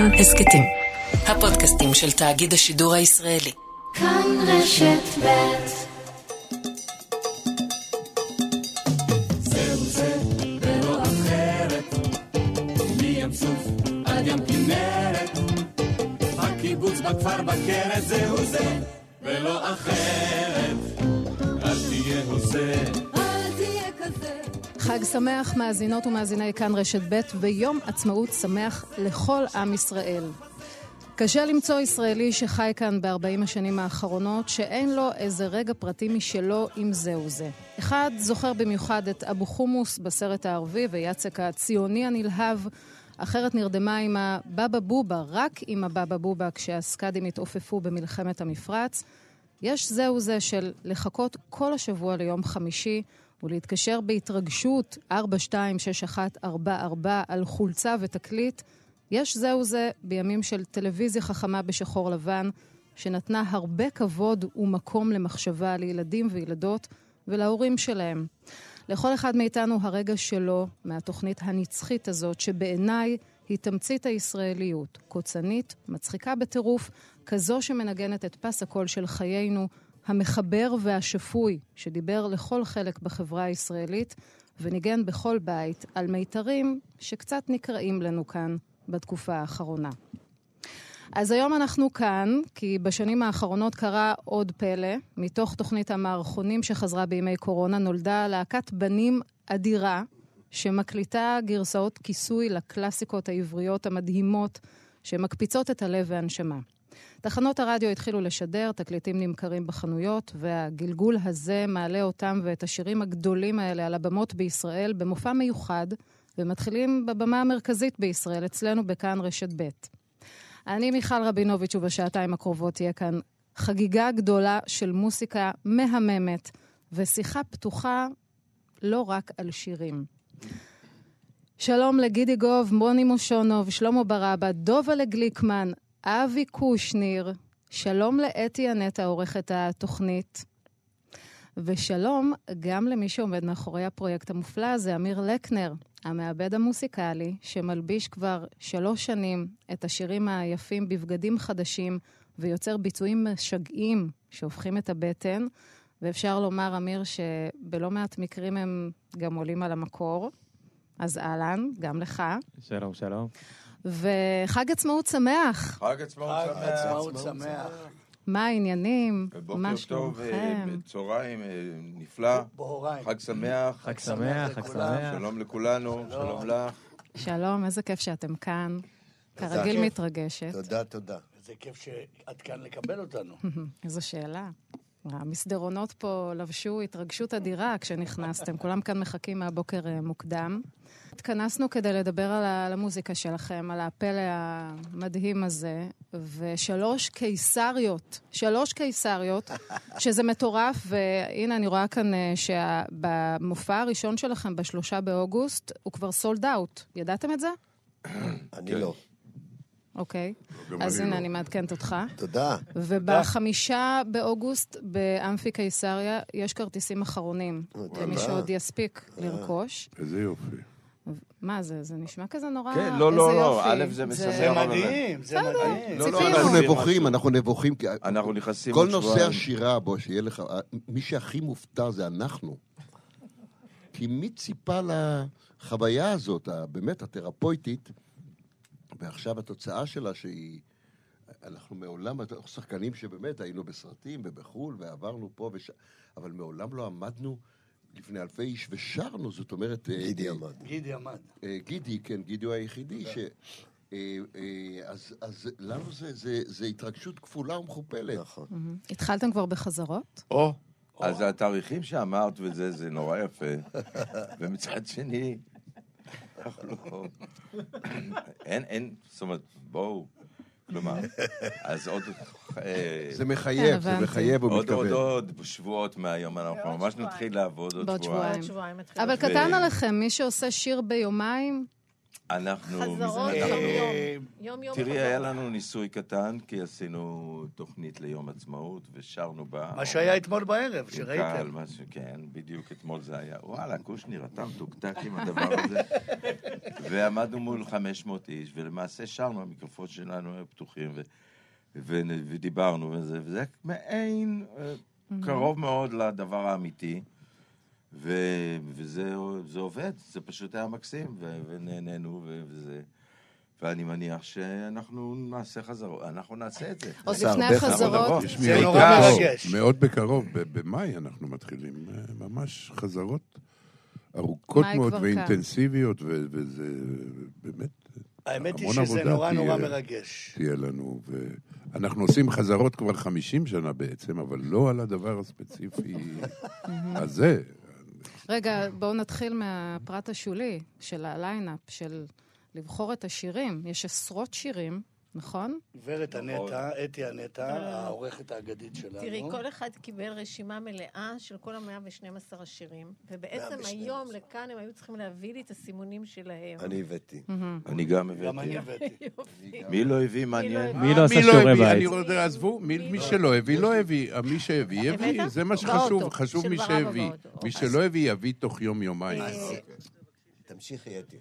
כאן הסכתים. הפודקאסטים של תאגיד השידור הישראלי. כאן רשת ב' הקיבוץ בכפר בכרת זהו זה ולא אחרת, אל תהיה הוזה. אל תהיה כזה חג שמח מאזינות ומאזיני כאן רשת ב' ויום עצמאות שמח לכל עם ישראל. קשה למצוא ישראלי שחי כאן ב-40 השנים האחרונות שאין לו איזה רגע פרטי משלו עם זהו זה. אחד זוכר במיוחד את אבו חומוס בסרט הערבי ויצק הציוני הנלהב, אחרת נרדמה עם הבבא בובה, רק עם הבבא בובה כשהסקאדים התעופפו במלחמת המפרץ. יש זהו זה של לחכות כל השבוע ליום חמישי ולהתקשר בהתרגשות 426144 על חולצה ותקליט. יש זה בימים של טלוויזיה חכמה בשחור לבן, שנתנה הרבה כבוד ומקום למחשבה לילדים וילדות ולהורים שלהם. לכל אחד מאיתנו הרגע שלו מהתוכנית הנצחית הזאת, שבעיניי היא תמצית הישראליות, קוצנית, מצחיקה בטירוף, כזו שמנגנת את פס הקול של חיינו, המחבר והשפוי, שדיבר לכל חלק בחברה הישראלית, וניגן בכל בית על מיתרים שקצת נקראים לנו כאן בתקופה האחרונה. אז היום אנחנו כאן, כי בשנים האחרונות קרה עוד פלא. מתוך תוכנית המערכונים שחזרה בימי קורונה נולדה להקת בנים אדירה, שמקליטה גרסאות כיסוי לקלאסיקות העבריות המדהימות, שמקפיצות את הלב והנשמה. תחנות הרדיו התחילו לשדר, תקליטים נמכרים בחנויות, והגלגול הזה מעלה אותם ואת השירים הגדולים האלה על הבמות בישראל במופע מיוחד, ומתחילים בבמה המרכזית בישראל, אצלנו בכאן רשת ב'. אני מיכל רבינוביץ', ובשעתיים הקרובות תהיה כאן חגיגה גדולה של מוסיקה מהממת, ושיחה פתוחה לא רק על שירים. שלום לגידי גוב, מוני מושונוב, שלמה ברבא, דובלה גליקמן, אבי קושניר, שלום לאתי אנטה, עורכת התוכנית, ושלום גם למי שעומד מאחורי הפרויקט המופלא הזה, אמיר לקנר, המעבד המוסיקלי, שמלביש כבר שלוש שנים את השירים היפים בבגדים חדשים, ויוצר ביצועים משגעים שהופכים את הבטן, ואפשר לומר, אמיר, שבלא מעט מקרים הם גם עולים על המקור. אז אהלן, גם לך. שלום, שלום. וחג עצמאות שמח. חג עצמאות חג שמח. עצמאות שמח. מה העניינים? ובוקר מה טוב, אה, שלומכם? בצהריים אה, נפלא. בהוריים. חג שמח. חג שמח, חג. שמח. שלום לכולנו, שלום לך. שלום, איזה כיף שאתם כאן. כרגיל. מתרגשת. תודה, תודה. איזה כיף שאת כאן לקבל אותנו. איזו שאלה. המסדרונות פה לבשו התרגשות אדירה כשנכנסתם, כולם כאן מחכים מהבוקר אה, מוקדם. התכנסנו כדי לדבר על ה- על המוזיקה שלכם, על הפלא המדהים הזה, ושלוש קיסריות, שלוש קיסריות, שזה מטורף, והנה אני רואה כאן אה, שבמופע הראשון שלכם, בשלושה באוגוסט, הוא כבר סולד אאוט. ידעתם את זה? אני לא. אוקיי. אז הנה, אני מעדכנת אותך. תודה. ובחמישה באוגוסט באמפי קיסריה יש כרטיסים אחרונים, למי שעוד יספיק לרכוש. איזה יופי. מה זה, זה נשמע כזה נורא... כן, לא, לא, לא. א', זה משמח. זה מדהים, זה מדהים. לא, לא, ציפינו. אנחנו נבוכים. אנחנו נבוכים, כי אנחנו נכנסים כל נושא. השירה, בוא, שיהיה לך, מי שהכי מופתע זה אנחנו. כי מי ציפה לחוויה הזאת, באמת התרפויטית, ועכשיו התוצאה שלה שהיא... אנחנו מעולם, אנחנו שחקנים שבאמת היינו בסרטים ובחו"ל ועברנו פה וש... אבל מעולם לא עמדנו לפני אלפי איש ושרנו, זאת אומרת... אה, גידי אה, עמד. גידי עמד. אה, גידי, כן, גידי הוא היחידי ש... אז, אז לנו זה, זה, זה התרגשות כפולה ומכופלת. נכון. התחלתם כבר בחזרות? או, אז התאריכים שאמרת וזה, זה נורא יפה. ומצד שני, אנחנו לא... אין, אין, זאת אומרת, בואו. כלומר, אז עוד... אה, זה מחייב, כן, זה. מחייב, הוא עוד, מתכוון. עוד שבועות מהיום, אנחנו ממש נתחיל לעבוד עוד בעוד שבועיים. אבל קטן עליכם, מי שעושה שיר ביומיים, אנחנו... חזרות אנחנו- יום יום. אה, יום יום תראי. היה לנו ניסוי קטן, כי עשינו תוכנית ליום עצמאות, ושרנו בה... מה שהיה אתמול בערב, שראיתם. משהו, כן, בדיוק אתמול זה היה. וואלה, קושניר, אתה מתוקתק עם הדבר הזה. ועמדנו מול 500 איש, ולמעשה שרנו, המיקרופון שלנו היו פתוחים, ו- ו- ודיברנו וזה, וזה מעין אה, קרוב מאוד לדבר האמיתי, ו- וזה זה עובד, זה פשוט היה מקסים, ו- ונהנינו, ו- וזה... ואני מניח שאנחנו נעשה חזרות, אנחנו נעשה את זה. עוד לפני החזרות, זה נורא מרגש. מאוד בקרוב, במאי אנחנו מתחילים, אה, ממש חזרות ארוכות מאוד ואינטנסיביות, וזה באמת האמת היא שזה נורא נורא. מרגש. תהיה לנו. ואנחנו עושים חזרות כבר 50 שנה בעצם, אבל לא על הדבר הספציפי הזה. רגע, בואו נתחיל מהפרט השולי של הליינאפ, של לבחור את השירים. יש עשרות שירים, נכון? גברת נכון. הנטע, אתי הנטע, העורכת האגדית שלנו. תראי, כל אחד קיבל רשימה מלאה של כל ה-112 השירים, ובעצם 112. היום לכאן הם היו צריכים להביא לי את הסימונים שלהם. אני הבאתי. אני גם גם אני הבאתי. הבאתי. מי לא הביא מעניין? הביא? מי לא עשה מי לא שיעורי הביא? בית? אני רוצה, עזבו, מי מי שלא הביא, לא הביא. מי שהביא, יביא. הבאת? זה מה שחשוב. חשוב מי שהביא. מי שלא הביא, יביא תוך יום-יומיים. אה, תמשיכי, אתי.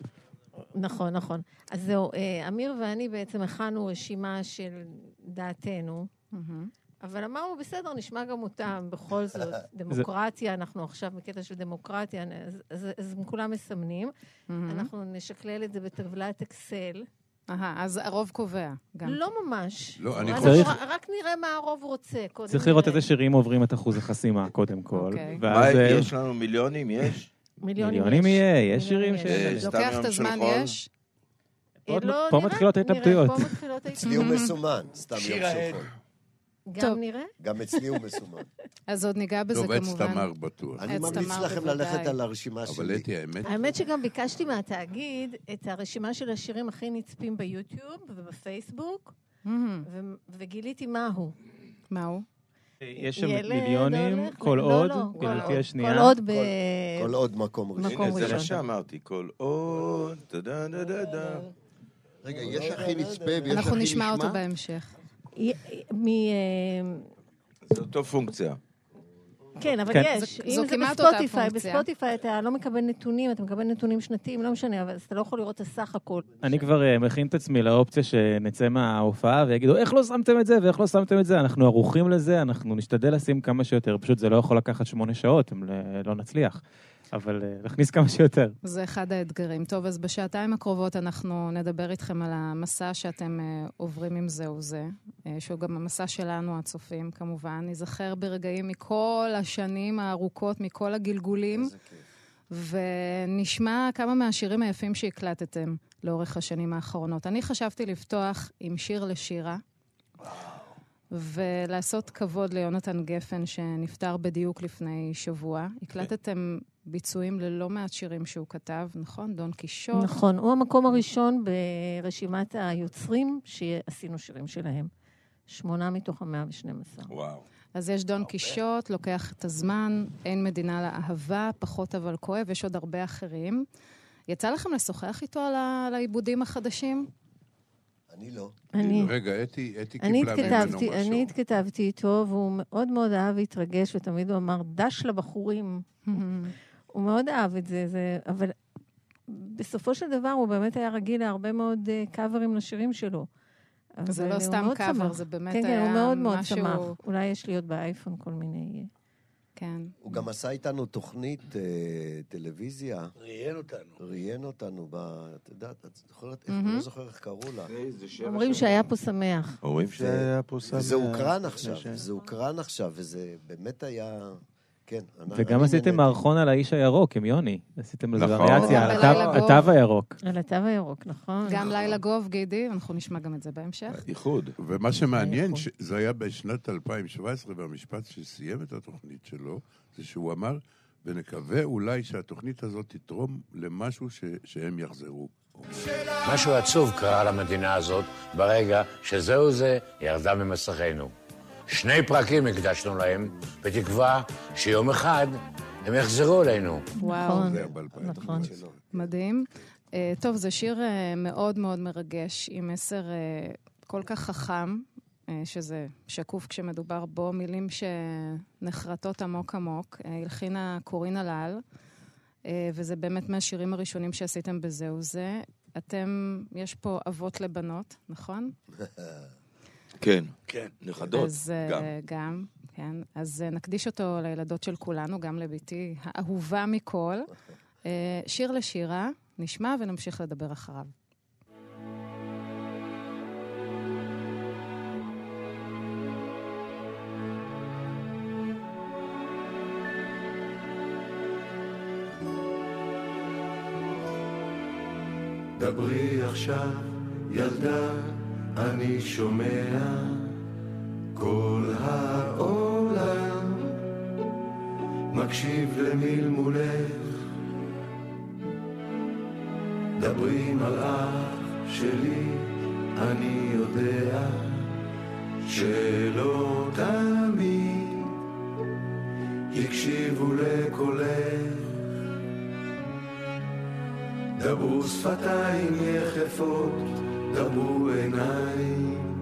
נכון, נכון. אז זהו, אה, אמיר ואני בעצם הכנו רשימה של דעתנו, אבל אמרנו, בסדר, נשמע גם אותם, בכל זאת. דמוקרטיה, אנחנו עכשיו בקטע של דמוקרטיה, אז- אז אז הם כולם מסמנים. אנחנו נשקלל את זה בטבלת אקסל. אהה, אז הרוב קובע גם. לא ממש. לא, אני חושב- רק- נראה מה הרוב רוצה. קודם צריך לראות. איזה שירים עוברים את אחוז החסימה, קודם כל. אוקיי. מה. אה, יש לנו מיליונים? יש? מיליונים מיליונים יש. יהיה, יש שירים. ש- לוקח את הזמן? יש? פה- לא, נראה, מתחילות ההתלבטויות. אצלי הוא. מסומן, סתם יום חול. גם. נראה? גם אצלי הוא מסומן. אז עוד ניגע בזה טוב, עץ כמובן. תמר בטוח. אני ממליץ לכם. ללכת על הרשימה אבל שלי. אתי, האמת, האמת שגם ביקשתי מהתאגיד את הרשימה של השירים הכי נצפים ביוטיוב ובפייסבוק, וגיליתי מהו. מהו? יש שם מיליונים, כל לא, עוד, לא, כל גלתי עוד. השנייה. כל עוד ב... כל עוד מקום ראשון. מקום הנה, זה מה. שאמרתי, כל עוד, טה-דה דה דה דה. רגע, יש הכי נצפה ויש אנחנו הכי נשמע אותו נשמע? בהמשך. י- מ... אה, זה אותו פונקציה. כן, אבל כן. יש. זו- אם זו זה כמעט אותה בספוטיפיי, פונקציה. בספוטיפיי אתה לא מקבל נתונים, אתה מקבל נתונים שנתיים, לא משנה, אבל אתה לא יכול לראות את הסך הכל. אני כבר אה, מכין את עצמי לאופציה שנצא מההופעה ויגידו, איך לא שמתם את זה ואיך לא שמתם את זה? אנחנו ערוכים לזה, אנחנו נשתדל לשים כמה שיותר. פשוט זה לא יכול לקחת שמונה שעות, אם לא נצליח. אבל אה, נכניס כמה שיותר. זה אחד האתגרים. טוב, אז בשעתיים הקרובות אנחנו נדבר איתכם על המסע שאתם אה, עוברים עם זה וזה, אה, שהוא גם המסע שלנו, הצופים, כמובן. ניזכר ברגעים מכל השנים הארוכות, מכל הגלגולים, ונשמע כמה מהשירים היפים שהקלטתם לאורך השנים האחרונות. אני חשבתי לפתוח עם שיר לשירה. ולעשות כבוד ליונתן גפן, שנפטר בדיוק לפני שבוע. הקלטתם ביצועים ללא מעט שירים שהוא כתב, נכון? דון קישוט. נכון, הוא המקום הראשון ברשימת היוצרים שעשינו שירים שלהם. שמונה מתוך המאה ושנים עשר. וואו. אז יש דון קישוט, לוקח את הזמן, אין מדינה לאהבה, פחות אבל כואב, יש עוד הרבה אחרים. יצא לכם לשוחח איתו על, ה... על העיבודים החדשים? אני לא. אני, רגע, אתי אתי אני קיבלה ממנו התכתבתי, אני משהו. התכתבתי איתו, והוא מאוד מאוד אהב להתרגש, ותמיד הוא אמר, דש לבחורים. הוא מאוד אהב את זה, זה, אבל בסופו של דבר הוא באמת היה רגיל להרבה מאוד uh, קאברים לשירים שלו. זה לא סתם קאבר. זה באמת כן, כן, היה הוא מאוד מאוד משהו- שמח. אולי יש לי עוד באייפון כל מיני... אה, כן. הוא גם עשה איתנו תוכנית אה, טלוויזיה, ראיין אותנו. ראיין אותנו ב... את יודעת, את זוכרת, מהמם. אני לא זוכר איך קראו לה. אומרים שהיה פה שמח. אומרים שהיה פה שמח. וזה הוקרן עכשיו, זה הוקרן עכשיו, וזה באמת היה... כן. וגם עשיתם. מערכון על האיש הירוק עם יוני. עשיתם איזה נכון. וריאציה על התו- הירוק. על התו הירוק, נכון. גם לילה גוב, גידי, אנחנו נשמע גם את זה בהמשך. איחוד. ומה שמעניין, נכון. זה היה בשנת 2017, והמשפט שסיים את התוכנית שלו, זה שהוא אמר, ונקווה אולי שהתוכנית הזאת תתרום למשהו ש- שהם יחזרו. משהו עצוב קרה למדינה הזאת ברגע שזהו זה ירדה ממסכינו. שני פרקים הקדשנו להם, בתקווה שיום אחד הם יחזרו אלינו. וואו, נכון, זה היה ב-2015. נכון. מדהים. Uh, טוב, זה שיר uh, מאוד מאוד מרגש, עם מסר uh, כל כך חכם, שזה שקוף כשמדובר בו, מילים שנחרטות עמוק עמוק. הלחינה קורין הלל, אה, וזה באמת מהשירים הראשונים שעשיתם בזהו זה. אתם, יש פה אבות לבנות, נכון? כן. כן. נכדות, אז אה, גם. גם, כן. אז אה, נקדיש אותו לילדות של כולנו, גם לבתי האהובה מכל. אה, שיר לשירה, נשמע ונמשיך לדבר אחריו. דברי עכשיו, ילדה, אני שומע כל העולם מקשיב למלמולך. דברי מלאך שלי, אני יודע שלא תמיד הקשיבו לקולך. דברו שפתיים יחפות, דברו עיניים,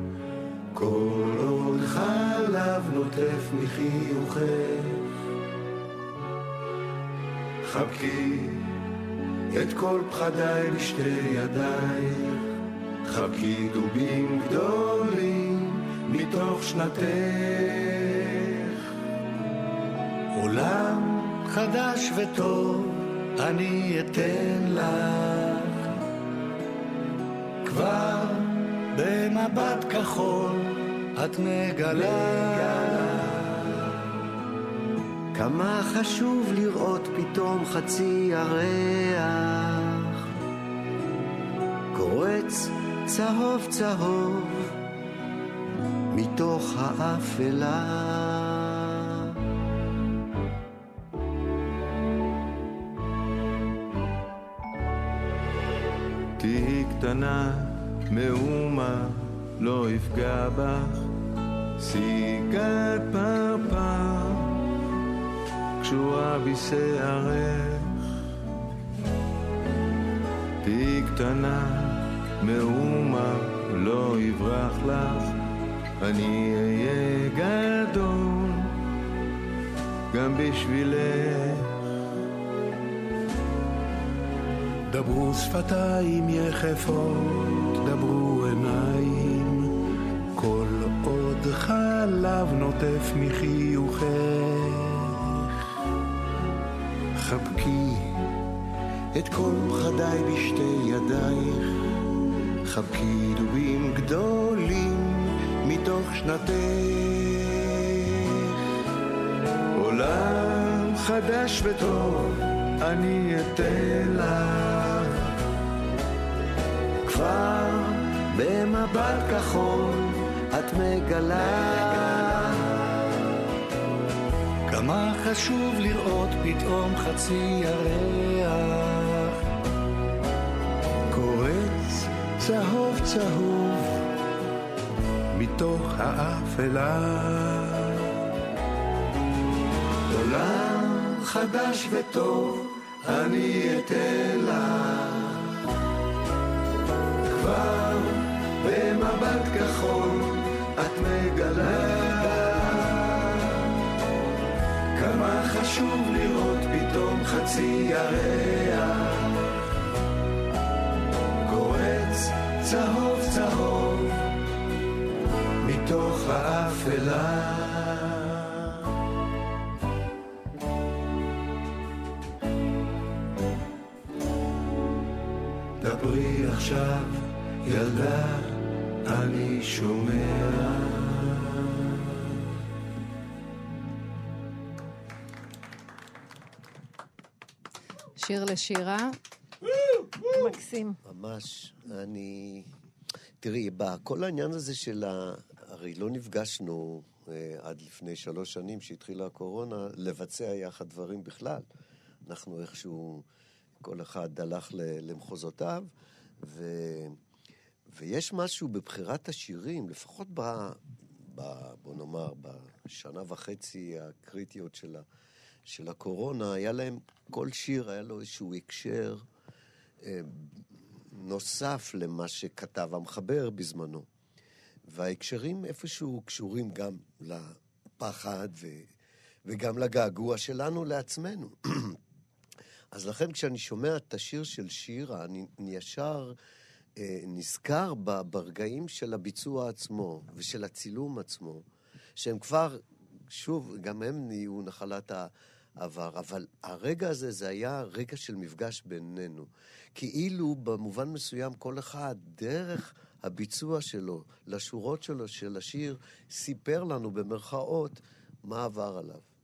כל עוד חלב נוטף מחיוכך. חבקי את כל פחדיי בשתי ידייך, חבקי דובים גדולים מתוך שנתך. עולם חדש וטוב אני אתן לך כבר במבט כחול את מגלה כמה חשוב לראות פתאום חצי ירח קורץ צהוב צהוב מתוך האפלה קטנה, מאומה, לא יפגע בך, סיגת פרפר, קשורה בשערך. תהי קטנה, מאומה, לא יברח לך, אני אהיה גדול, גם בשבילך. דברו שפתיים יחפות, דברו עיניים, כל עוד חלב נוטף מחיוכך. חבקי את כל פחדיי בשתי ידייך, חבקי דובים גדולים מתוך שנתך. עולם חדש וטוב אני אתן לך כבר במבט כחול את מגלה. כמה חשוב לראות פתאום חצי ירח. קורץ צהוב צהוב מתוך האפלה עולם חדש וטוב אני אתן לך כבר במבט כחול את מגלה. כמה חשוב לראות פתאום חצי ירח. קורץ צהוב צהוב מתוך האפלה. דברי עכשיו, ילדה, אני שומע. שיר לשירה. מקסים. ממש. אני... תראי, בכל העניין הזה של ה... הרי לא נפגשנו אה, עד לפני שלוש שנים שהתחילה הקורונה, לבצע יחד דברים בכלל. אנחנו איכשהו, כל אחד הלך למחוזותיו, ו... ויש משהו בבחירת השירים, לפחות ב... ב... בוא נאמר, בשנה וחצי הקריטיות של, ה... של הקורונה, היה להם, כל שיר היה לו איזשהו הקשר אה, נוסף למה שכתב המחבר בזמנו. וההקשרים איפשהו קשורים גם לפחד ו... וגם לגעגוע שלנו לעצמנו. אז לכן כשאני שומע את השיר של שירה, אני, אני ישר נזכר ב- ברגעים של הביצוע עצמו ושל הצילום עצמו, שהם כבר, שוב, גם הם נהיו נחלת העבר, אבל הרגע הזה, זה היה רגע של מפגש בינינו. כאילו במובן מסוים כל אחד, דרך הביצוע שלו, לשורות שלו של השיר, סיפר לנו במרכאות מה עבר עליו.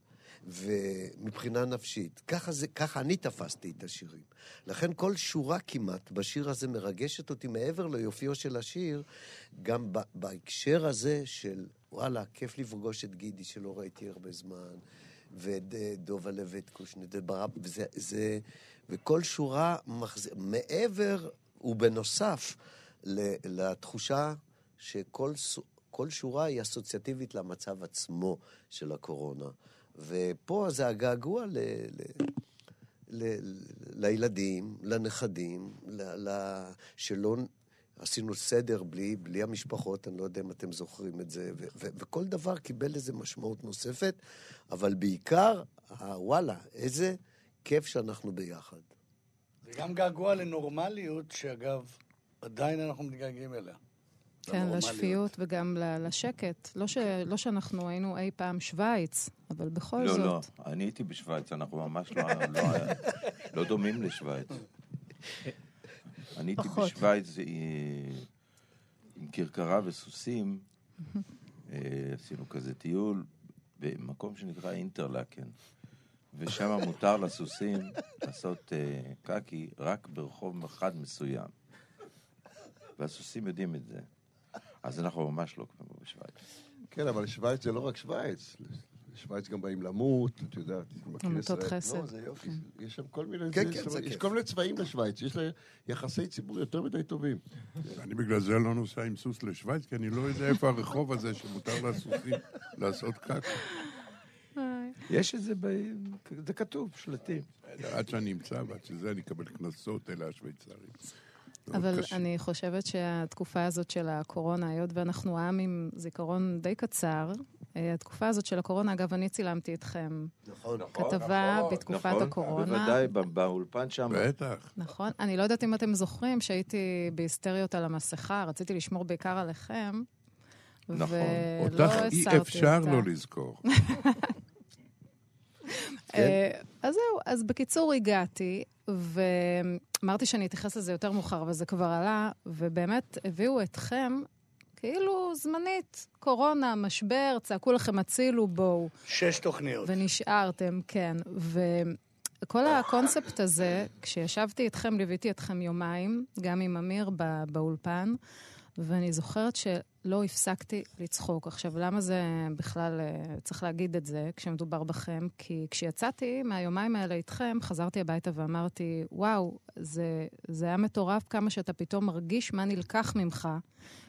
ומבחינה נפשית. ככה, זה, ככה אני תפסתי את השירים. לכן כל שורה כמעט בשיר הזה מרגשת אותי מעבר ליופיו של השיר, גם בהקשר הזה של, וואלה, כיף לפגוש את גידי שלא ראיתי הרבה זמן, ואת אה, דובה קושנית, וברב, וזה, זה, וכל שורה מחזיר, מעבר ובנוסף לתחושה שכל כל שורה היא אסוציאטיבית למצב עצמו של הקורונה. ופה זה הגעגוע ל, ל, ל, לילדים, לנכדים, ל, ל, שלא עשינו סדר בלי, בלי המשפחות, אני לא יודע אם אתם זוכרים את זה, ו, ו, וכל דבר קיבל איזו משמעות נוספת, אבל בעיקר, וואלה, איזה כיף שאנחנו ביחד. זה גם געגוע לנורמליות, שאגב, עדיין אנחנו מתגעגעים אליה. כן. לשפיות וגם לשקט. לא, ש... לא שאנחנו היינו אי פעם שווייץ, אבל בכל לא, זאת... לא, אני הייתי בשוויץ, אנחנו ממש לא, לא, לא דומים לשוויץ. אני הייתי פחות. בשוויץ אה, עם כרכרה וסוסים, אה, עשינו כזה טיול במקום שנקרא אינטרלקן, ושם מותר לסוסים לעשות אה, קקי רק ברחוב אחד מסוים. והסוסים יודעים את זה. אז אנחנו ממש לא כמו בשוויץ. כן, אבל שווייץ זה לא רק שווייץ. שווייץ גם באים למות, את יודעת, עמותות. חסד. לא, זה יופי. יש שם כל מיני... כן, כן, זה יש כיף. כל מיני צבעים לשווייץ, יש לה יחסי ציבור יותר מדי טובים. אני בגלל זה לא נוסע עם סוס לשוויץ, כי אני לא יודע איפה הרחוב הזה שמותר לסוסים לעשות קקה. יש את זה, ב... זה כתוב, שלטים. עד שאני אמצא ועד שזה אני אקבל קנסות, אלה השוויצרים. אבל קשה. אני חושבת שהתקופה הזאת של הקורונה, היות ואנחנו עם עם זיכרון די קצר, אה, התקופה הזאת של הקורונה, אגב, אני צילמתי אתכם. נכון. כתבה בתקופת נכון, הקורונה. בוודאי, באולפן שם. בטח. נכון. אני לא יודעת אם אתם זוכרים שהייתי בהיסטריות על המסכה, רציתי לשמור בעיקר עליכם. נכון. ולא אותך אי אפשר. לא לזכור. אה, אז זהו, אז בקיצור הגעתי, ואמרתי שאני אתייחס לזה יותר מאוחר, אבל זה כבר עלה, ובאמת הביאו אתכם כאילו זמנית, קורונה, משבר, צעקו לכם הצילו, בואו. שש תוכניות. ונשארתם, כן. וכל הקונספט הזה, כשישבתי איתכם, ליוויתי אתכם יומיים, גם עם אמיר בא- באולפן, ואני זוכרת שלא הפסקתי לצחוק. עכשיו, למה זה בכלל, אה, צריך להגיד את זה כשמדובר בכם? כי כשיצאתי מהיומיים האלה איתכם, חזרתי הביתה ואמרתי, וואו, זה, זה היה מטורף כמה שאתה פתאום מרגיש מה נלקח ממך.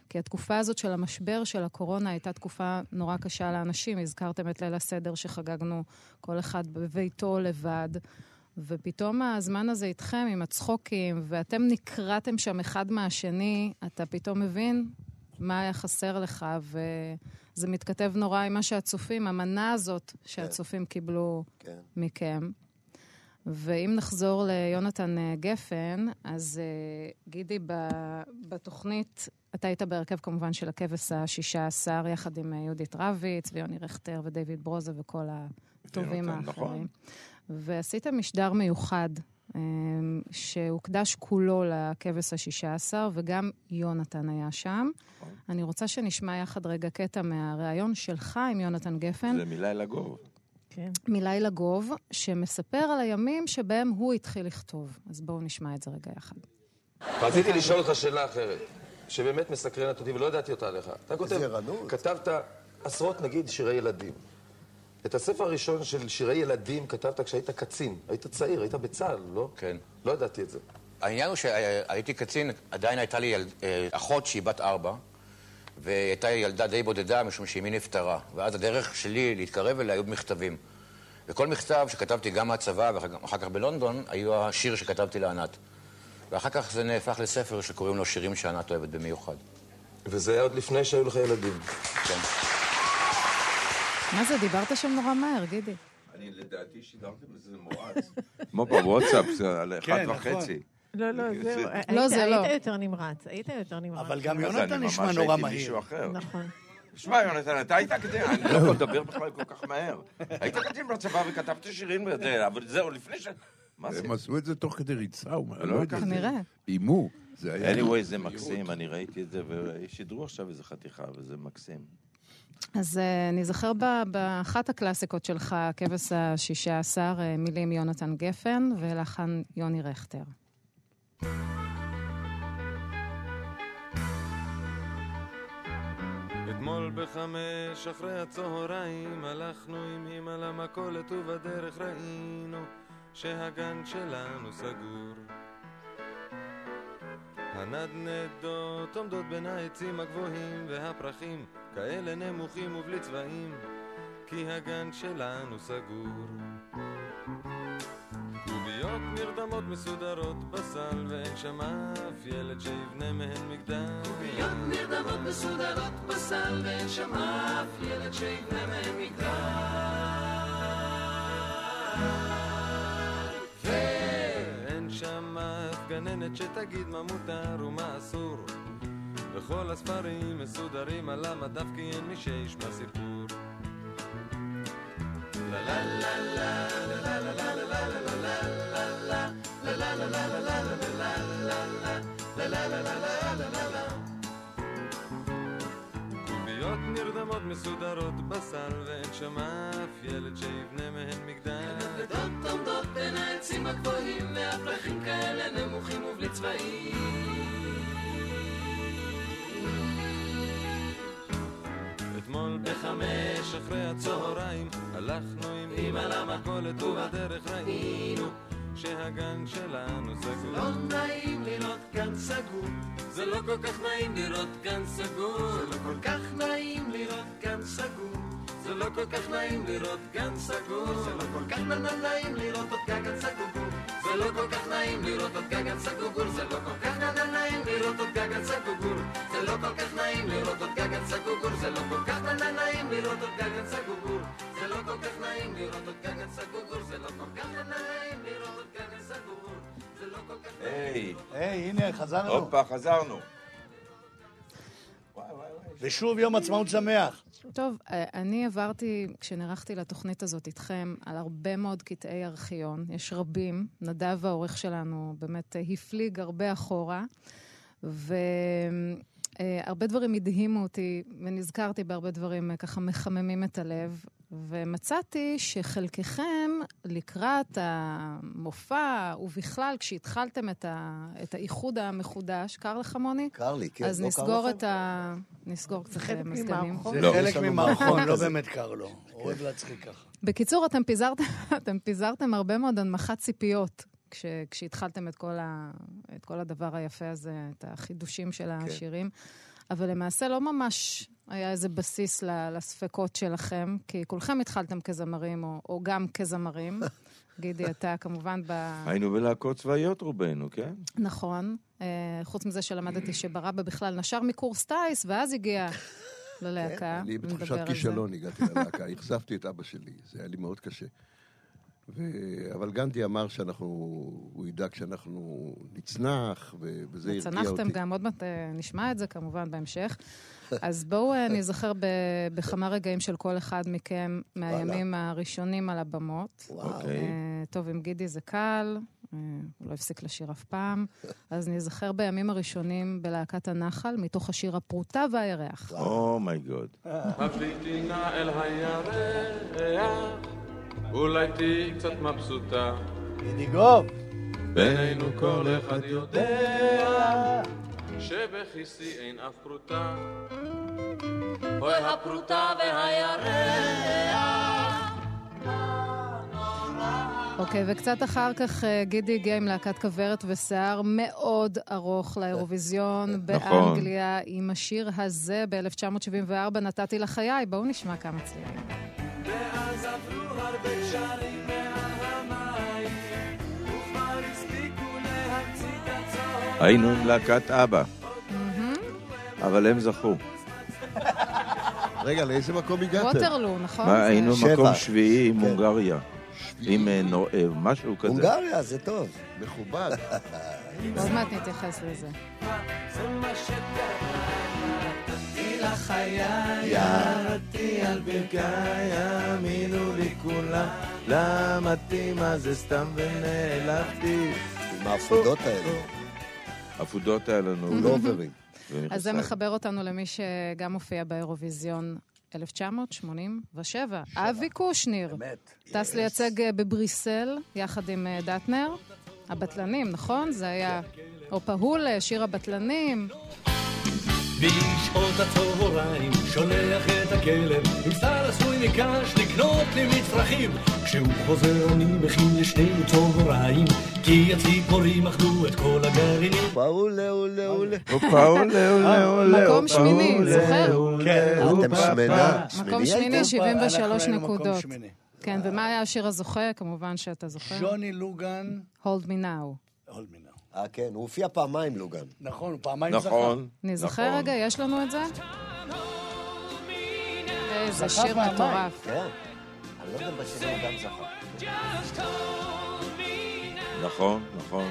כי התקופה הזאת של המשבר של הקורונה הייתה תקופה נורא קשה לאנשים. הזכרתם את ליל הסדר שחגגנו כל אחד בביתו לבד. ופתאום הזמן הזה איתכם, עם הצחוקים, ואתם נקרעתם שם אחד מהשני, אתה פתאום מבין מה היה חסר לך, וזה מתכתב נורא עם מה שהצופים, המנה הזאת שהצופים קיבלו כן. מכם. ואם נחזור ליונתן אה, גפן, אז אה, גידי, בתוכנית, אתה היית בהרכב כמובן של הכבש השישה עשר, יחד עם אה, יהודית רביץ ויוני רכטר ודייוויד ברוזה וכל הטובים יונתן, נכון. האחרים. ועשיתם משדר מיוחד, שהוקדש כולו לכבש השישה עשר, וגם יונתן היה שם. אני רוצה שנשמע יחד רגע קטע מהריאיון שלך עם יונתן גפן. זה מלילה גוב. כן. מלילה גוב, שמספר על הימים שבהם הוא התחיל לכתוב. אז בואו נשמע את זה רגע יחד. רציתי לשאול אותך שאלה אחרת, שבאמת מסקרנת אותי ולא ידעתי אותה עליך. אתה כותב. כתבת עשרות נגיד שירי ילדים. את הספר הראשון של שירי ילדים כתבת כשהיית קצין. היית צעיר, היית בצה"ל, לא? כן. לא ידעתי את זה. העניין הוא שהייתי קצין, עדיין הייתה לי ילד, אה, אחות שהיא בת ארבע, והייתה ילדה די בודדה משום שאמי נפטרה. ואז הדרך שלי להתקרב אליה היו במכתבים. וכל מכתב שכתבתי גם מהצבא ואחר כך בלונדון, היו השיר שכתבתי לענת. ואחר כך זה נהפך לספר שקוראים לו שירים שענת אוהבת במיוחד. וזה היה עוד לפני שהיו לך ילדים. כן. מה זה, דיברת שם נורא מהר, גידי. אני לדעתי שידרתם איזה מואץ. כמו בוואטסאפ, זה על אחד כן, נכון. וחצי. לא, לא, זהו. לא, זה לא. היית יותר נמרץ, היית יותר נמרץ. אבל גם יונתן נשמע נורא מהיר. נכון. שמע, יונתן, אתה היית כדי, אני לא יכול לדבר בכלל כל כך מהר. היית קצין בצבא וכתבת שירים אבל זהו, לפני ש... מה זה? הם עשו את זה תוך כדי ריצה, הוא אומר, לא לא יודע. כנראה. איימו. זה היה... anyway, זה מקסים, אני ראיתי את זה, ושידרו עכשיו איזה חתיכה, וזה מקסים. אז אה, אני זוכר ב- באחת הקלאסיקות שלך, כבש השישה עשר, אה, מילים יונתן גפן ולחן יוני רכטר. אתמול בחמש אחרי הצהריים הלכנו עם אמא למכולת ובדרך ראינו שהגן שלנו סגור. הנדנדות עומדות בין העצים הגבוהים והפרחים כאלה נמוכים ובלי צבעים כי הגן שלנו סגור. קוביות נרדמות מסודרות בסל ואין שם אף ילד שיבנה מהן מגדל. קוביות נרדמות מסודרות בסל ואין שם אף ילד שיבנה מהם מגדל. גננת שתגיד מה מותר ומה אסור. וכל הספרים מסודרים על המדף כי אין מי שישמע סיפור. לה לה לה לה לה לה לה לה לה לה לה לה לה לה קוביות נרדמות מסודרות בסל ואין שם אף ילד שיבנה מהן מגדל. נדנדות עומדות בין העצים הגבוהים והפרחים כאלה נמוכים ובלי צבעים. אתמול בחמש אחרי הצהריים הלכנו עם אמא למכולת ובדרך ראינו שהגן שלנו סגור. לא נעים לראות גן סגור, זה לא כל כך נעים לראות גן סגור, זה לא כל כך נעים לראות גן סגור, זה לא כל כך נעים לראות גן סגור, זה לא כל כך נעים לראות עוד גגן סגור, זה לא כל כך נעים לראות עוד גגן סגור, זה לא כל כך נעים לראות עוד גגן סגור, זה לא כל כך נעים לראות עוד גגן סגור, זה לא כל כך נעים לראות עוד גגן סגור, זה לא כל כך נעים לראות עוד גגן סגור, זה לא כל כך נעים לראות עוד גגן סגור, זה לא כל כך היי, היי, הנה, חזרנו. הופה, חזרנו. ושוב יום עצמאות שמח. טוב, אה, אני עברתי, כשנערכתי לתוכנית הזאת איתכם, על הרבה מאוד קטעי ארכיון. יש רבים. נדב, העורך שלנו, באמת אה, הפליג הרבה אחורה. והרבה דברים הדהימו אותי, ונזכרתי בהרבה דברים אה, ככה מחממים את הלב. ומצאתי שחלקכם, לקראת המופע, ובכלל, כשהתחלתם את, ה, את האיחוד המחודש, קר לך, מוני? קר לי, כן. אז לא נסגור לכם? את ה... נסגור קצת חלק מזגנים. ממערכון. זה לא. חלק ממערכון, מערכון לא כזה. באמת קר לו. הוא אוהב להצחיק ככה. בקיצור, אתם פיזרתם, אתם פיזרתם הרבה מאוד הנמכת ציפיות כש, כשהתחלתם את כל, ה, את כל הדבר היפה הזה, את החידושים של השירים. אבל למעשה לא ממש היה איזה בסיס לספקות שלכם, כי כולכם התחלתם כזמרים, או, או גם כזמרים. גידי, אתה כמובן ב... היינו בלהקות צבאיות רובנו, כן? נכון. אה, חוץ מזה שלמדתי שברבא בכלל נשר מקורס טיס, ואז הגיע ללהקה. אני נדבר בתחושת. כישלון הגעתי ללהקה, אכזבתי את אבא שלי, זה היה לי מאוד קשה. ו... אבל גנדי אמר שאנחנו, הוא ידאג שאנחנו נצנח, ו... וזה הרגיע אותי. צנחתם גם, עוד מעט אה, נשמע את זה כמובן בהמשך. אז בואו אה, נזכר ב- בכמה רגעים של כל אחד מכם מהימים הראשונים על הבמות. אוקיי. אה, טוב, עם גידי זה קל, אה, הוא לא הפסיק לשיר אף פעם. אז נזכר בימים הראשונים בלהקת הנחל, מתוך השיר הפרוטה והירח. אומייגוד. הביטי נא אל הירח, אולי תהיי קצת מבסוטה. ידיגוב. בינינו כל אחד יודע שבכיסי אין אף פרוטה. אוי הפרוטה והירח אוקיי, וקצת אחר כך אה, גידי הגיע עם להקת כוורת ושיער מאוד ארוך לאירוויזיון באנגליה, עם השיר הזה ב-1974, נתתי לחיי. בואו נשמע כמה צלילים. ואז עברו הרבה גשרים היינו עם להקת אבא, אבל הם זכו. רגע, לאיזה מקום הגעתם? ווטרלו, נכון? זה- היינו. מקום שביעי עם כן. הונגריה. עם אה, משהו כזה. הונגריה, זה טוב. מכובד. עוד מעט נתייחס לזה. ירדתי על ברכיי, האמינו לי כולם, למדתי מה זה סתם ונעלבתי. עם העפודות האלה. עפודות היה לנו. פולוברים. אז זה מחבר אותנו למי שגם הופיע באירוויזיון 1987, אבי קושניר. טס לייצג אה, בבריסל, יחד עם אה, דטנר. הבטלנים, נכון? זה היה אופה הולה, שיר הבטלנים. בשעות הצהריים שולח את הכלב עם סל עשוי מקש לקנות לי מצרכים כשהוא חוזר אני מכין לשנינו צהריים כי הציפורים אכלו את כל הגרעינים אולה, אולה, אולה. הופה, אולה, אולה, אולה. מקום הופה, שמיני, זוכר? כן, הופה, אתם שמנה. מקום שמיני, אנחנו 73 היינו מקום נקודות. כן, ומה היה השיר הזוכה? כמובן שאתה זוכר. ג'וני לוגן, Hold me now. הולד מינה. אה, כן, הוא הופיע פעמיים, לוגן. נכון, הוא פעמיים זכה. נכון. אני זוכר נכון. רגע, יש לנו את זה? איזה שיר. מטורף. כן. אני לא יודע אם בשיר הוא גם זכה. נכון, נכון.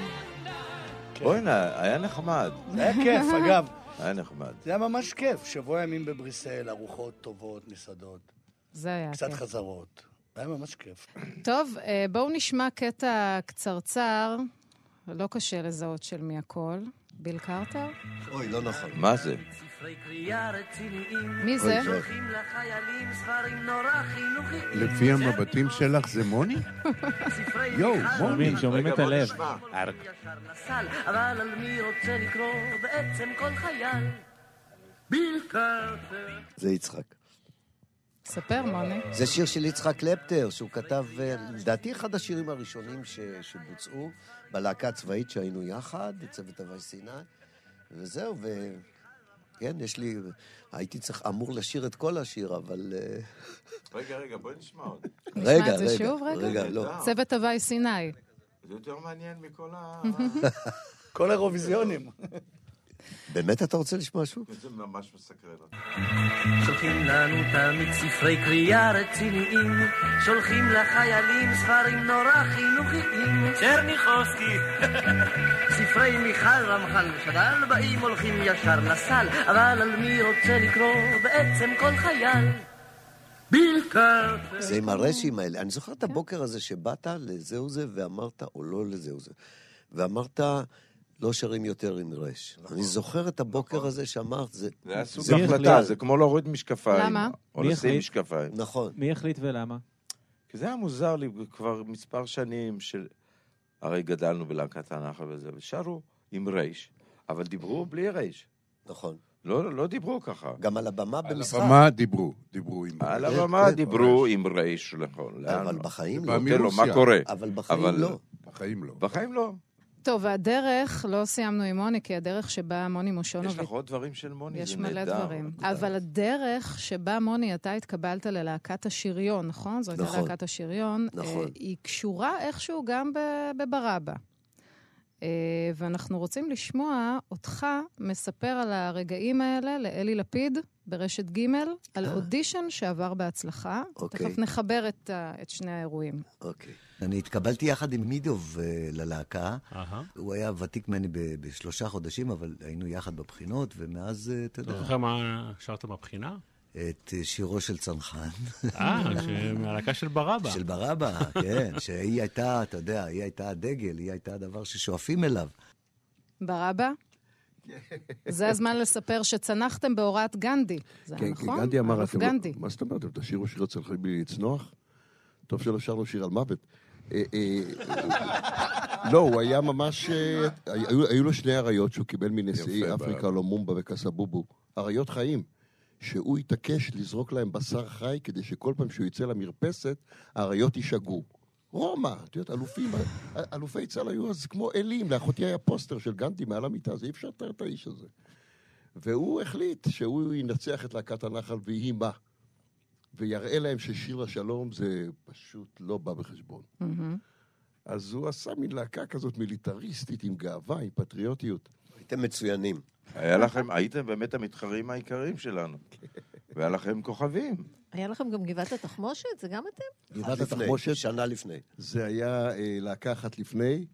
כן. בוא'נה, היה נחמד. זה היה כיף, אגב. היה נחמד. זה היה ממש כיף. שבוע ימים בבריסל, ארוחות טובות, מסעדות, זה היה קצת כיף. חזרות. זה היה ממש כיף. טוב, אה, בואו נשמע קטע קצרצר, לא קשה לזהות של מי הכל. ביל קרטר? אוי, לא נכון. מה זה? מי זה? אוי, לפי המבטים שלך זה מוני? יואו, מוני. שומעים, את הלב. אבל על מי רוצה לקרוא בעצם כל חייל? ביל קרטר. זה יצחק. ספר, מוני. זה שיר של יצחק קלפטר, שהוא כתב, אה, לדעתי אחד השירים הראשונים ש, שבוצעו בלהקה הצבאית שהיינו יחד, בצוות הווי סיני, וזהו, ו... כן, יש לי... הייתי צריך, אמור לשיר את כל השיר, אבל... אה, רגע, רגע, בואי נשמע עוד. נשמע רגע, את זה רגע, שוב, רגע? רגע, לא. צוות הווי סיני. זה יותר מעניין מכל ה... כל האירוויזיונים. באמת אתה רוצה לשמוע שוב? זה ממש מסקרן אותי. שולחים לנו תמיד ספרי קריאה רציניים, שולחים לחיילים ספרים נורא חינוכיים. צ'רניחובסקי. ספרי מיכל רמח"ל שד"ל באים הולכים ישר לסל, אבל על מי רוצה לקרוא בעצם כל חייל? ביל. זה עם הרשים האלה. אני זוכר את הבוקר הזה שבאת לזהו זה ואמרת, או לא לזהו זה, ואמרת, לא שרים יותר עם רש. אני זוכר את הבוקר הזה שאמרת, זה... זה היה סוג זה החלטה. זה כמו להוריד משקפיים. למה? או מי לשים? משקפיים. נכון. מי החליט ולמה? כי זה היה מוזר לי כבר מספר שנים של... הרי גדלנו בלהקת הנחל וזה, ושרו עם רייש, אבל דיברו בלי רייש. נכון. לא, לא דיברו ככה. גם על הבמה על במשחק. הבמה דיברו, דיברו עם... על הבמה כן, דיברו עם רייש, נכון. אבל? בחיים לא. מרוסיה. מה קורה? אבל בחיים אבל- לא. בחיים לא. בחיים לא. טוב, והדרך, לא סיימנו עם מוני, כי הדרך שבה מוני יש מושונוביץ... לך עוד דברים של מוני, יש מלא נהדר. דברים. אבל הדרך שבה, מוני, אתה התקבלת ללהקת השריון, נכון? זו הייתה נכון. להקת השריון. נכון. אה, היא קשורה איכשהו גם בברבא. אה, ואנחנו רוצים לשמוע אותך מספר על הרגעים האלה לאלי לפיד ברשת ג' על אודישן שעבר בהצלחה. אוקיי. תכף נחבר את, את שני האירועים. אוקיי. אני התקבלתי יחד עם מידוב אה, ללהקה. אהה. הוא היה ותיק ממני ב- בשלושה חודשים, אבל היינו יחד בבחינות, ומאז, אה, אתה אתה יודע, זוכר מה שרת בבחינה? את אה, שירו של צנחן. אה, מהלהקה של ברבא. של ברבא, כן, שהיא הייתה, אתה יודע, היא הייתה הדגל, היא הייתה הדבר ששואפים אליו. ברבא? זה הזמן לספר שצנחתם בהוראת גנדי. זה היה כן, כי נכון? גנדי אמר, אלוף אתם לא- גנדי. מה זאת אומרת, תשאירו שיר אצלכם בלי לצנוח? טוב שלא שרנו שיר על מוות. אה, אה, לא, הוא היה ממש... אה, היו לו שני אריות שהוא קיבל מנשיאי אפריקה. לומומבה וקסבובו. אריות חיים. שהוא התעקש לזרוק להם בשר חי כדי שכל פעם שהוא יצא למרפסת, האריות יישגעו. רומא, את יודעת, אלופים, אלופי צה"ל היו אז כמו אלים, לאחותי היה פוסטר של גנדי מעל המיטה, זה אי אפשר לתאר את האיש הזה. והוא החליט שהוא ינצח את להקת הנחל ויהי מה. ויראה להם ששיר לשלום זה פשוט לא בא בחשבון. מהמם. אז הוא עשה מין להקה כזאת מיליטריסטית, עם גאווה, עם פטריוטיות. הייתם מצוינים. היה לכם, הייתם באמת המתחרים העיקריים שלנו. והיה לכם כוכבים. היה לכם גם גבעת התחמושת? זה גם אתם? גבעת התחמושת, שנה לפני. זה היה אה, להקה אחת לפני,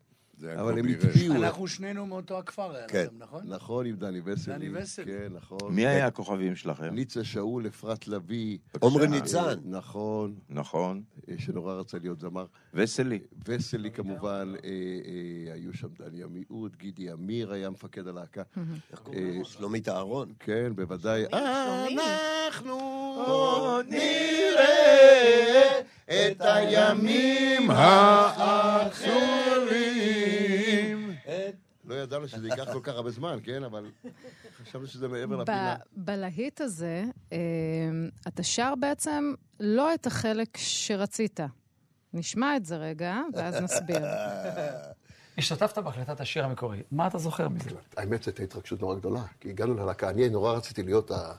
אבל הם. הטביעו. אנחנו שנינו מאותו הכפר כן, נכון? נכון, עם דני וסלי. דני וסלי. כן, נכון. מי היה הכוכבים שלכם? ניצה שאול, אפרת לביא. עומרי. ניצן. נכון, נכון. אה, שנורא רצה להיות זמר. וסלי. וסלי כמובן, אה, אה, היו שם דני עמיעוד, גידי אמיר היה מפקד הלהקה. איך קוראים לו? שלומית אהרון. כן, בוודאי. אנחנו עוד נראה את הימים האחרים. לא ידענו שזה ייקח כל כך הרבה זמן, כן? אבל חשבנו שזה מעבר לפינה. בלהיט הזה, אה, אתה שר בעצם לא את החלק שרצית. נשמע את זה רגע, ואז נסביר. השתתפת בהחלטת השיר המקורי. מה אתה זוכר מזה? האמת, זו הייתה התרגשות נורא גדולה, כי הגענו ללהקה, אני נורא רציתי להיות ה-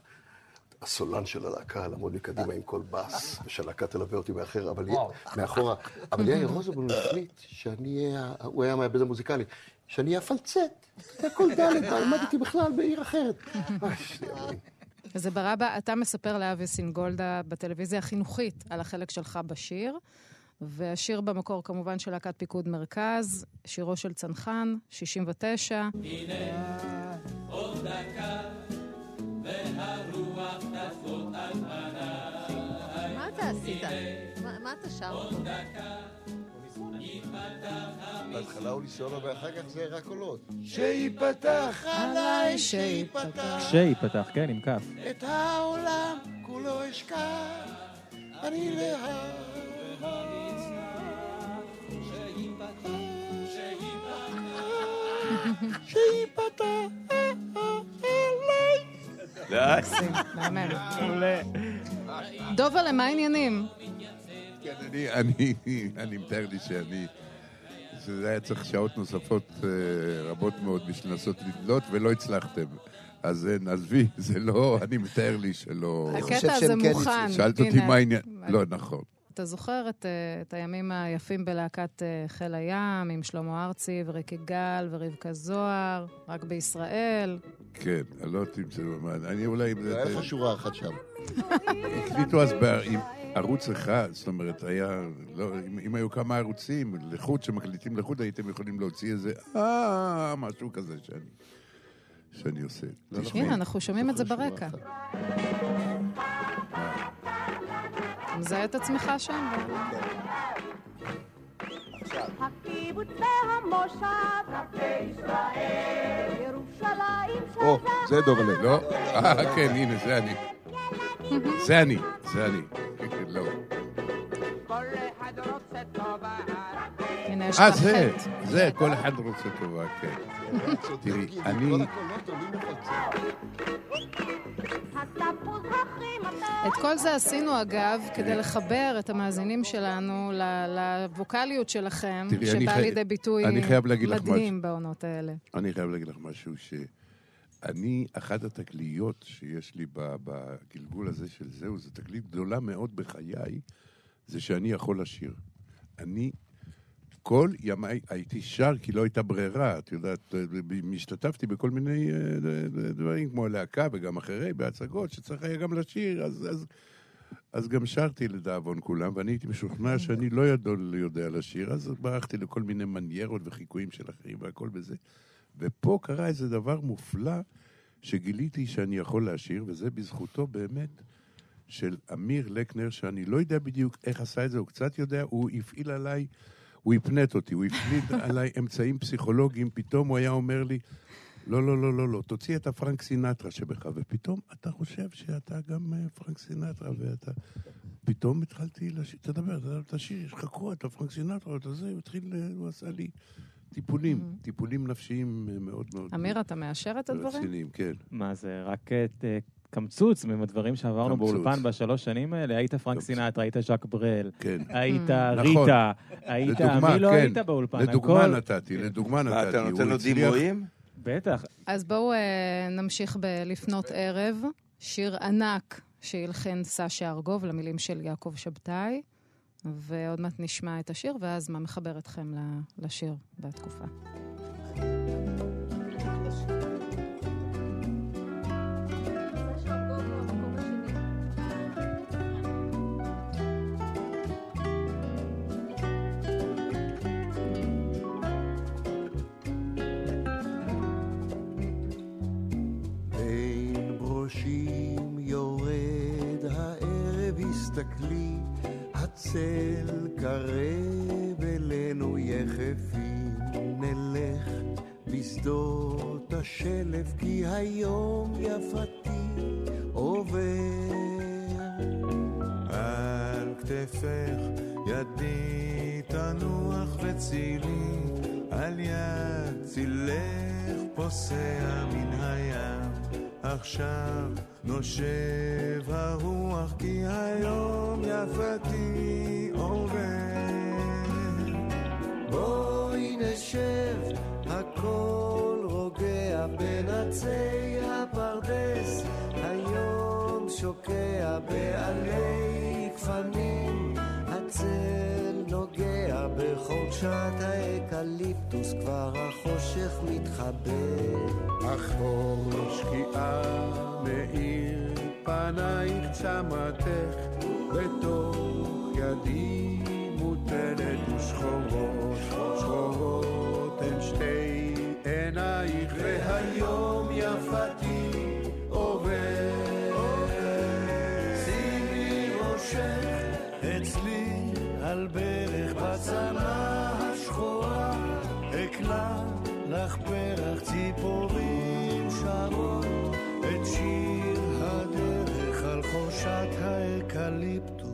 הסולן של הלהקה, לעמוד מקדימה עם כל בס, ושהלהקה תלווה אותי מאחר, אבל יהיה- מאחורה. אבל יאיר רוזנבלום החליט שאני אהיה, הוא היה המעבד המוזיקלי, שאני אהיה הפלצט, זה הכל ד', למדתי בכלל בעיר אחרת. זה ברבא, אתה מספר לאבי סינגולדה בטלוויזיה החינוכית על החלק שלך בשיר, והשיר במקור כמובן של להקת פיקוד מרכז, שירו של צנחן, 69. עוד מה- אתה שר? עוד דקה, בהתחלה הוא סולו ואחר כך זה רק קולות. שיפתח עליי, שיפתח. שייפתח, כן, עם כף. את העולם כולו אשכח, אני שיפתח עליי. מקסים, מהמם. דובה, למה העניינים? כן, אני, אני, אני מתאר לי שאני... שזה היה צריך שעות נוספות אה, רבות מאוד בשביל לנסות לדלות, ולא הצלחתם. אז אין, עזבי, זה לא, אני מתאר לי שלא... הקטע הזה מוכן. שאלת אותי. מה העניין. לא, נכון. אתה זוכר את, אה, את הימים היפים בלהקת אה, חיל הים, עם שלמה ארצי וריקי גל ורבקה זוהר, רק בישראל. כן, אני לא תמצא במה, אני אולי... לך שורה אחת שם. הקליטו אז ערוץ אחד, זאת אומרת, היה... לא, אם, אם היו כמה ערוצים, לחוד, שמקליטים לחוד, הייתם יכולים להוציא איזה... אה, משהו כזה שאני... שאני עושה. הנה, אנחנו שומעים את זה ברקע. אתה מזהה את עצמך שם? הקיבוץ והמושב, רבי ישראל, ירושלים או, זה דובלה. לא, אה, כן, הנה, זה אני. זה אני, זה אני. לא. אה, זה. זה, כל אחד רוצה טובה, כן. תראי, אני... את כל זה עשינו, אגב, כדי לחבר את המאזינים שלנו ל- לווקאליות שלכם, שבאה לידי ביטוי מדהים בעונות האלה. אני חייב להגיד לך משהו, שאני, אחת התגליות שיש לי בגלגול הזה של זהו, זו תגלית גדולה מאוד בחיי, זה שאני יכול לשיר. אני כל ימיי הייתי שר כי לא הייתה ברירה, את יודעת, השתתפתי בכל מיני אה, דברים כמו להקה וגם אחרי, בהצגות, שצריך היה גם לשיר, אז, אז, אז גם שרתי לדאבון כולם, ואני הייתי משוכנע שאני לא יודע לשיר, אז ברחתי לכל מיני מניירות וחיקויים של אחרים והכל בזה. ופה קרה איזה דבר מופלא, שגיליתי שאני יכול לשיר, וזה בזכותו באמת של אמיר לקנר, שאני לא יודע בדיוק איך עשה את זה, הוא קצת יודע, הוא הפעיל עליי, הוא הפנט אותי, הוא הפליט עליי אמצעים פסיכולוגיים, פתאום הוא היה אומר לי, לא, לא, לא, לא, לא, תוציא את הפרנק סינטרה שבך, ופתאום אתה חושב שאתה גם אה, פרנק סינטרה, ואתה... פתאום התחלתי לשיר, תדבר, תדבר, תשיר, יש לך קרוא, אתה פרנק סינטרה, אתה זה, הוא התחיל, אה, הוא עשה לי טיפולים, טיפולים נפשיים אה, מאוד מאוד אמיר, אתה מאשר את הדברים? רציניים, כן. מה זה, רק את אה, קמצוץ מהדברים שעברנו קמצוץ. באולפן בשלוש שנים האלה? היית פרנק סינטרה, היית ז'אק ברל, כן. היית נכון. ריטה, היית... לדוגמה, מי לא כן. היית באולפן? לדוגמה הכל- נתתי, לדוגמה מה, נתתי. אתה נותן לו דימויים? בטח. אז בואו אה, נמשיך בלפנות ערב. שיר ענק שהלחין סשה ארגוב למילים של יעקב שבתאי, ועוד מעט נשמע את השיר, ואז מה מחבר אתכם לשיר בתקופה. הצל קרב אלינו יחפים, נלך בשדות השלף, כי היום יפתי עובר. על כתפך ידי תנוח וצילי, על יד צילך פוסע מן הים. עכשיו נושב הרוח, כי היום יפתי עובר. בואי נשב, הכל רוגע בין עצי הפרדס, היום שוקע בעלי בחורשת האקליפטוס, כבר החושך מתחבא. אחור שקיעה מאיר פנייך צמתך בתוך ידי מוטלת ושחורות. שחורות הן שתי עינייך והיום יפתי עובר. שימי ראשך ציפורים שרות, את שיר הדרך על חורשת האקליפטוס.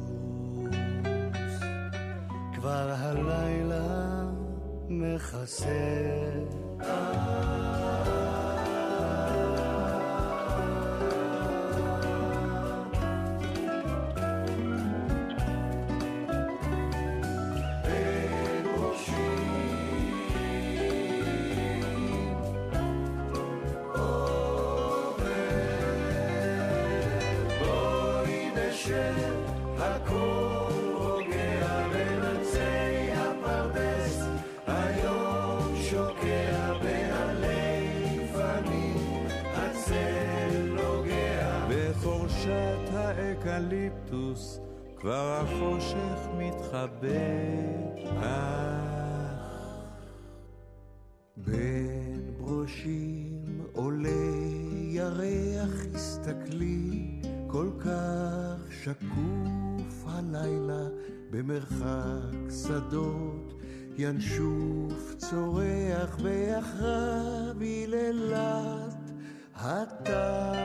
כבר הלילה מכסה. האקליפטוס כבר החושך מתחבא. אך בין ברושים עולה ירח, הסתכלי, כל כך שקוף הלילה, במרחק שדות, ינשוף צורח ויחרב היללת הטל.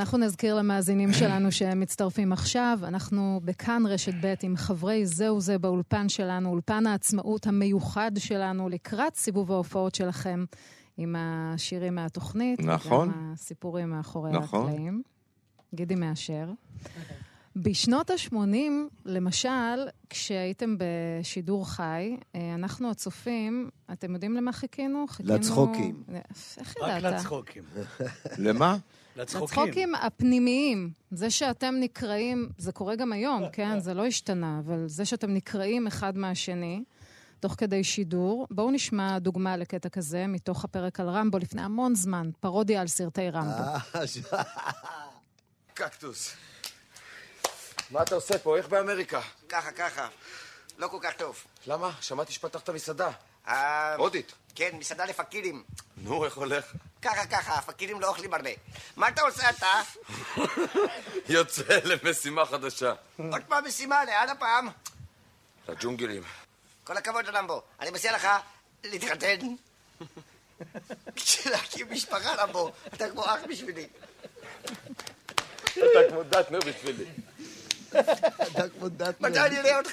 אנחנו נזכיר למאזינים שלנו שהם מצטרפים עכשיו. אנחנו בכאן רשת ב' עם חברי זהו זה באולפן שלנו, אולפן העצמאות המיוחד שלנו, לקראת סיבוב ההופעות שלכם עם השירים מהתוכנית. נכון. וגם הסיפורים מאחורי נכון. הקלעים. גידי מאשר. בשנות ה-80, למשל, כשהייתם בשידור חי, אה, אנחנו הצופים, אתם יודעים למה חיכינו? חיכינו... לצחוקים. איך רק ידעת? לצחוקים. למה? לצחוקים הפנימיים. זה שאתם נקראים, זה קורה גם היום, כן? זה לא השתנה, אבל זה שאתם נקראים אחד מהשני, תוך כדי שידור. בואו נשמע דוגמה לקטע כזה מתוך הפרק על רמבו לפני המון זמן, פרודיה על סרטי רמבו. קקטוס. מה אתה עושה פה? איך באמריקה? ככה, ככה. לא כל כך טוב. למה? שמעתי שפתחת מסעדה. אה, הודית. כן, מסעדה לפקידים. נו, איך הולך? ככה, ככה, הפקידים לא אוכלים הרבה. מה אתה עושה אתה? יוצא למשימה חדשה. עוד פעם משימה, לאן הפעם? לג'ונגלים. כל הכבוד, רמבו. אני מציע לך להתחתן. להקים משפחה, רמבו. אתה כמו אח בשבילי. אתה כמו דטנר בשבילי. אתה כמו דטנר. מתי אני אראה אותך?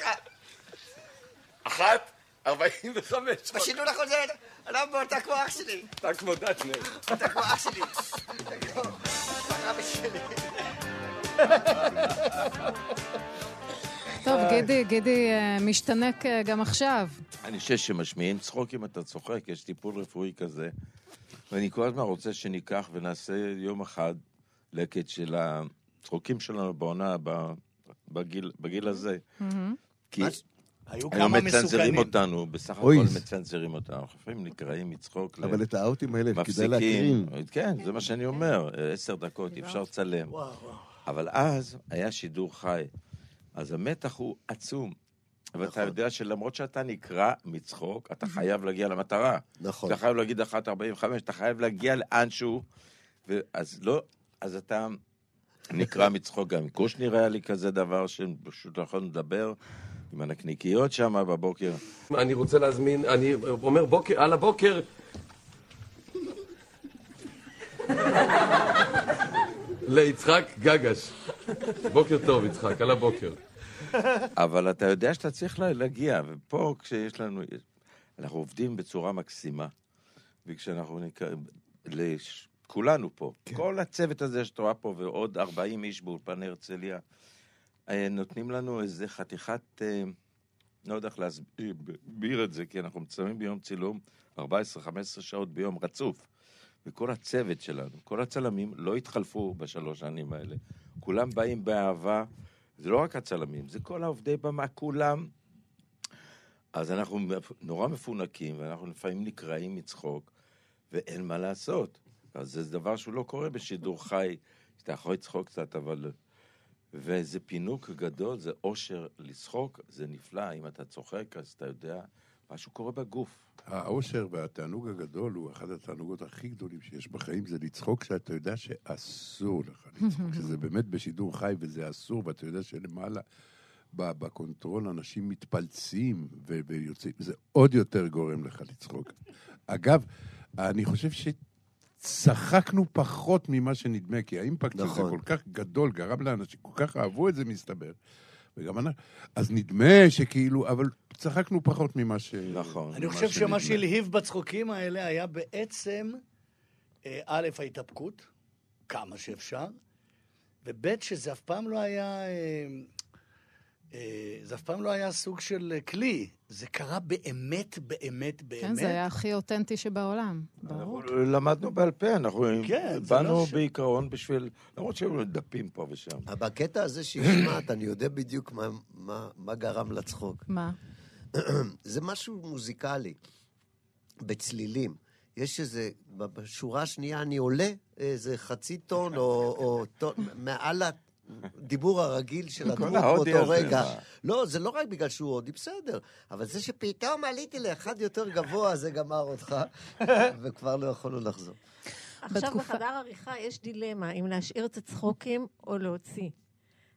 אחת, ארבעים וחמש. בשידור החוזר, רמבו, אתה כמו אח שלי. אתה כמו דטנר. אתה כמו אח שלי. אתה כמו. טוב, גידי, גידי אה, משתנק אה, גם עכשיו. אני חושב שמשמיעים צחוק אם אתה צוחק, יש טיפול רפואי כזה. ואני כל הזמן רוצה שניקח ונעשה יום אחד לקט של הצחוקים שלנו בעונה, בגיל, בגיל הזה. כי היו היום כמה מצנזרים מסוכנים. אותנו, בסך הכל. מצנזרים אותנו. אנחנו לפעמים נקראים מצחוק. אבל את האוטים האלה כדאי. להקרין. כן, זה מה שאני אומר, עשר דקות, אי אפשר לצלם. אבל אז היה שידור חי. אז המתח הוא עצום. ואתה נכון. יודע שלמרות שאתה נקרע מצחוק, אתה חייב להגיע למטרה. נכון. אתה חייב להגיד 1.45, אתה חייב להגיע לאנשהו, ואז לא, אז אתה נקרע מצחוק גם. קושניר היה לי כזה דבר שפשוט לא יכולנו לדבר עם הנקניקיות שם בבוקר. אני רוצה להזמין, אני אומר בוקר, על הבוקר... ליצחק גגש. בוקר טוב, יצחק, על הבוקר. אבל אתה יודע שאתה צריך לה- להגיע, ופה כשיש לנו... אנחנו עובדים בצורה מקסימה, וכשאנחנו נקרא... לש... כולנו פה, כן. כל הצוות הזה שאתה רואה פה, ועוד 40 איש באולפן הרצליה, נותנים לנו איזה חתיכת... אה, לא יודע איך להסביר את זה, כי אנחנו מצלמים ביום צילום 14-15 שעות ביום רצוף. וכל הצוות שלנו, כל הצלמים לא התחלפו בשלוש שנים האלה. כולם באים באהבה, זה לא רק הצלמים, זה כל העובדי במה, כולם. אז אנחנו נורא מפונקים, ואנחנו לפעמים נקרעים מצחוק, ואין מה לעשות. אז זה דבר שהוא לא קורה בשידור חי, שאתה יכול לצחוק קצת, אבל... וזה פינוק גדול, זה אושר לצחוק, זה נפלא. אם אתה צוחק, אז אתה יודע, משהו קורה בגוף. האושר והתענוג הגדול הוא אחד התענוגות הכי גדולים שיש בחיים, זה לצחוק כשאתה יודע שאסור לך לצחוק, שזה באמת בשידור חי וזה אסור, ואתה יודע שלמעלה בקונטרול אנשים מתפלצים ויוצאים, זה עוד יותר גורם לך לצחוק. אגב, אני חושב שצחקנו פחות ממה שנדמה, כי ה impact הזה נכון. כל כך גדול, גרם לאנשים, כל כך אהבו את זה, מסתבר. וגם אנחנו, אז נדמה שכאילו, אבל צחקנו פחות ממה ש... נכון. אני חושב שמה שהלהיב בצחוקים האלה היה בעצם, אה, א', ההתאפקות, כמה שאפשר, וב', שזה אף פעם לא היה... אה, אה, זה אף פעם לא היה סוג של אה, כלי, זה קרה באמת, באמת, באמת. כן, זה היה הכי אותנטי שבעולם. ברור. למדנו בעל פה, אנחנו כן, זה באנו לא ש- בעיקרון בשביל, למרות שהיו לנו דפים פה ושם. בקטע הזה שהשמעת, אני יודע בדיוק מה, מה, מה גרם לצחוק. מה? זה משהו מוזיקלי, בצלילים. יש איזה, בשורה השנייה אני עולה איזה חצי טון או, או טון, מעל הדיבור הרגיל של הדמות באותו רגע. מה? לא, זה לא רק בגלל שהוא הודי, בסדר. אבל זה שפתאום עליתי לאחד יותר גבוה, זה גמר אותך, וכבר לא יכולנו לחזור. עכשיו בתקופה- בחדר עריכה יש דילמה אם להשאיר את הצחוקים או להוציא.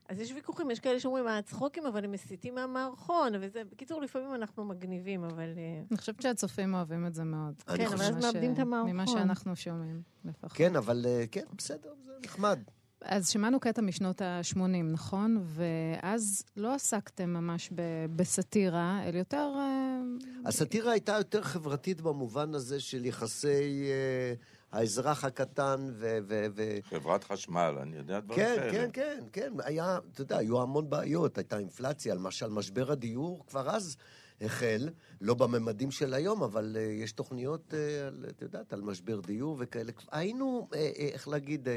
אז יש ויכוחים, יש כאלה שאומרים, הצחוקים, אבל הם מסיטים מהמערכון, וזה, בקיצור, לפעמים אנחנו מגניבים, אבל... אה, אני חושבת שהצופים אוהבים את זה מאוד. כן, אבל אז מאבדים את המערכון. ממה שאנחנו שומעים, לפחות. כן, אבל אה, כן, בסדר, זה נחמד. אז שמענו קטע משנות ה-80, נכון? ואז לא עסקתם ממש ב- בסאטירה, אלא יותר... אה, הסאטירה הייתה יותר חברתית במובן הזה של יחסי אה, האזרח הקטן ו... ו, ו חברת חשמל, אני יודע דברים כן, כאלה. כן, כן, כן, היה, אתה יודע, היו המון בעיות, הייתה אינפלציה, למשל משבר הדיור כבר אז החל, לא בממדים של היום, אבל uh, יש תוכניות, uh, על, את יודעת, על משבר דיור וכאלה. היינו, uh, uh, איך להגיד, uh,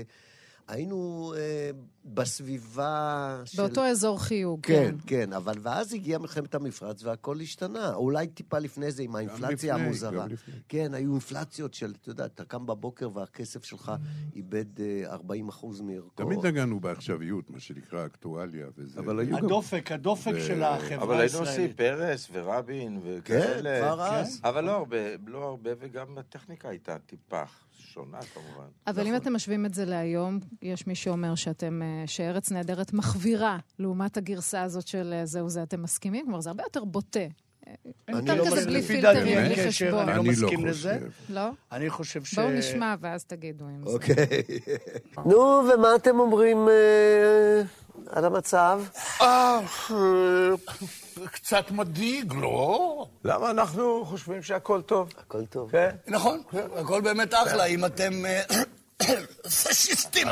היינו uh, בסביבה של... באותו אזור חיוג, כן, כן, אבל ואז הגיעה מלחמת המפרץ והכל השתנה. אולי טיפה לפני זה עם האינפלציה לפני, המוזרה. גם לפני. כן, היו אינפלציות של, אתה יודע, אתה קם בבוקר והכסף שלך איבד אה, 40 אחוז מערכו. תמיד נגענו בעכשוויות, מה שנקרא אקטואליה וזה. אבל היו גם- הדופק, הדופק ו- של החברה אבל היינו עושים הישראלית. פרס ורבין וכאלה. כן, כבר אז. אבל לא הרבה, לא הרבה, וגם הטכניקה הייתה טיפה שונה כמובן. אבל נכון. אם אתם משווים את זה להיום, יש מי שאומר שאתם, אה, שארץ נהדרת מחווירה לעומת הגרסה הזאת של אה, זהו זה, אתם מסכימים? כלומר, זה הרבה יותר בוטה. אני יותר לא כזה מסכים. בלי לפי פילטרים, דעתי אין בלי קשר, חשבון. אני לא לא מסכים לזה. חושב. לא? אני חושב ש... בואו נשמע ואז תגידו אם זה... אוקיי. נו, ומה אתם אומרים אה, על המצב? אה, קצת מדאיג, לא? למה אנחנו חושבים שהכל טוב? הכל טוב. כן? נכון, הכל באמת אחלה, אם אתם אה, פשיסטים.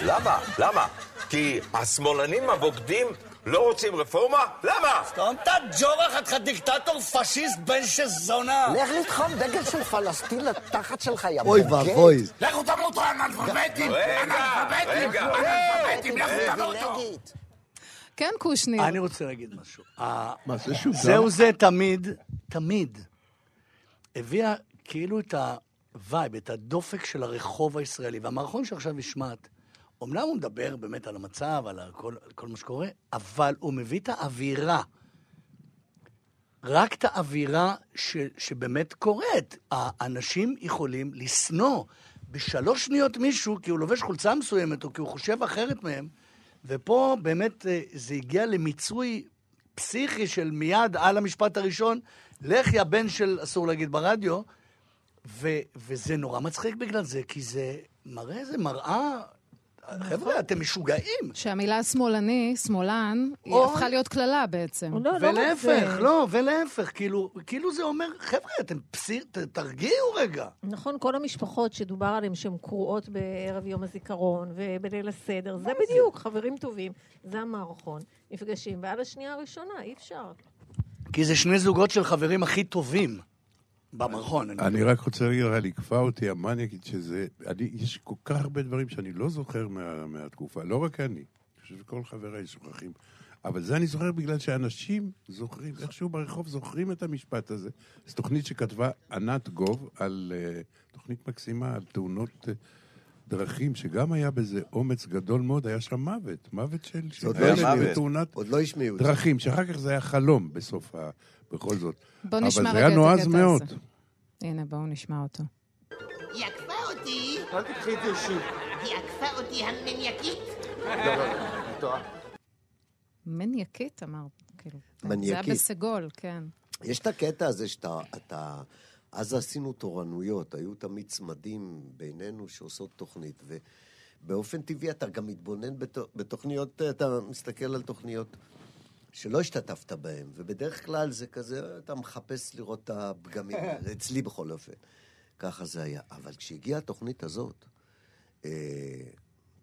למה? למה? כי השמאלנים הבוגדים לא רוצים רפורמה? למה? סתום את הג'ורה, חתיכת דיקטטור פשיסט בן שזונה. לך לתחום דגל של פלסטין לתחת שלך, יא אוי. ואבוי. לכו תבלו אותו אנאלפביתים! רגע, אנאלפביתים! רגע. אנאלפביתים! לכו! פריבילגית. כן, קושניר. אני רוצה להגיד משהו. מה, זה שודר? זהו זה תמיד, תמיד, הביאה כאילו את ה vibe, את הדופק של הרחוב הישראלי. והמערכון שעכשיו השמעת אמנם הוא מדבר באמת על המצב, על כל, על כל מה שקורה, אבל הוא מביא את האווירה. רק את האווירה ש, שבאמת קורית. האנשים יכולים לשנוא בשלוש שניות מישהו כי הוא לובש חולצה מסוימת או כי הוא חושב אחרת מהם, ופה באמת אה, זה הגיע למיצוי פסיכי של מיד על המשפט הראשון, לך יא בן של אסור להגיד ברדיו, ו, וזה נורא מצחיק בגלל זה, כי זה מראה איזה מראה... חבר'ה, אתם משוגעים. שהמילה שמאלני, שמאלן, היא. הפכה להיות קללה בעצם. לא, ולהפך, לא, ולהפך, כאילו, כאילו זה אומר, חבר'ה, אתם פסי... ת- תרגיעו רגע. נכון, כל המשפחות שדובר עליהן שהן קרועות בערב יום הזיכרון ובליל הסדר, זה בדיוק, חברים טובים, זה המערכון, נפגשים, ועל השנייה הראשונה, אי אפשר. כי זה שני זוגות של חברים הכי טובים במערכון. אני רק רוצה להגיד לך, לקפה אותי המניאקית שזה... אני, יש כל כך הרבה דברים שאני לא זוכר מה, מהתקופה, לא רק אני, אני חושב שכל חבריי שוכחים. אבל זה אני זוכר בגלל שאנשים זוכרים, איכשהו ברחוב זוכרים את המשפט הזה. זו תוכנית שכתבה ענת גוב על uh, תוכנית מקסימה על תאונות uh, דרכים, שגם היה בזה אומץ גדול מאוד, היה שם מוות, מוות של... של עוד לא השמיעו. בתאונת עוד לא השמיעו את זה. דרכים, שאחר כך זה היה חלום בסוף ה... בכל זאת. בוא נשמע אבל זה רגע היה את נועז הקטע מאוד. הזה. הנה, בואו נשמע אותו. היא עקפה אותי. אל תקחי את זה אישית. היא עקפה אותי המניאקית. מניאקית אמרת, כאילו. זה היה מניאקית. בסגול, כן. יש את הקטע הזה שאתה... אתה, אז עשינו תורנויות, היו תמיד צמדים בינינו שעושות תוכנית, ובאופן טבעי אתה גם מתבונן בת, בתוכניות, אתה מסתכל על תוכניות שלא השתתפת בהן, ובדרך כלל זה כזה, אתה מחפש לראות את הפגמים, אצלי בכל אופן. ככה זה היה. אבל כשהגיעה התוכנית הזאת, אה,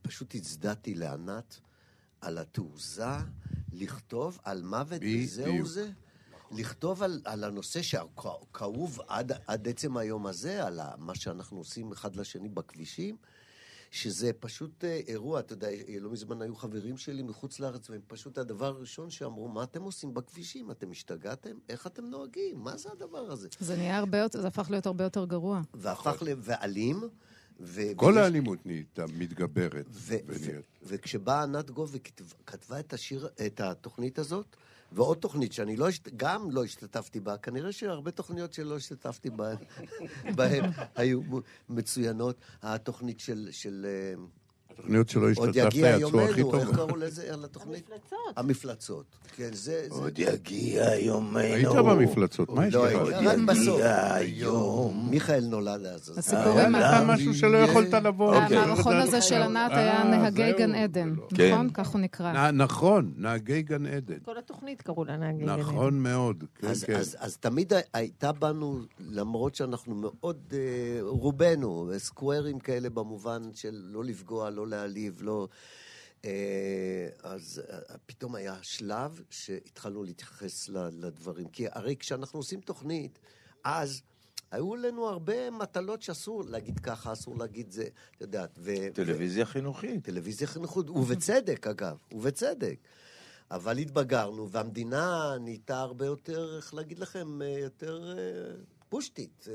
פשוט הצדעתי לענת על התעוזה לכתוב על מוות וזהו. זה. לכתוב על, על הנושא שכאוב עד, עד עצם היום הזה, על מה שאנחנו עושים אחד לשני בכבישים, שזה פשוט אה, אירוע, אתה יודע, אה, לא מזמן היו חברים שלי מחוץ לארץ, והם פשוט הדבר הראשון שאמרו, מה אתם עושים בכבישים? אתם השתגעתם? איך אתם נוהגים? מה זה הדבר הזה? זה נהיה הרבה יותר, זה הפך להיות הרבה יותר גרוע. והפך ל... ואלים. ו... כל ויש- האלימות נהייתה מתגברת. ו- ונהיית. וכשבאה ענת גוב וכתבה את השיר, את התוכנית הזאת, ועוד תוכנית שאני לא, גם לא השתתפתי בה, כנראה שהרבה תוכניות שלא השתתפתי בהן, בהן היו מצוינות. התוכנית של... של אה, התוכניות שלא עוד השתתפת יגיע יצאו הכי יומנו, איך. קראו לזה, לתוכנית? המפלצות. המפלצות. כן, זה... עוד יגיע יומנו. היית במפלצות, מה יש לא, לך? רק בסוף. יגיע היום. מיכאל נולד אז. הסיפורים היה לך משהו שלא יכולת לבוא. המערכון הזה של ענת היה אה, נהגי. גן עדן, כן. נכון? כך הוא נקרא. נכון, נהגי גן עדן. כל התוכנית קראו לה נהגי גן עדן. נכון מאוד, כן, אז, כן. אז, תמיד הייתה בנו, למרות שאנחנו מאוד, אה, רובנו, סקווירים כאלה במובן של לא לפגוע, לא להעליב, לא... אה, אז אה, פתאום היה שלב שהתחלנו להתייחס לדברים. כי הרי כשאנחנו עושים תוכנית, אז היו לנו הרבה מטלות שאסור להגיד ככה, אסור להגיד זה, את יודעת. ו- טלוויזיה חינוכית. טלוויזיה חינוכית, ובצדק אגב, ובצדק. אבל התבגרנו, והמדינה נהייתה הרבה יותר, איך להגיד לכם, אה, יותר פושטית.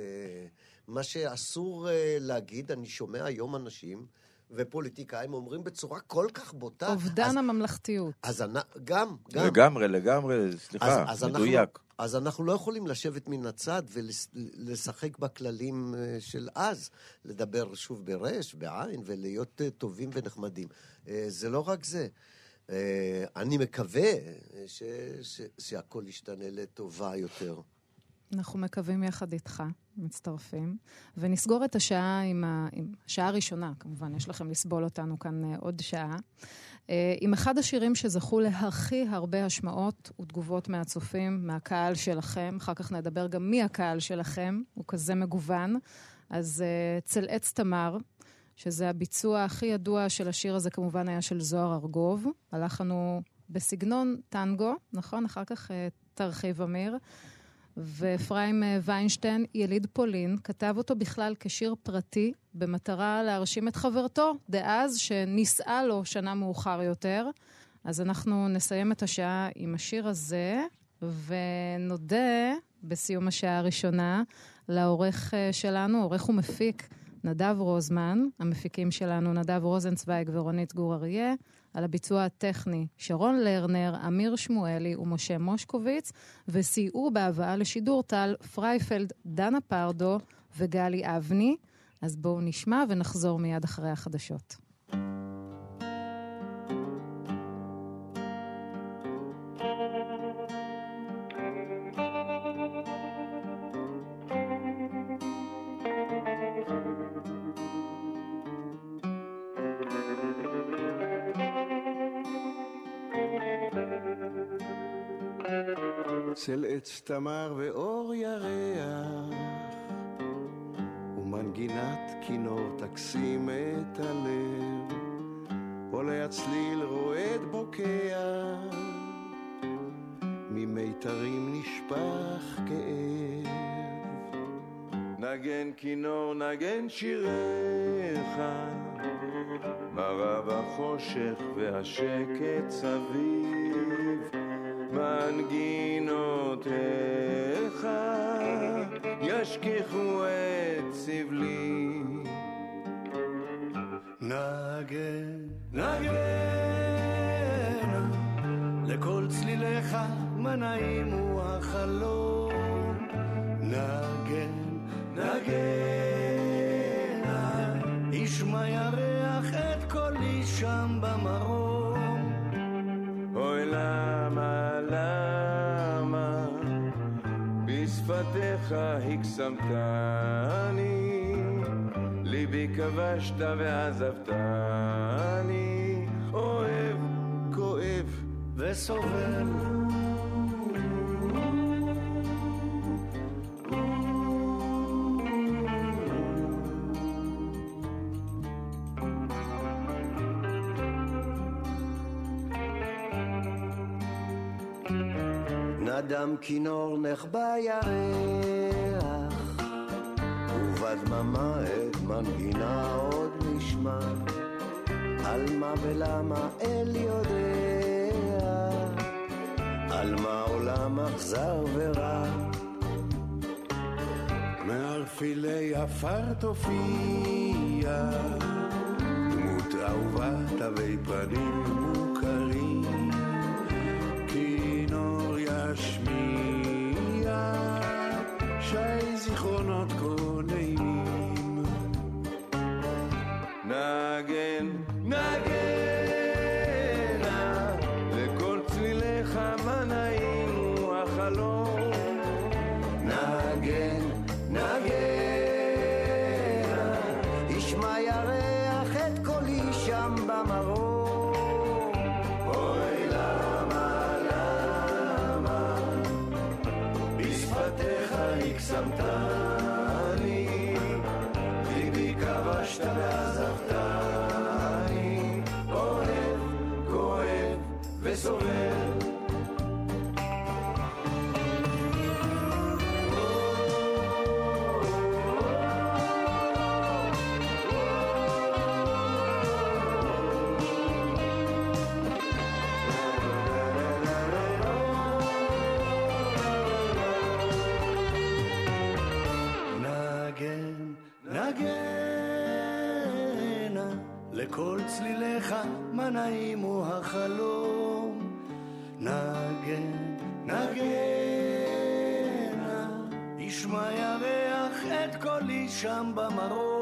מה שאסור להגיד, אני שומע היום אנשים ופוליטיקאים אומרים בצורה כל כך בוטה. אובדן הממלכתיות. אז אנ... גם, גם. לגמרי, לגמרי, סליחה, אז, אז מדויק. אנחנו, אז אנחנו לא יכולים לשבת מן הצד ולשחק בכללים אה, של אז, לדבר שוב ברש, בעין, ולהיות אה, טובים ונחמדים. אה, זה לא רק זה. אני מקווה ש, ש, שהכל ישתנה לטובה יותר. אנחנו מקווים יחד איתך, מצטרפים. ונסגור את השעה עם, ה... עם השעה הראשונה, כמובן, יש לכם לסבול אותנו כאן אה, עוד שעה. אה, עם אחד השירים שזכו להכי הרבה השמעות ותגובות מהצופים, מהקהל שלכם. אחר כך נדבר גם מי הקהל שלכם, הוא כזה מגוון. אז אה, צל עץ תמר, שזה הביצוע הכי ידוע של השיר הזה, כמובן היה של זוהר ארגוב. הלך לנו בסגנון טנגו, נכון? אחר כך תרחיב אמיר. ואפרים אה, ויינשטיין, יליד פולין, כתב אותו בכלל כשיר פרטי, במטרה להרשים את חברתו דאז, שנישאה לו שנה מאוחר יותר. אז אנחנו נסיים את השעה עם השיר הזה, ונודה בסיום השעה הראשונה לעורך אה, שלנו, עורך ומפיק נדב רוזמן, המפיקים שלנו נדב רוזנצוויג ורונית גור אריה, על הביצוע הטכני שרון לרנר, אמיר שמואלי ומשה מושקוביץ, וסייעו בהבאה לשידור טל פרייפלד, דנה פרדו וגלי אבני. אז בואו נשמע ונחזור מיד אחרי החדשות. תמר ואור ירח ומנגינת כינור תקסים את הלב. עולה הצליל רועד בוקע ממיתרים נשפך כאב. נגן כינור, נגן שיריך, מרב החושך והשקט סביב, מנגינותיך ישכיחו את סבלי. נגן, נגן, לכל צליליך מה נעים הוא החלום. נגן, נגן, בשפתיך הקסמתני, ליבי כבשת ועזבתני, אוהב, כואב וסובל. כינור נחבא ירח, ובדממה את מנגינה עוד נשמע. על מה ולמה אל יודע, על מה עולם אכזר ורע. מערפילי עפר תופיע, דמות אהובה תווי פנים נגן, נעים הוא החלום. נגן, נגנה, ישמע ירח את קולי שם במרום.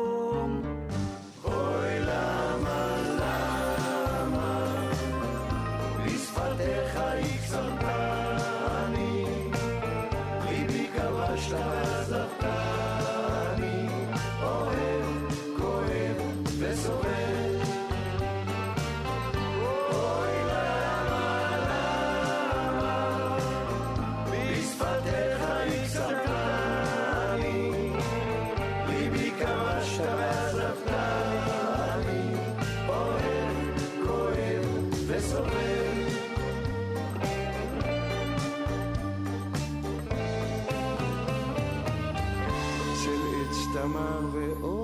תמר ואור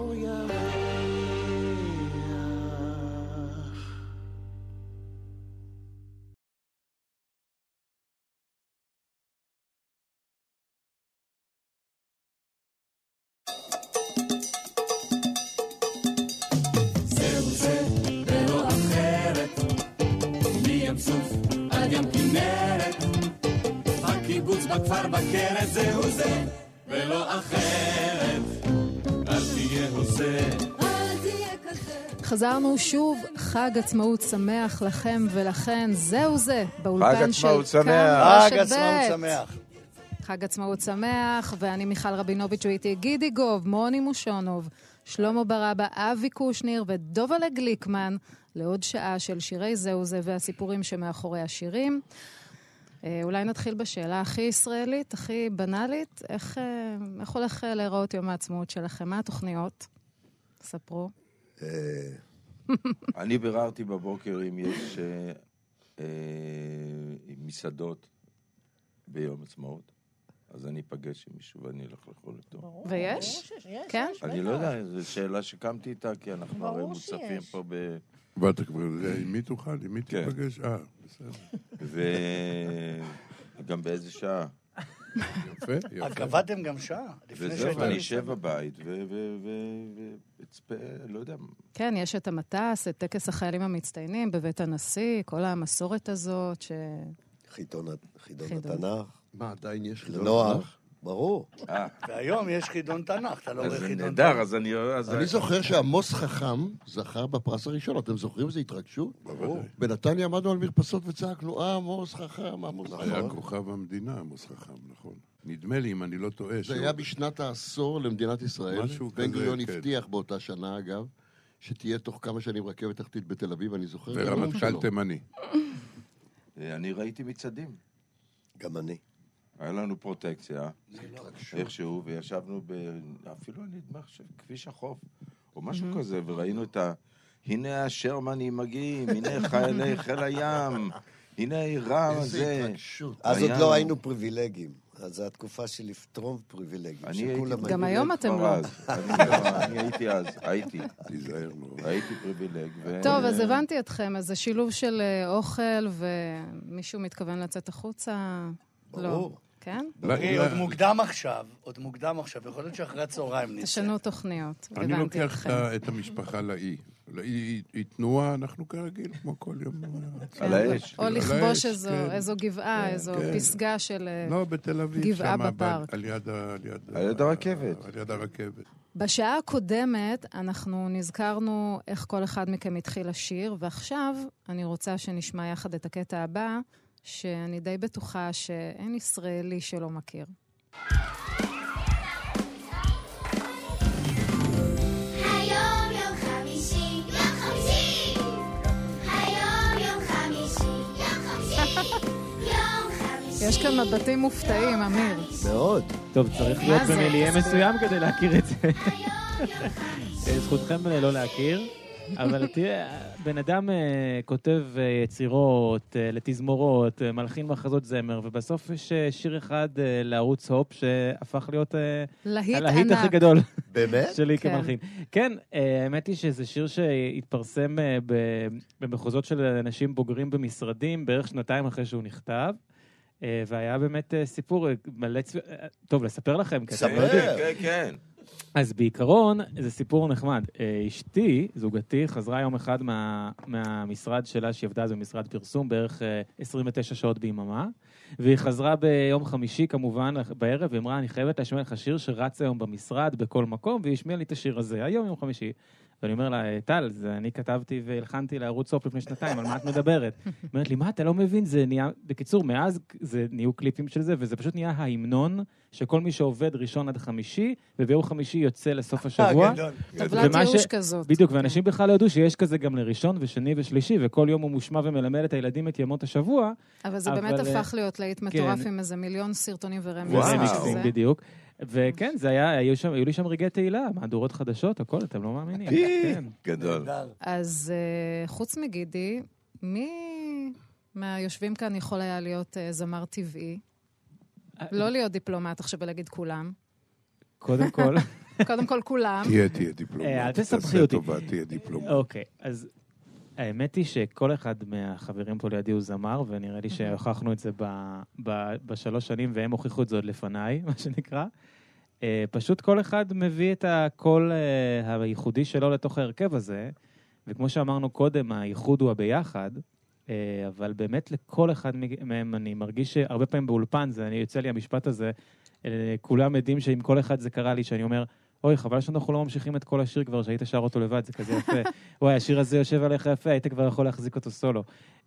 חזרנו שוב, חג עצמאות שמח לכם ולכן, זהו זה, באולפן של עצמאות שמח. כאן חג רשת עצמאות ב'. שמח. חג עצמאות שמח, ואני מיכל רבינוביץ' ואיתי גידי גוב, מוני מושונוב, שלמה ברבא, אבי קושניר ודובלה גליקמן, לעוד שעה של שירי זהו זה והסיפורים שמאחורי השירים. אה, אולי נתחיל בשאלה הכי ישראלית, הכי בנאלית, איך, אה, איך הולך אה, להיראות יום העצמאות שלכם? מה התוכניות? ספרו. אני ביררתי בבוקר אם יש אה, אה, מסעדות ביום עצמאות, אז אני אפגש עם מישהו ואני אלך לאכול איתו. ויש? כן? אני לא יודע, זו שאלה שקמתי איתה, כי אנחנו הרי מוצפים. פה ב... ואתה כבר יודע עם מי תאכל, עם מי כן. תיפגש? אה, בסדר. וגם באיזה שעה. יפה, יפה. אז קבעתם גם שעה, לפני וזהו, שהייתם ואני מסעדה. אשב בבית ואצפה, לא יודע, כן, יש את המטס, את טקס החיילים המצטיינים בבית הנשיא, כל המסורת הזאת ש... חידון. התנ"ך. מה, עדיין יש חידון לנוער, תנ"ך? ברור. והיום יש חידון תנ"ך, אתה לא רואה חידון נהדר, תנ"ך. אז אני... אז אני זוכר שעמוס חכם זכה בפרס הראשון, אתם זוכרים איזה התרגשות? ברור. בנתניה עמדנו על מרפסות וצעקנו, אה, עמוס חכם, עמוס היה חכם. כוכב המדינה, עמוס חכם, נכון. נדמה לי, אם אני לא טועה, זה היה בשנת העשור למדינת ישראל. משהו בן כזה, גוריון כן. הבטיח באותה שנה, אגב, שתהיה תוך כמה שנים רכבת תחתית בתל אביב, אני זוכר. ורמטכ"ל. תימני. אני ראיתי מצעדים. גם אני. היה לנו פרוטקציה, לא איכשהו, וישבנו ב... אפילו אני נדמה עכשיו כביש החוף, או משהו. כזה, וראינו את ה... הנה השרמנים מגיעים, הנה חיילי חיל הים, הנה רם איזה הזה. התרגשות. אז עוד לא היינו פריבילגים. אז זו התקופה של לפתרום פריבילגים. אני שכולם גם היום אתם לא. אני לא, הייתי אז, הייתי. תיזהר מאוד. הייתי פריבילג. טוב, אז הבנתי אתכם, אז זה שילוב של אה, אוכל ומישהו מתכוון לצאת החוצה? לא. ברור. כן? תראי, עוד מוקדם עכשיו, עוד מוקדם עכשיו, יכול להיות שאחרי הצהריים נצא. תשנו תוכניות, אני הבנתי לוקח את המשפחה לאי. לאי היא- תנועה, אנחנו כרגיל, כמו כל יום. כן. על האש. או על לכבוש איזו- כן. איזו גבעה, כן, איזו. פסגה של אה, לא, בתל אביב, גבעה בפארק. על יד ה- על יד ה- על יד הרכבת. על יד הרכבת. בשעה הקודמת אנחנו נזכרנו איך כל אחד מכם התחיל לשיר, ועכשיו אני רוצה שנשמע יחד את הקטע הבא, שאני די בטוחה שאין ישראלי שלא מכיר. יש כאן מבטים מופתעים, אמיר. מאוד. טוב, צריך להיות? במיליה מסוים כדי להכיר את זה. אה, זכותכם לא להכיר, אבל תראה, בן אדם אה, כותב אה, יצירות אה, לתזמורות, מלחין מחזות זמר, ובסוף יש שיר אחד לערוץ הופ שהפך להיות להיט הלהיט הכי. גדול באמת? שלי כן. כמלחין. כן, האמת היא שזה שיר שהתפרסם במחוזות של אנשים בוגרים במשרדים בערך שנתיים אחרי שהוא נכתב. והיה באמת סיפור מלא צב... אה, טוב, לספר לכם. כי אתם לא יודעים. כן, כן, כן. אז בעיקרון, זה סיפור נחמד. אה, אשתי, זוגתי, חזרה יום אחד מה, מהמשרד שלה, שהיא עבדה אז במשרד פרסום, בערך אה, 29 שעות ביממה, והיא חזרה ביום חמישי, כמובן, בערב, והיא אמרה, אני חייבת להשמיע לך שיר שרץ היום במשרד, בכל מקום, והיא השמיעה לי את השיר הזה, היום יום חמישי. ואני אומר לה, טל, זה אני כתבתי והלחנתי לערוץ סוף לפני שנתיים, על מה את מדברת? היא אומרת לי, מה, אתה לא מבין, זה נהיה... בקיצור, מאז זה נהיו קליפים של זה, וזה פשוט נהיה ההמנון שכל מי שעובד ראשון עד חמישי, וביום חמישי יוצא לסוף השבוע. גדול. טבלת ייאוש כזאת. בדיוק, ואנשים בכלל לא ידעו שיש כזה גם לראשון ושני ושלישי, וכל יום הוא מושמע ומלמד את הילדים את ימות השבוע. אבל זה באמת אבל, אה, הפך להיות להיט מטורף כן. עם איזה מיליון סרטונים כזה. בדיוק. וכן, זה היה, היו, שם, היו לי שם רגעי תהילה, מהדורות חדשות, הכל, אתם לא מאמינים. כן. גדול. אז אה, חוץ מגידי, מי מהיושבים כאן יכול היה להיות אה, זמר טבעי? לא להיות דיפלומט עכשיו ולהגיד כולם. קודם כל... קודם כל כולם. תהיה, תהיה דיפלומט. אה, אל תעשה תסבכי אותי. טובה, תהיה דיפלומט. אוקיי, אז האמת היא שכל אחד מהחברים פה לידי הוא זמר, ונראה לי שהוכחנו את זה ב- ב- בשלוש שנים, והם הוכיחו את זה עוד לפניי, מה שנקרא. אה, פשוט כל אחד מביא את הקול אה, הייחודי שלו לתוך ההרכב הזה, וכמו שאמרנו קודם, הייחוד הוא הביחד. אה, אבל באמת לכל אחד מ- מהם אני מרגיש שהרבה פעמים באולפן, זה, אני יוצא לי המשפט הזה, אה, כולם יודעים שעם כל אחד זה קרה לי, שאני אומר, אוי, חבל שאנחנו לא ממשיכים את כל השיר כבר, שהיית שר אותו לבד, זה כזה יפה. וואי, השיר הזה יושב עליך יפה, היית כבר יכול להחזיק אותו סולו.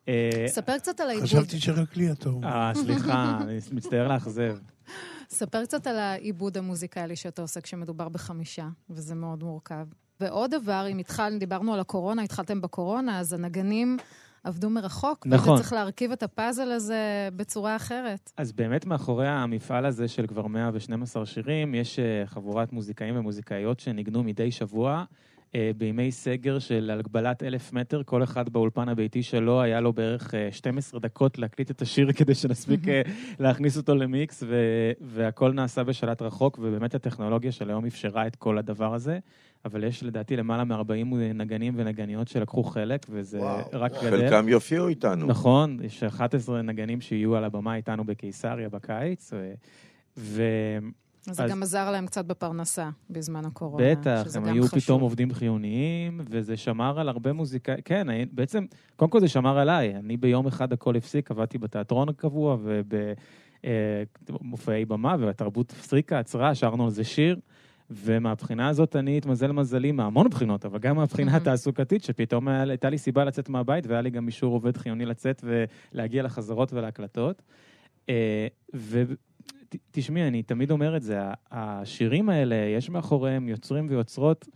אה, ספר קצת על העיבוד. חשבתי שרק לי אתה אומר. אה, סליחה, אני מצטער לאכזב. ספר קצת על העיבוד המוזיקלי שאתה עושה כשמדובר בחמישה, וזה מאוד מורכב. ועוד דבר, אם התחלנו, דיברנו על הקורונה, התחלתם בקורונה, אז הנגנים עבדו מרחוק. נכון. ואתה צריך להרכיב את הפאזל הזה בצורה אחרת. אז באמת מאחורי המפעל הזה של כבר 112 שירים, יש אה, חבורת מוזיקאים ומוזיקאיות שניגנו מדי שבוע. אה, בימי סגר של הגבלת אלף מטר, כל אחד באולפן הביתי שלו, היה לו בערך אה, 12 דקות להקליט את השיר כדי שנספיק אה, להכניס אותו למיקס, והכל נעשה בשלט רחוק, ובאמת הטכנולוגיה של היום אפשרה את כל הדבר הזה. אבל יש לדעתי למעלה מ-40 נגנים ונגניות שלקחו חלק, וזה וואו. רק וואו. גדל. חלקם יופיעו איתנו. נכון, יש 11 נגנים שיהיו על הבמה איתנו בקיסריה בקיץ, ו... ו... אז זה גם עזר להם קצת בפרנסה בזמן הקורונה. בטח, שזה הם היו חשוב. פתאום עובדים חיוניים, וזה שמר על הרבה מוזיקה... כן, אני- בעצם, קודם כל זה שמר עליי. אני ביום אחד הכל הפסיק, עבדתי בתיאטרון הקבוע ובמופעי במה, והתרבות הפסיקה, עצרה, שרנו על זה שיר. ומהבחינה הזאת אני התמזל מזלי מהמון בחינות, אבל גם מהבחינה התעסוקתית, שפתאום הייתה לי סיבה לצאת מהבית, והיה לי גם אישור עובד חיוני לצאת ולהגיע לחזרות ולהקלטות. אה, ותשמעי, אני תמיד אומר את זה, השירים האלה, יש מאחוריהם יוצרים ויוצרות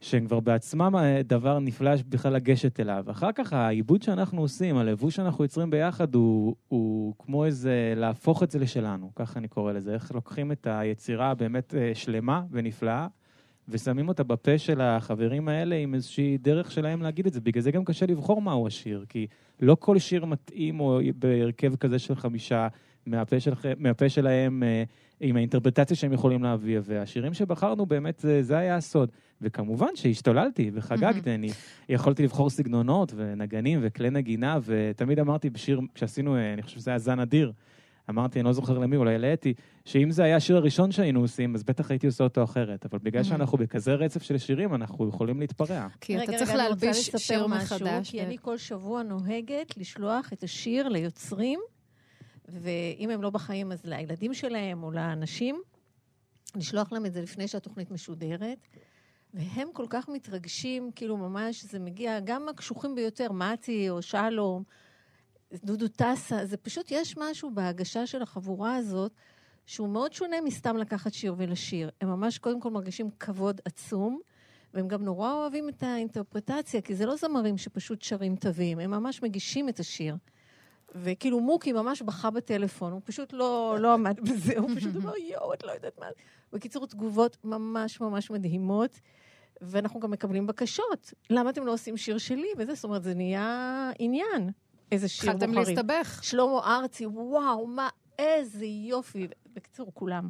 שהם כבר בעצמם אה, דבר נפלא בכלל לגשת אליו. אחר כך העיבוד שאנחנו עושים, הלבוש שאנחנו יוצרים ביחד, הוא, הוא כמו איזה להפוך את זה לשלנו, ככה אני קורא לזה. איך לוקחים את היצירה הבאמת אה, שלמה ונפלאה, ושמים אותה בפה של החברים האלה עם איזושהי דרך שלהם להגיד את זה. בגלל זה גם קשה לבחור מהו השיר, כי לא כל שיר מתאים או בהרכב כזה של חמישה מהפה, של, מהפה שלהם, אה, עם האינטרפרטציה שהם יכולים להביא. והשירים שבחרנו, באמת, זה, זה היה הסוד. וכמובן שהשתוללתי וחגגתי, אני יכולתי לבחור סגנונות ונגנים וכלי נגינה, ותמיד אמרתי בשיר, כשעשינו, אה, אני חושב שזה היה זן אדיר, אמרתי, אני לא זוכר למי, אולי לאתי, שאם זה היה השיר הראשון שהיינו עושים, אז בטח הייתי עושה אותו אחרת. אבל בגלל Mhm. שאנחנו בכזה רצף של שירים, אנחנו יכולים להתפרע. כי אתה רגע, צריך רגע, להלביש אני רוצה לספר שיר משהו, מחדש. כי אני כל שבוע נוהגת לשלוח את השיר ליוצרים, ואם הם לא בחיים, אז לילדים שלהם או לאנשים, לשלוח להם את זה לפני שהתוכנית משודרת. והם כל כך מתרגשים, כאילו ממש, זה מגיע, גם הקשוחים ביותר, מתי או שלום, דודו טסה, זה פשוט, יש משהו בהגשה של החבורה הזאת, שהוא מאוד שונה מסתם לקחת שיר ולשיר. הם ממש קודם כל מרגישים כבוד עצום, והם גם נורא אוהבים את האינטרפרטציה, כי זה לא זמרים שפשוט שרים תווים, הם ממש מגישים את השיר. וכאילו מוקי ממש בכה בטלפון, הוא פשוט לא, לא עמד בזה, הוא פשוט אמר, יואו, את לא יודעת מה. זה." בקיצור, תגובות ממש ממש מדהימות, ואנחנו גם מקבלים בקשות. למה אתם לא עושים שיר שלי? וזה, זאת אומרת, זה נהיה עניין. איזה שיר התחלתם בוחרים. להסתבך. שלמה ארצי, וואו, מה, איזה יופי. בקיצור, כולם.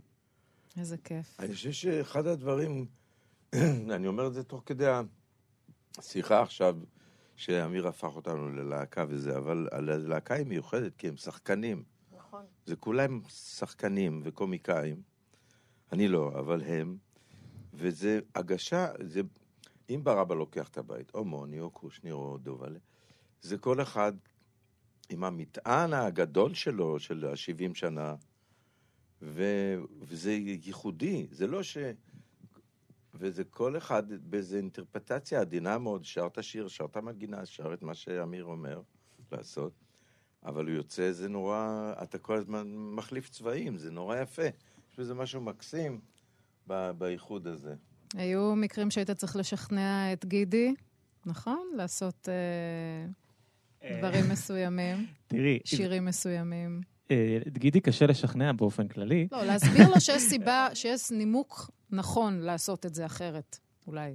איזה כיף. אני חושב שאחד הדברים, אני אומר את זה תוך כדי השיחה עכשיו, שאמיר הפך אותנו ללהקה וזה, אבל הלהקה היא מיוחדת כי הם שחקנים. נכון. זה כולם שחקנים וקומיקאים. אני לא, אבל הם. וזה הגשה, זה... אם ברבא לוקח את הבית, או מוני, או קושניר, או דובלה, זה כל אחד עם המטען הגדול שלו, של ה-70 שנה, ו... וזה ייחודי, זה לא ש... וזה כל אחד באיזו אינטרפטציה עדינה מאוד, שר את השיר, שר את המנגינה, שר את מה שאמיר אומר לעשות, אבל הוא יוצא, זה נורא, אתה כל הזמן מחליף צבעים, זה נורא יפה. יש בזה משהו מקסים ב- באיחוד הזה. היו מקרים שהיית צריך לשכנע את גידי, נכון? לעשות אה, דברים מסוימים. תראי, שירים מסוימים. אה, את גידי קשה לשכנע באופן כללי. לא, להסביר לו שיש סיבה, שיש נימוק נכון לעשות את זה אחרת, אולי.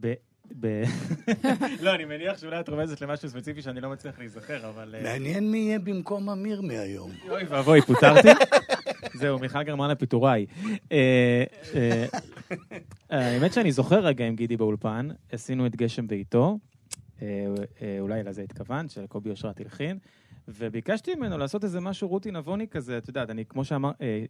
ב... ב... לא, אני מניח שאולי את רומזת למשהו ספציפי שאני לא מצליח להיזכר, אבל... אה, מעניין מי יהיה במקום אמיר מהיום. אוי ואבוי, פוטרתי? זהו, מיכל גרמן לפיטוריי. אה, אה, האמת שאני זוכר רגע עם גידי באולפן, עשינו את גשם בעיתו, אולי לזה התכוונת, של קובי אושרת הלחין, וביקשתי ממנו לעשות איזה משהו רותי נבוני כזה, את יודעת, אני, כמו שאמר, אה,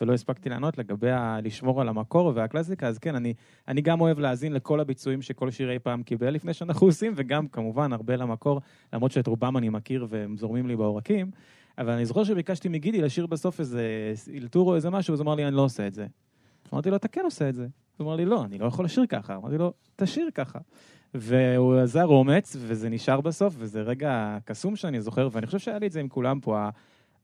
ולא הספקתי לענות לגבי ה- לשמור על המקור והקלאסיקה, אז כן, אני, אני גם אוהב להאזין לכל הביצועים שכל שיר אי פעם קיבל לפני שאנחנו עושים, וגם כמובן הרבה למקור, למרות שאת רובם אני מכיר והם זורמים לי בעורקים, אבל אני זוכר שביקשתי מגידי לשיר בסוף איזה אלתור או איזה משהו, אז הוא אמר לי, אני לא עושה את זה. אמרתי לו, אתה כן עושה את זה. הוא אמר לי, לא, אני לא יכול לשיר ככה. אמרתי לו, תשיר ככה. והוא עזר אומץ, וזה נשאר בסוף, וזה רגע קסום שאני זוכר, ואני חושב שהיה לי את זה עם כולם פה. ה-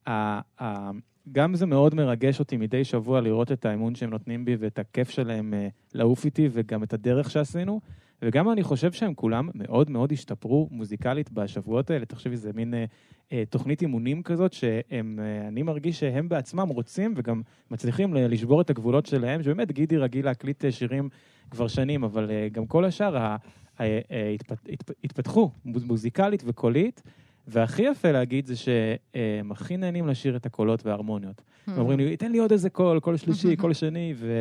ה- ה- גם זה מאוד מרגש אותי מדי שבוע לראות את האמון שהם נותנים בי ואת הכיף שלהם אה, לעוף איתי, וגם את הדרך שעשינו. וגם אני חושב שהם כולם מאוד מאוד השתפרו מוזיקלית בשבועות האלה. תחשבי, זה מין אה, אה, תוכנית אימונים כזאת, שהם, אה, מרגיש שהם בעצמם רוצים וגם מצליחים לשבור את הגבולות שלהם, שבאמת גידי רגיל להקליט אה, שירים כבר שנים, אבל אה, גם כל השאר אה, התפ- התפתחו מוז- מוזיקלית וקולית. והכי יפה להגיד זה שהם הכי נהנים לשיר את הקולות וההרמוניות. הם אומרים לי, תן לי עוד איזה קול, קול שלישי, קול שני, ו...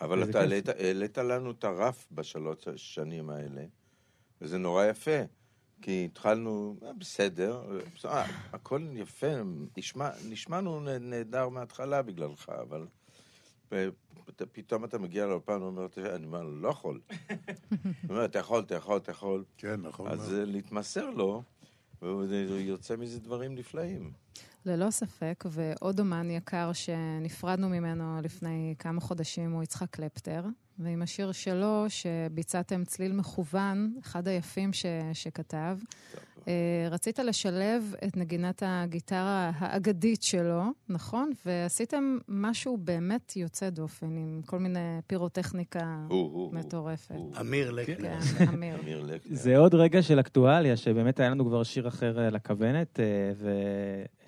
אבל אתה. העלית, העלית לנו את הרף בשלוש השנים האלה, וזה נורא יפה. כי התחלנו, אה, בסדר, אה, הכל יפה, נשמע, נשמענו נה- נהדר מההתחלה בגללך, אבל פתאום אתה מגיע לאולפן ואומר, אני אומר, לא יכול. הוא אומר, אתה יכול, אתה יכול, אתה יכול. כן, נכון. אז להתמסר לו, ויוצא מזה דברים נפלאים. ללא ספק, ועוד אומן יקר שנפרדנו ממנו לפני כמה חודשים הוא יצחק קלפטר, ועם השיר שלו, שביצעתם צליל מכוון, אחד היפים ש, שכתב, אה, רצית לשלב את נגינת הגיטרה האגדית שלו, נכון? ועשיתם משהו באמת יוצא דופן, עם כל מיני פירוטכניקה מטורפת. אמיר לקנר. אמיר. אמיר לקנר. זה עוד רגע של אקטואליה, שבאמת היה לנו כבר שיר אחר אה, לכוונת, אה, ו...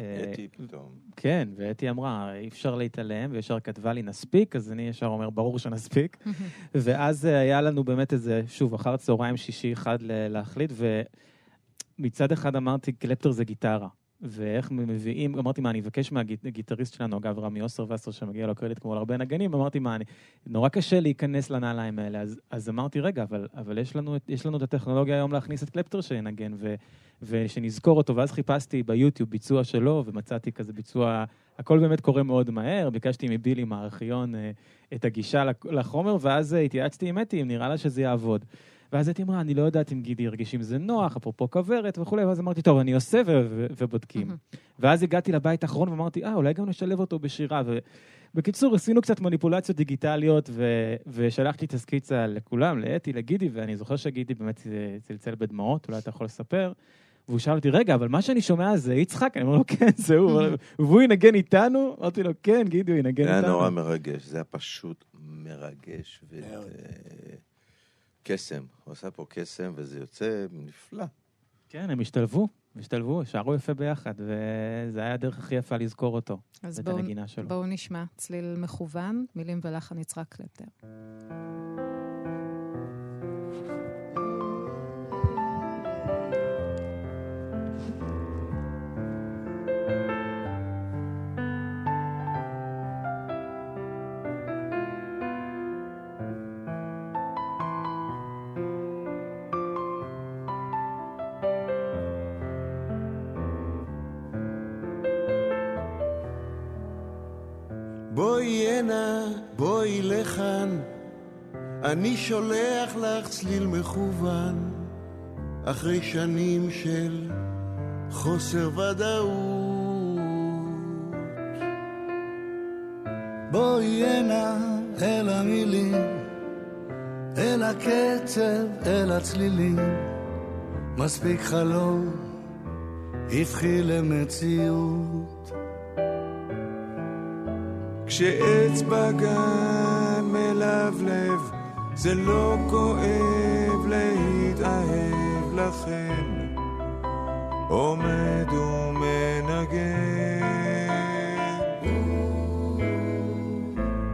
אה, אתי פתאום. כן, ואתי אמרה, אי אפשר להתעלם, וישר כתבה לי, נספיק, אז אני ישר אומר, ברור שנספיק. ואז אה, היה לנו באמת איזה, שוב, אחר צהריים שישי אחד להחליט, ומצד אחד אמרתי, קלפטר זה גיטרה. ואיך מביאים, אמרתי, מה, אני אבקש מהגיטריסט שלנו, אגב, רמי אוסר וסר, שמגיע לו קרדיט כמו להרבה נגנים, אמרתי, מה, אני, נורא קשה להיכנס לנעליים האלה. אז, אז אמרתי, רגע, אבל, אבל יש, לנו, יש לנו את הטכנולוגיה היום להכניס את קלפטר שינגן, ו, ושנזכור אותו. ואז חיפשתי ביוטיוב ביצוע שלו, ומצאתי כזה ביצוע, הכל באמת קורה מאוד מהר. ביקשתי מבילי מהארכיון אה, את הגישה לחומר, ואז אה, התייעצתי עם אתי, אם נראה לה שזה יעבוד. ואז אתי אמרה, אני לא יודעת אם גידי ירגיש עם זה נוח, אפרופו כוורת וכולי, ואז אמרתי, טוב, אני עושה ו- ו- ובודקים. ואז הגעתי לבית האחרון ואמרתי, אה, אולי גם נשלב אותו בשירה. ובקיצור, עשינו קצת מניפולציות דיגיטליות, ו- ושלחתי את הסקיצה לכולם, לאתי, לגידי, ואני זוכר שגידי באמת אה, צלצל בדמעות, אולי אתה יכול לספר. והוא שאל אותי, רגע, אבל מה שאני שומע זה יצחק? אני אומר לו, כן, זה הוא. והוא ינגן איתנו? אמרתי לו, כן, גידי, הוא ינגן זה היה איתנו. נורא מרגש, זה היה פשוט מרגש. קסם, הוא עשה פה קסם וזה יוצא נפלא. כן, הם השתלבו, השתלבו, שרו יפה ביחד, וזה היה הדרך הכי יפה לזכור אותו, אז את בואו הנגינה שלו. בואו נשמע צליל מכוון, מילים ולחן יצחק קלפטר. אני שולח לך צליל מכוון, אחרי שנים של חוסר ודאות. בואי הנה אל המילים, אל הקצב, אל הצלילים. מספיק חלום, הבחי למציאות. כשאצבע גן מלבלב, זה לא כואב להתאהב לכם, עומד ומנגן.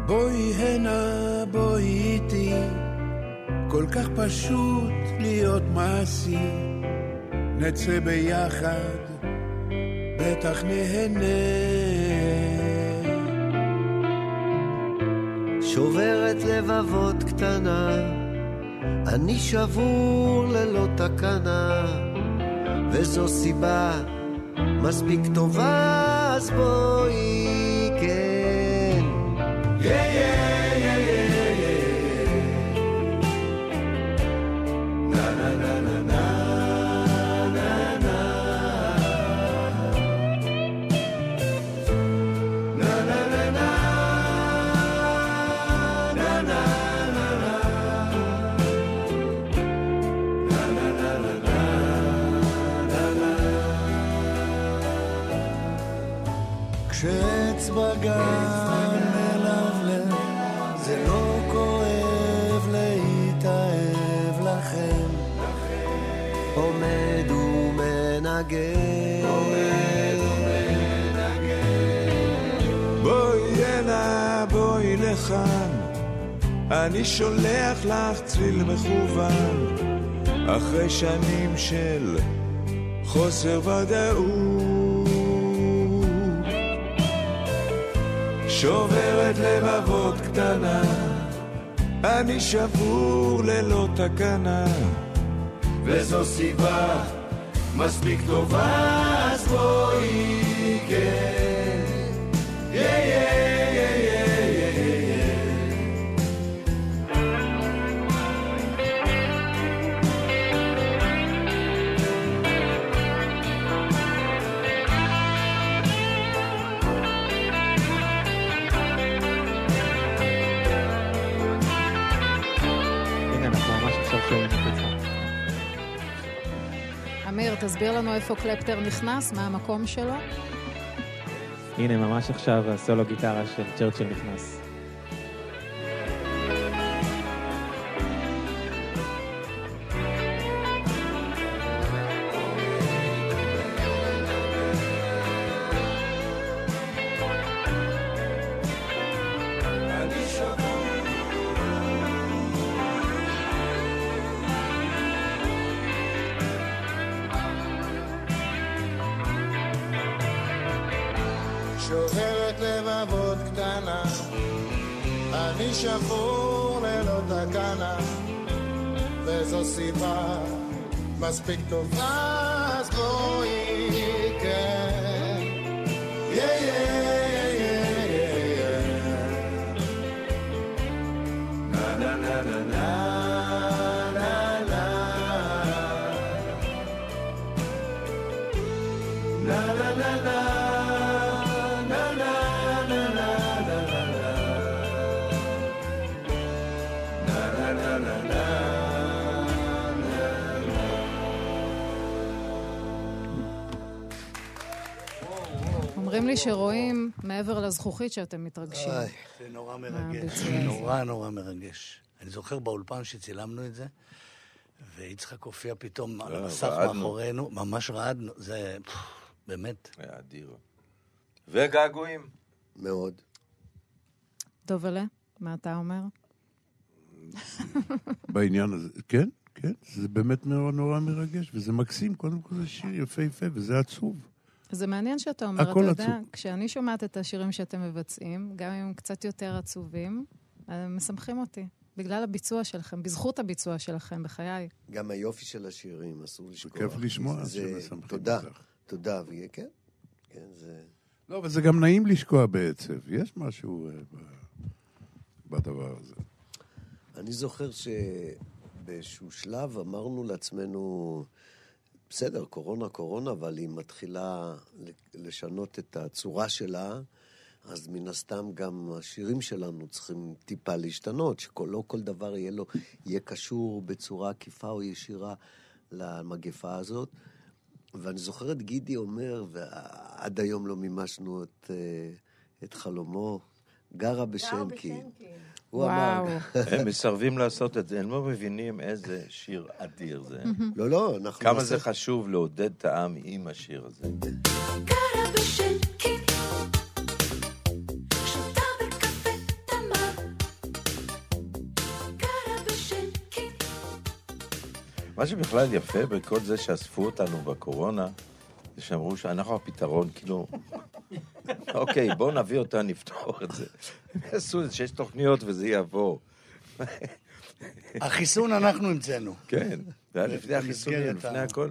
בואי הנה, בואי איתי, כל כך פשוט להיות מעשי. נצא ביחד, בטח נהנה. שוברת לבבות קטנה, אני שבור ללא תקנה, וזו סיבה מספיק טובה, אז בואי, כן. כשעץ בגן מלבלב, זה לא כואב להתאהב לכם. עומד ומנגן. בואי הנה, בואי לכאן, אני שולח לך צליל מכוון, אחרי שנים של חוסר ודאות. שוברת לבבות קטנה, אני שבור ללא תקנה, וזו סיבה מספיק טובה, אז בואי, כן. תסביר לנו איפה קלפטר נכנס, מה המקום שלו. הנה, ממש עכשיו הסולו גיטרה של צ'רצ'יל נכנס. שרואים מעבר לזכוכית שאתם מתרגשים. איי, זה נורא מרגש, זה. נורא נורא מרגש. אני זוכר באולפן שצילמנו את זה, ויצחק הופיע פתאום על אה, המסך רעדנו. מאחורינו, ממש רעדנו, זה באמת. היה אדיר. וגעגועים. מאוד. דובלה, מה אתה אומר? בעניין הזה. כן, כן, זה באמת נורא נורא מרגש, וזה מקסים, קודם כל זה שיר יפהפה, וזה עצוב. זה מעניין שאתה אומר, אתה יודע, עצוב. כשאני שומעת את השירים שאתם מבצעים, גם אם הם קצת יותר עצובים, הם משמחים אותי. בגלל הביצוע שלכם, בזכות הביצוע שלכם, בחיי. גם היופי של השירים, אסור לשכוח. כיף לשמוע זה- שמשמחים תודה, אותך. תודה, ויהיה כן. כן, זה... לא, אבל זה גם נעים לשקוע בעצב. יש משהו אה, ב- בדבר הזה. אני זוכר שבאיזשהו שלב אמרנו לעצמנו, בסדר, קורונה, קורונה, אבל היא מתחילה לשנות את הצורה שלה, אז מן הסתם גם השירים שלנו צריכים טיפה להשתנות, שלא כל דבר יהיה לו, יהיה קשור בצורה עקיפה או ישירה למגפה הזאת. ואני זוכר את גידי אומר, ועד היום לא מימשנו את, אה, את חלומו, גרה בשנקין. הוא אמר... הם מסרבים לעשות את זה, הם לא מבינים איזה שיר אדיר זה. לא, לא, אנחנו... כמה זה חשוב לעודד את העם עם השיר הזה. מה שבכלל יפה בכל זה שאספו אותנו בקורונה, זה שאמרו שאנחנו הפתרון, כאילו... אוקיי, בואו נביא אותה, נפתור את זה. הם יעשו את זה, שיש תוכניות וזה יעבור. החיסון אנחנו המצאנו. כן, זה היה לפני החיסונים, לפני הכל.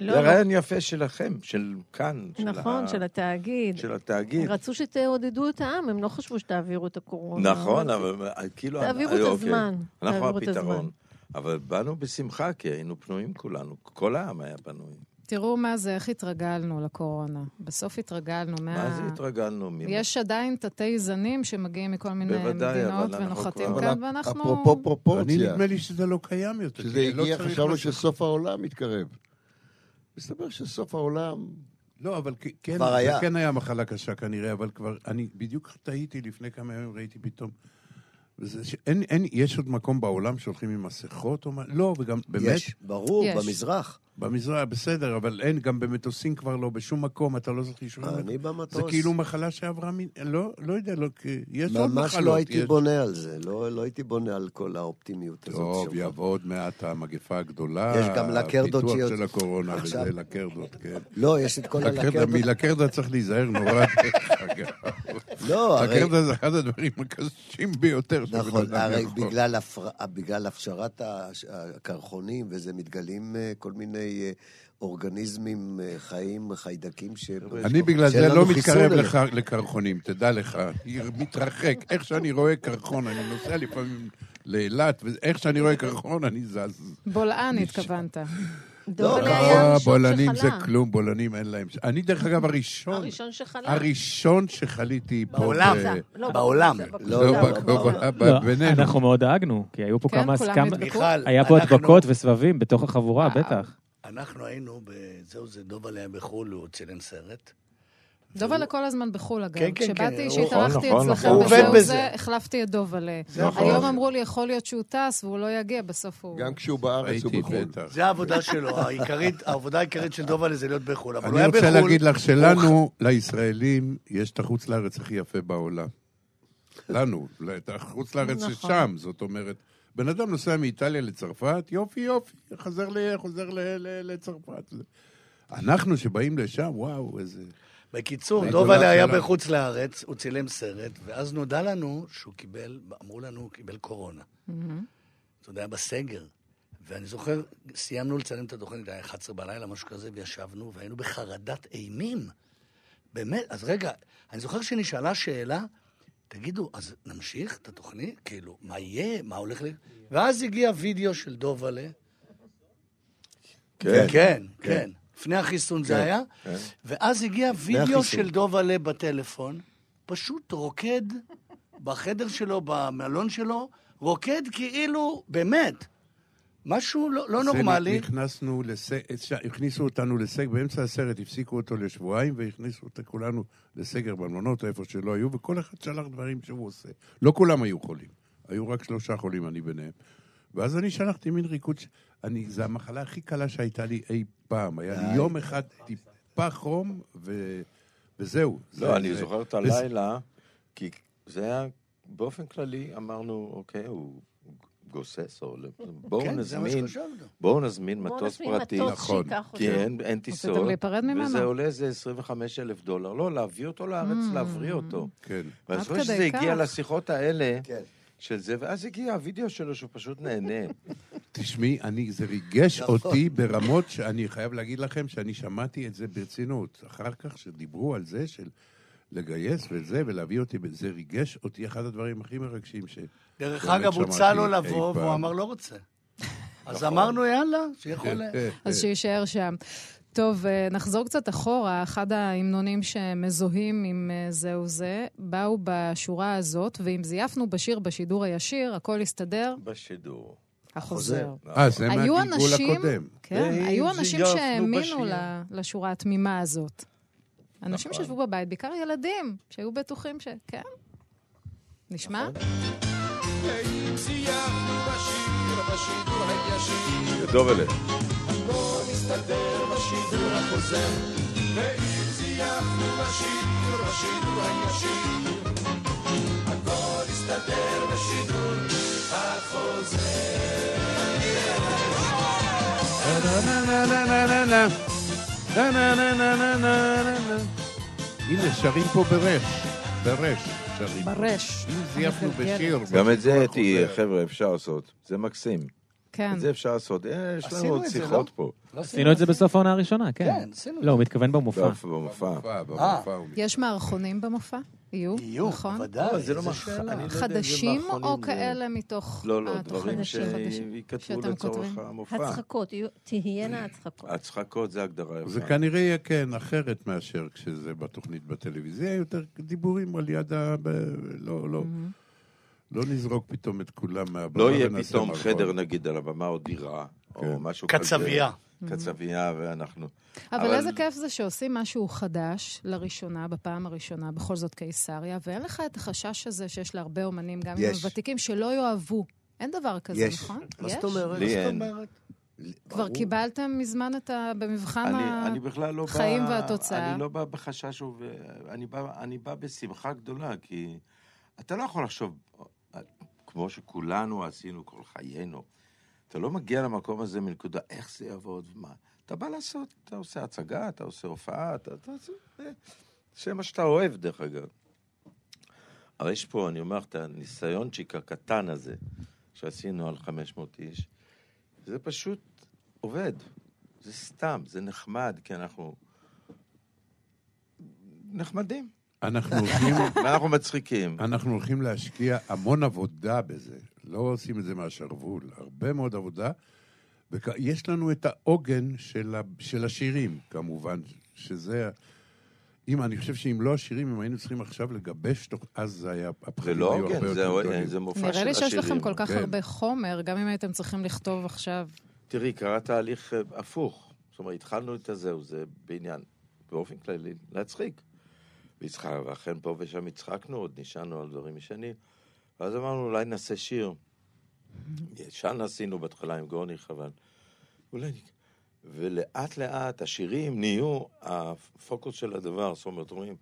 לא, זה לא. רעיון יפה שלכם, של כאן. נכון, של התאגיד. של התאגיד. הם רצו שתעודדו את העם, הם לא חשבו שתעבירו את הקורונה. נכון, אבל- אבל כאילו... תעבירו את אוקיי. הזמן, אנחנו. הפתרון. אבל באנו בשמחה, כי היינו פנויים כולנו. כל העם היה פנוי. תראו מה זה, איך התרגלנו לקורונה. בסוף התרגלנו מה... מה זה התרגלנו? ממה? יש עדיין תתי זנים שמגיעים מכל מיני בוודאי, מדינות אנחנו ונוחתים כבר- כאן, אבל ואנחנו... אפרופו פרופורציה. אני נדמה לי שזה לא קיים יותר. שזה כי לא הגיע, צריך חשבנו. שסוף העולם מתקרב. מסתבר שסוף העולם... לא, אבל כן, כבר היה. כן היה מחלה קשה כנראה, אבל כבר, אני בדיוק טעיתי לפני כמה ימים, ראיתי פתאום. וזה אין, אין, יש עוד מקום בעולם שהולכים עם מסכות או מה? לא, וגם באמת... יש, ברור, יש. במזרח. במזרח, בסדר, אבל אין, גם במטוסים כבר לא, בשום מקום, אתה לא צריך לשאול. אני במטוס. זה כאילו מחלה שעברה מ... לא, לא יודע, לא, כי יש עוד מחלות. ממש לא הייתי יש... בונה על זה, לא, לא הייתי בונה על כל האופטימיות הזאת. טוב. יבוא עוד מעט המגפה הגדולה. יש גם לקרדות הפיתוח שיוצא- של הקורונה עכשיו- וזה, לקרדות, כן. לא, יש את כל הלקרדות. מלקרדה צריך להיזהר נורא. לא, הרי- לקרדה זה אחד הדברים הקשים ביותר נכון, הרי. בגלל, הפר... בגלל הפשרת הקרחונים, וזה מתגלים אה, כל מיני אה, אורגניזמים אה, חיים, חיידקים ש... אני בגלל זה לא מתקרב. לך לקרחונים, תדע לך. אני מתרחק. איך שאני רואה קרחון, אני נוסע לפעמים לאילת, ואיך שאני רואה קרחון, אני זז. בולען התכוונת. דוב לא, היה הראשון בולענים זה. כלום, בולענים אין להם. אני, דרך אגב, הראשון, הראשון שחלה. הראשון שחליתי פה. בעולם. בעולם. לא, בינינו. אנחנו מאוד דאגנו, כי היו פה כן, כמה... היה פה הדבקות וסבבים בתוך החבורה, בטח. אנחנו היינו, ב... זהו, זה דוב עליה בחו"ל, הוא צילם סרט. דובלה כל הזמן בחו"ל, אגב. כן, כן, כשבאתי, כן, שהתארחתי נכון, אצלכם נכון. עובד בזהו בזה. זה, החלפתי את דובלה. נכון. היום אמרו לי, יכול להיות שהוא טס והוא לא יגיע, בסוף הוא... גם כשהוא בארץ הוא בחו"ל. זה העבודה שלו, העיקרית, העבודה העיקרית של דובלה זה להיות בחו"ל. אבל הוא היה אני בחו"ל. רוצה להגיד לך שלנו, לישראלים, יש את החוץ לארץ הכי יפה בעולם. לנו, את החוץ לארץ נכון. ששם, זאת אומרת, בן אדם נוסע מאיטליה לצרפת, יופי יופי, חוזר, לצרפת. אנחנו שבאים לשם, וואו, איזה... בקיצור, דובלה היה. בחוץ לארץ, הוא צילם סרט, ואז נודע לנו שהוא קיבל, אמרו לנו, הוא קיבל קורונה. זה עוד היה בסגר. ואני זוכר, סיימנו לצלם את התוכנית, היה 11 בלילה, משהו כזה, וישבנו, והיינו בחרדת אימים. באמת, אז רגע, אני זוכר שנשאלה שאלה, תגידו, אז נמשיך את התוכנית? כאילו, מה יהיה? מה הולך ל... ואז הגיע וידאו של דובלה. כן. כן, כן. לפני החיסון זה כן, היה. כן. ואז הגיע וידאו. של דובלה בטלפון, פשוט רוקד בחדר שלו, במלון שלו, רוקד כאילו, באמת, משהו לא, לא נורמלי. נכנסנו לסגר, הכניסו אותנו לסגר, באמצע הסרט הפסיקו אותו לשבועיים והכניסו את כולנו לסגר במלונות, איפה שלא היו, וכל אחד שלח דברים שהוא עושה. לא כולם היו חולים, היו רק שלושה חולים, אני ביניהם. ואז אני שלחתי מין ריקוד. אני, זו המחלה הכי קלה שהייתה לי אי פעם. היה לי. יום אחד טיפה חום, ו... וזהו. לא, זה- אני זה- זוכר את וזה- הלילה, כי זה היה, באופן כללי, אמרנו, אוקיי, הוא גוסס, או... לא- בואו כן, נזמין. בואו נזמין בואו מטוס נזמין פרטי, מטוס נכון. שייקח כי. אין, אין טיסות? וזה עולה איזה 25 אלף דולר. לא, להביא אותו לארץ, Mm. להבריא אותו. כן. ואני זוכר שזה הגיע. לשיחות האלה, כן. של זה, ואז הגיע הווידאו שלו שהוא פשוט נהנה. תשמעי, אני, זה ריגש נכון. אותי ברמות שאני חייב להגיד לכם שאני שמעתי את זה ברצינות. אחר כך שדיברו על זה של לגייס וזה, ולהביא אותי, זה ריגש אותי אחד הדברים הכי מרגשים ש... דרך אגב, הוצע לו לבוא, והוא פעם. אמר לא רוצה. אז אמרנו, יאללה, שיכול... כן, אז שיישאר שם. טוב, אה, נחזור קצת אחורה. אחד ההמנונים שמזוהים עם אה, זהו זה, באו בשורה הזאת, ואם זייפנו בשיר בשידור הישיר, הכל הסתדר, בשידור. החוזר. אה, זה היו מהגלגול אנשים, הקודם. כן, ואם היו אנשים זייפנו שהאמינו לשורה התמימה הזאת. אנשים נכון. שישבו בבית, בעיקר ילדים, שהיו בטוחים ש... כן. נשמע? דוב אלה. הנה, שרים פה ברש. ברש. שרים. ברש. אם זייפנו. בשיר. גם את זה, בשידור אתי, החוזר. חבר'ה, אפשר לעשות. זה מקסים. כן. את זה אפשר לעשות. אה, יש לנו עוד זה, שיחות לא? פה. לא עשינו את זה בסוף העונה הראשונה, כן. כן, עשינו את לא, הוא מתכוון במופע. במופע. אה. יש מערכונים במופע? יהיו, יהיו, נכון? בוודאי. זה לא שאלה. לא חדשים או זה- כאלה מתוך לא, לא, דברים שייכתבו לצורך? המופע. הצחקות, תהיינה הצחקות. הצחקות זה הגדרה יפה. זה כנראה יהיה כן אחרת מאשר כשזה בתוכנית בטלוויזיה, יותר דיבורים על יד ה... ב- לא, לא. לא נזרוק פתאום את כולם מהבמה לא יהיה פתאום. חדר נגיד על הבמה או דירה, או משהו כזה. קצבייה. קצבייה, ואנחנו... אבל איזה כיף זה שעושים משהו חדש לראשונה, בפעם הראשונה, בכל זאת קיסריה, ואין לך את החשש הזה שיש להרבה אומנים, גם אם הם. ותיקים, שלא יאהבו. אין דבר כזה, יש. נכון? מה יש? זאת אומרת? לי אין. כבר. קיבלתם מזמן את ה... במבחן אני, אני בכלל לא החיים בא, והתוצאה. אני לא בא בחשש, וב... אני, בא, אני בא בשמחה גדולה, כי אתה לא יכול לחשוב, כמו שכולנו עשינו כל חיינו, אתה לא מגיע למקום הזה מנקודה איך זה יעבוד ומה. אתה בא לעשות, אתה עושה הצגה, אתה עושה הופעה, אתה, אתה עושה... זה מה שאתה אוהב, דרך אגב. אבל יש פה, אני אומר לך, את הניסיונצ'יק הקטן הזה שעשינו על 500 איש, זה פשוט עובד. זה סתם, זה נחמד, כי אנחנו נחמדים. אנחנו הולכים... ואנחנו מצחיקים. אנחנו הולכים להשקיע המון עבודה בזה. לא עושים את זה מהשרוול, הרבה מאוד עבודה. ויש לנו את העוגן של, ה... של השירים, כמובן, שזה... אם, אני חושב שאם לא השירים, אם היינו צריכים עכשיו לגבש, תוך... אז זה היה... זה לא הרבה זה- גדולים. זה מופע נראה לי שיש לכם כל כך כן. הרבה חומר, גם אם הייתם צריכים לכתוב עכשיו. תראי, קרה תהליך אה, הפוך. זאת אומרת, התחלנו את הזהו, זה בעניין, באופן כללי, להצחיק. ואכן פה ושם הצחקנו, עוד נשענו על דברים ישנים. ואז אמרנו, אולי נעשה שיר. ישן עשינו בהתחלה עם גורניך, אבל אולי... ולאט לאט השירים נהיו הפוקוס של הדבר. זאת אומרת, אומרים,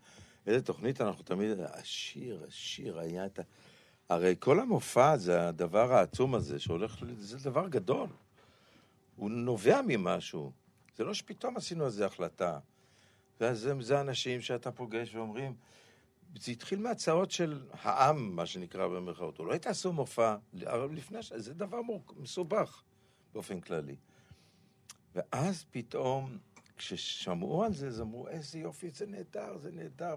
איזה תוכנית אנחנו תמיד... השיר, השיר היה את ה... הרי כל המופע זה הדבר העצום הזה שהולך... זה דבר גדול. הוא נובע ממשהו. זה לא שפתאום עשינו זה החלטה. ואז זה, זה אנשים שאתה פוגש ואומרים, זה התחיל מהצעות של העם, מה שנקרא במרכאות. אולי תעשו מופע, לפני ש... זה דבר מורכ... מסובך באופן כללי. ואז פתאום, כששמעו על זה, אז אמרו, איזה יופי, זה נהדר, זה נהדר.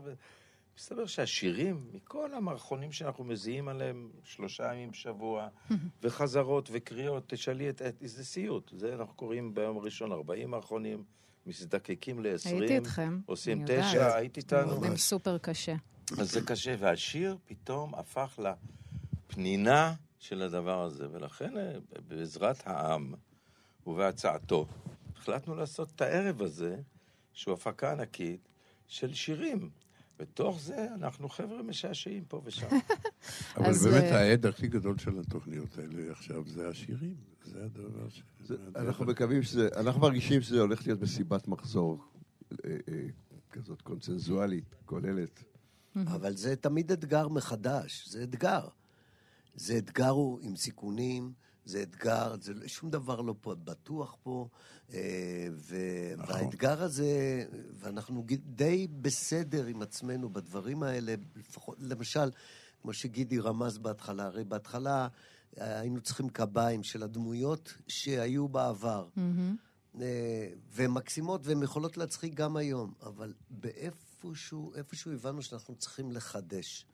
ומסתבר שהשירים, מכל המערכונים שאנחנו מזיעים עליהם שלושה ימים בשבוע, וחזרות וקריאות, תשאלי את... זה סיוט. זה אנחנו קוראים ביום הראשון 40 מערכונים, מזדקקים ל-20. הייתי איתכם. עושים. תשע, היית איתנו. עובדים סופר קשה. אז זה קשה, והשיר פתאום הפך לפנינה של הדבר הזה, ולכן אה, בעזרת העם ובהצעתו, החלטנו לעשות את הערב הזה, שהוא הפקה ענקית של שירים. בתוך זה אנחנו חבר'ה משעשעים פה ושם. אבל באמת אה, העד הכי גדול של התוכניות האלה עכשיו זה השירים. זה הדבר ש... אנחנו מקווים שזה, אנחנו מרגישים שזה הולך להיות מסיבת מחזור אה, כזאת קונצנזואלית, כוללת. אבל זה תמיד אתגר מחדש, זה אתגר. זה אתגר הוא עם סיכונים, זה אתגר, זה שום דבר לא פה בטוח פה, אה, ו... נכון. והאתגר הזה, ואנחנו די בסדר עם עצמנו בדברים האלה, לפחות, למשל, כמו שגידי רמז בהתחלה, הרי בהתחלה אה, היינו צריכים קביים של הדמויות שהיו בעבר. אה, והן מקסימות והן יכולות להצחיק גם היום, אבל באיפשהו, איפשהו הבנו שאנחנו צריכים לחדש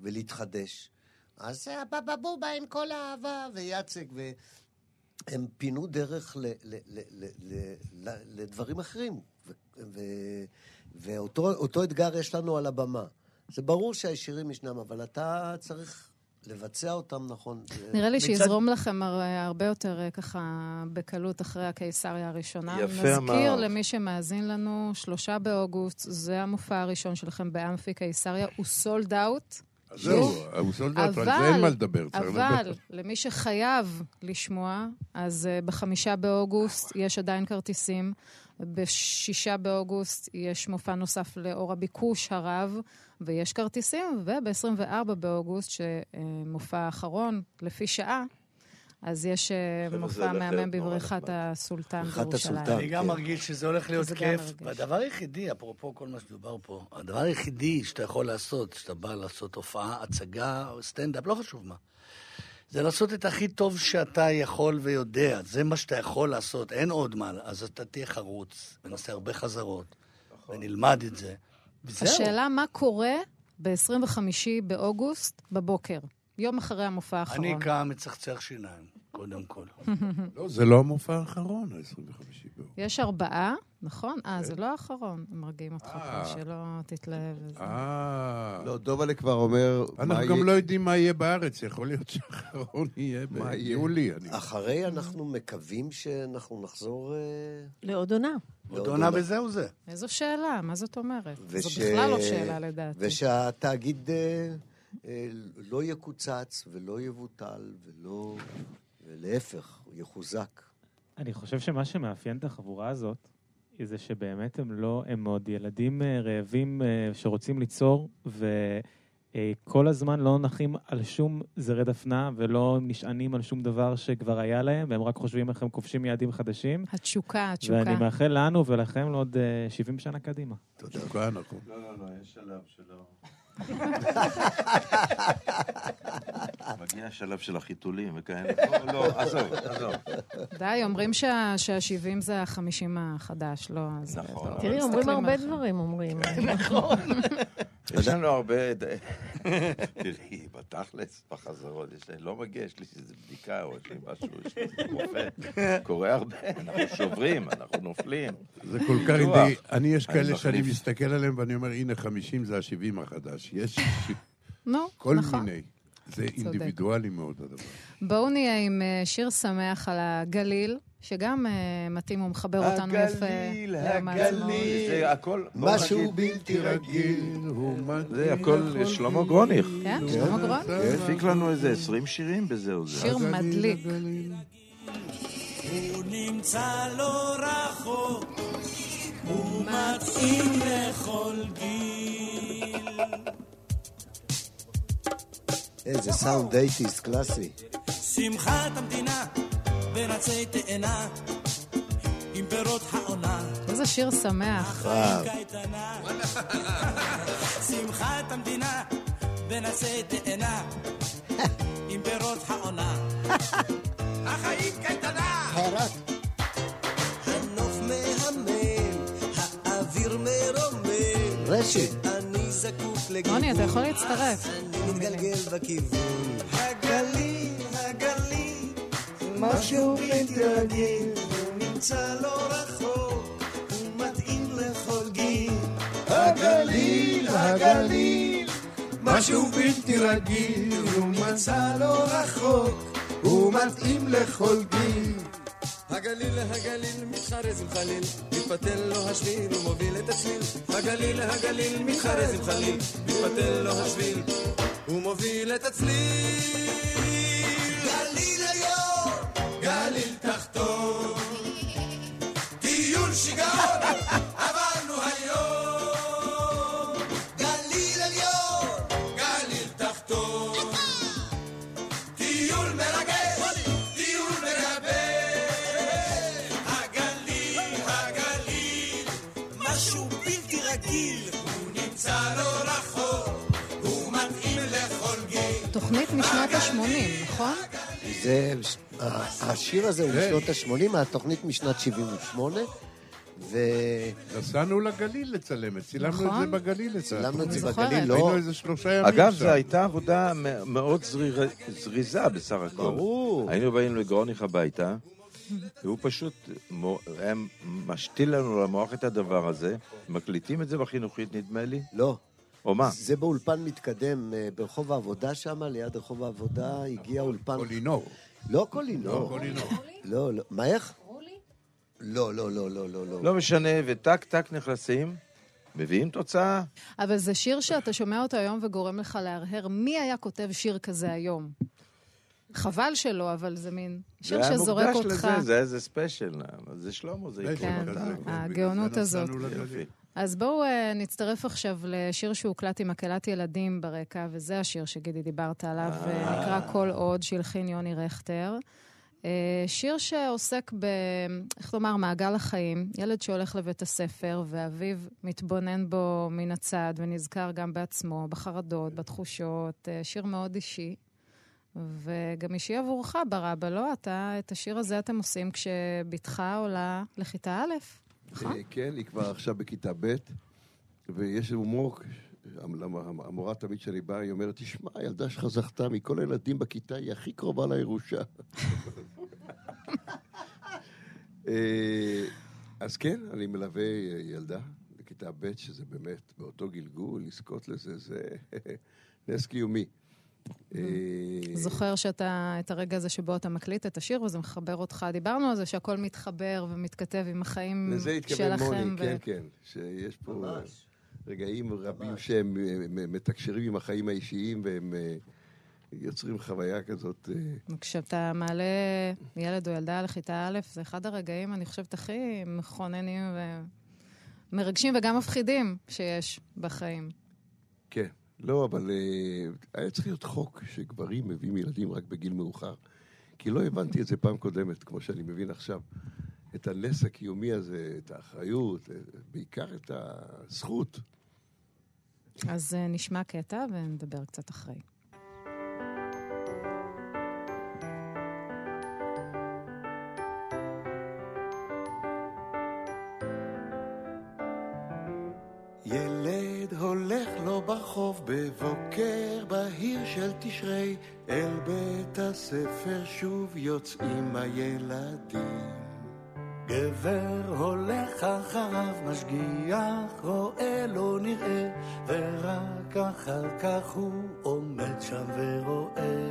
ולהתחדש. אז זה הבבא בובה עם כל האהבה ויאצק, והם פינו דרך ל, ל, ל, ל, ל, ל, לדברים אחרים. ו, ו, ואותו אותו אתגר יש לנו על הבמה. זה ברור שהשירים ישנם, אבל אתה צריך לבצע אותם נכון. נראה לי מצד- שיזרום לכם הר- הרבה יותר אה, ככה בקלות אחרי הקיסריה הראשונה. יפה נזכיר אמרת. למי שמאזין לנו, שלושה באוגוסט, זה המופע הראשון שלכם באמפי קיסריה, הוא סולד אאוט. זהו, הוא sold out, על זה אין מה לדבר, אבל. למי שחייב לשמוע, אז uh, בחמישה באוגוסט יש עדיין כרטיסים. בשישה באוגוסט יש מופע נוסף לאור הביקוש הרב, ויש כרטיסים, וב-24 באוגוסט, שמופע האחרון, לפי שעה, אז יש אה, מופע מהמם בבריכת הסולטן בירושלים. אני גם כן. מרגיש שזה הולך להיות כיף. והדבר היחידי, אפרופו כל מה שדובר פה, הדבר היחידי שאתה יכול לעשות, שאתה בא לעשות הופעה, הצגה, סטנדאפ, לא חשוב מה, זה לעשות את הכי טוב שאתה יכול ויודע. זה מה שאתה יכול לעשות, אין עוד מה. אז אתה תהיה חרוץ, ונעשה הרבה חזרות, ונלמד את זה. וזהו. השאלה מה קורה ב-25 באוגוסט בבוקר, יום אחרי המופע האחרון. אני קם, מצחצח שיניים, קודם כל. לא, זה לא המופע האחרון, ה-25 באוגוסט. יש ארבעה, נכון? אה, זה לא האחרון. הם מרגיעים אותך פה, שלא תתלהב. אה... לא, דובלה כבר אומר... אנחנו גם לא יודעים מה יהיה בארץ, יכול להיות שהאחרון יהיה מה יהיה? ביולי. אני- אחרי אנחנו מקווים שאנחנו נחזור... אה, לעוד עונה. עוד עונה וזהו זה. איזו שאלה, מה זאת אומרת? זו בכלל לא שאלה לדעתי. ושהתאגיד אה, אה, לא יקוצץ ולא יבוטל ולא... ולהפך, הוא יחוזק. אני חושב שמה שמאפיין את החבורה הזאת, זה שבאמת הם לא, הם עוד ילדים אה, רעבים אה, שרוצים ליצור, וכל הזמן לא נחים על שום זרי דפנה, ולא נשענים על שום דבר שכבר היה להם, והם רק חושבים איך הם כובשים יעדים חדשים. התשוקה, התשוקה. ואני מאחל לנו ולכם לעוד אה, 70 שנה קדימה. תודה. תשוקה, נכון. לא, לא, לא, יש שלב שלא... מגיע השלב של החיתולים וכאלה. לא, לא, עזוב, עזוב. די, אומרים שה- שה-70 זה ה-50 החדש, לא? נכון. תראי, אומרים הרבה. דברים, אומרים. נכון. יש לנו הרבה... תראי, בתכלס, בחזרות, יש לי, לא מגיע, יש לי איזו בדיקה או יש לי משהו, יש לי איזה רופא. קורה הרבה, אנחנו שוברים, אנחנו נופלים. זה כל כך... אידי- אני, יש כאלה שאני. מסתכל עליהם ואני אומר, הנה, 50 זה ה-70 החדש. יש נו, כל נכון. מיני. זה. אינדיבידואלי מאוד, הדבר. בואו נהיה עם אה, שיר שמח על הגליל, שגם אה, מתאים ומחבר אותנו יפה. הגליל. הגליל, זה הכל... בוא משהו בלתי רגיל. זה הכל שלמה גרוניך. כן, שלמה גרוניך. הוא הפיק לנו איזה 20 שירים בזהו זה. שיר מדליק. הוא נמצא לא רחוק, הוא מתאים לכל גיל. איזה סאונד דייטיס קלאסי. שמחת המדינה בין עצי תאנה, עם פירות העונה. איזה שיר שמח. שמחת המדינה בין עצי תאנה, עם פירות העונה. החיים קייטנה! הנוף מהמם, האוויר מרומם. רשת. אני זקוק לגיוון. רוני, אתה יכול להצטרף. אני מתגלגל בכיוון. הגליל, משהו בלתי רגיל. הוא נמצא לא רחוק, הוא מתאים לכל גיל. הגליל, הגליל, משהו בלתי רגיל, הוא מצא לא רחוק, הוא מתאים לכל גיל. הגליל, הגליל, מתחרז עם חליל, מתפתל לו השביל ומוביל את הצליל. הגליל, הגליל, מתחרז עם חליל, מתפתל לו השביל ומוביל את הצליל. גליל היום, גליל תחתון, טיול שיגעון, עברנו היום. גליל עליון, גליל תחתון, טיול מרגש, טיול מרבש. הגליל, הגליל, משהו בלתי רגיל, הוא נמצא לא רחוק, הוא מתאים לכל גיל. תוכנית משנות ה-80, נכון? זה, השיר הזה הוא כן. משנות ה-80, התוכנית משנת 78, ו... נסענו לגליל לצלם, צילמנו את נכון. זה בגליל. את צילמנו את זה התוכנית. בגליל, לא- היינו איזה שלושה ימים אגב. זו הייתה עבודה מאוד זריזה בסך הכל. ברור. היינו באים לגרוניך הביתה, והוא פשוט היה משתיל לנו למוח את הדבר הזה, מקליטים את זה בחינוכית, נדמה לי. לא. או מה? זה באולפן מתקדם, אה, ברחוב העבודה שם, ליד רחוב העבודה, הגיע אולפן... קולינור. לא קולינור. לא קולינור. לא, לא. מה איך? לא, לא, לא, לא, לא, לא. לא משנה, וטק טק נכנסים, מביאים תוצאה. אבל זה שיר שאתה שומע אותו היום וגורם לך להרהר. מי היה כותב שיר כזה היום? חבל שלא, אבל זה מין שיר זה היה שזורק מוקדש אותך. לזה, זה היה איזה ספיישל. זה שלמה, זה יקרה. כן. הגאונות הזאת. אז בואו אה, נצטרף עכשיו לשיר שהוקלט עם מקהלת ילדים ברקע, וזה השיר שגידי דיברת עליו, אה, נקרא כל עוד, שהלחין יוני רכטר. אה, שיר שעוסק ב... איך לומר, מעגל החיים. ילד שהולך לבית הספר, ואביו מתבונן בו מן הצד, ונזכר גם בעצמו, בחרדות, בתחושות. אה, שיר מאוד אישי. וגם אישי עבורך ברבא, לא? אתה, את השיר הזה אתם עושים כשבתך עולה לכיתה א', נכון? אה, כן, היא כבר עכשיו בכיתה ב', ויש הומור, המורה תמיד כשאני בא, היא אומרת, תשמע, הילדה שלך זכתה מכל הילדים בכיתה, היא הכי קרובה לירושה. אה, אז כן, אני מלווה ילדה בכיתה ב', שזה באמת באותו גלגול, לזכות לזה, זה נס קיומי. אה, זוכר שאתה, את הרגע הזה שבו אתה מקליט את השיר וזה מחבר אותך, דיברנו על זה שהכל מתחבר ומתכתב עם החיים לזה התכוון שלכם. מוני, כן, כן, שיש פה רגעים רבים שהם אה, מתקשרים עם החיים האישיים והם אה, יוצרים חוויה כזאת. כשאתה מעלה ילד או ילדה לכיתה א', זה אחד הרגעים, אני חושבת, הכי מכוננים ומרגשים וגם מפחידים שיש בחיים. כן. לא, אבל אה, היה צריך להיות חוק שגברים מביאים ילדים רק בגיל מאוחר. כי לא הבנתי את זה פעם קודמת, כמו שאני מבין עכשיו. את הנס הקיומי הזה, את האחריות, אה, בעיקר את הזכות. אז אה, נשמע קטע ונדבר קצת אחרי. בבוקר בהיר של תשרי אל בית הספר שוב יוצאים הילדים. גבר הולך אחריו משגיח רואה לא נראה ורק אחר כך הוא עומד שם ורואה.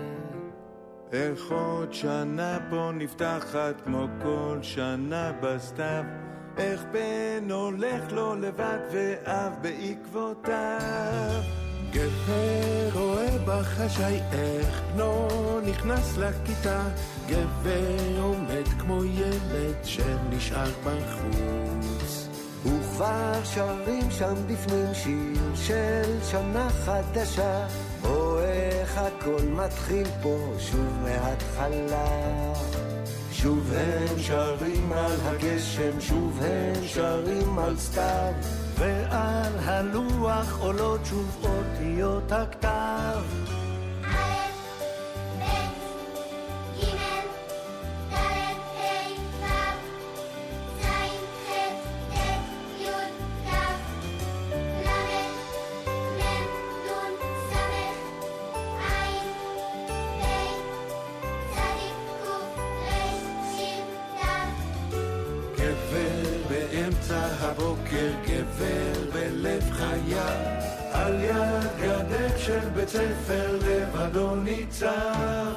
איך עוד שנה פה נפתחת כמו כל שנה בסתיו? איך בן הולך לו לבד ואב בעקבותיו גבר רואה בחשאי איך בנו נכנס לכיתה. גבר עומד כמו ילד שנשאר בחוץ. וכבר שרים שם בפנים שיר של שנה חדשה. או איך הכל מתחיל פה שוב מההתחלה. שוב הם שרים על הגשם, שוב הם שרים על סתיו ועל הלוח עולות שוב אותיות הכתב של בית ספר לבדו ניצב.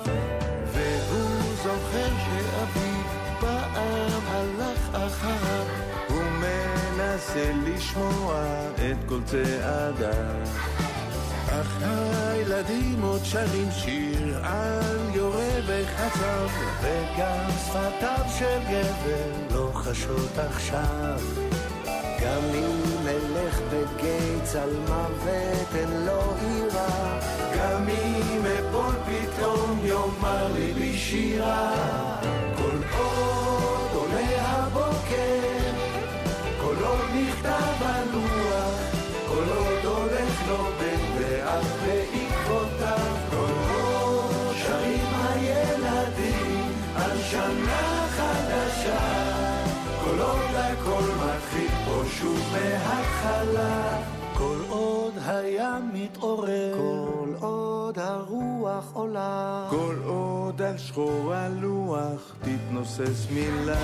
והוא זוכר שאביו פעם הלך אחריו, הוא מנסה לשמוע את כל צעדיו אך הילדים עוד שרים שיר על יורה וחצב, וגם שפתיו של גבר לא חשות עכשיו. גם אם אלך בגיא על מוות אין לו עירה, גם אם אפול פתאום יאמר לי בשירה. שוב מההתחלה, כל עוד הים מתעורר, כל עוד הרוח עולה, כל עוד על שחור הלוח תתנוסס מילה.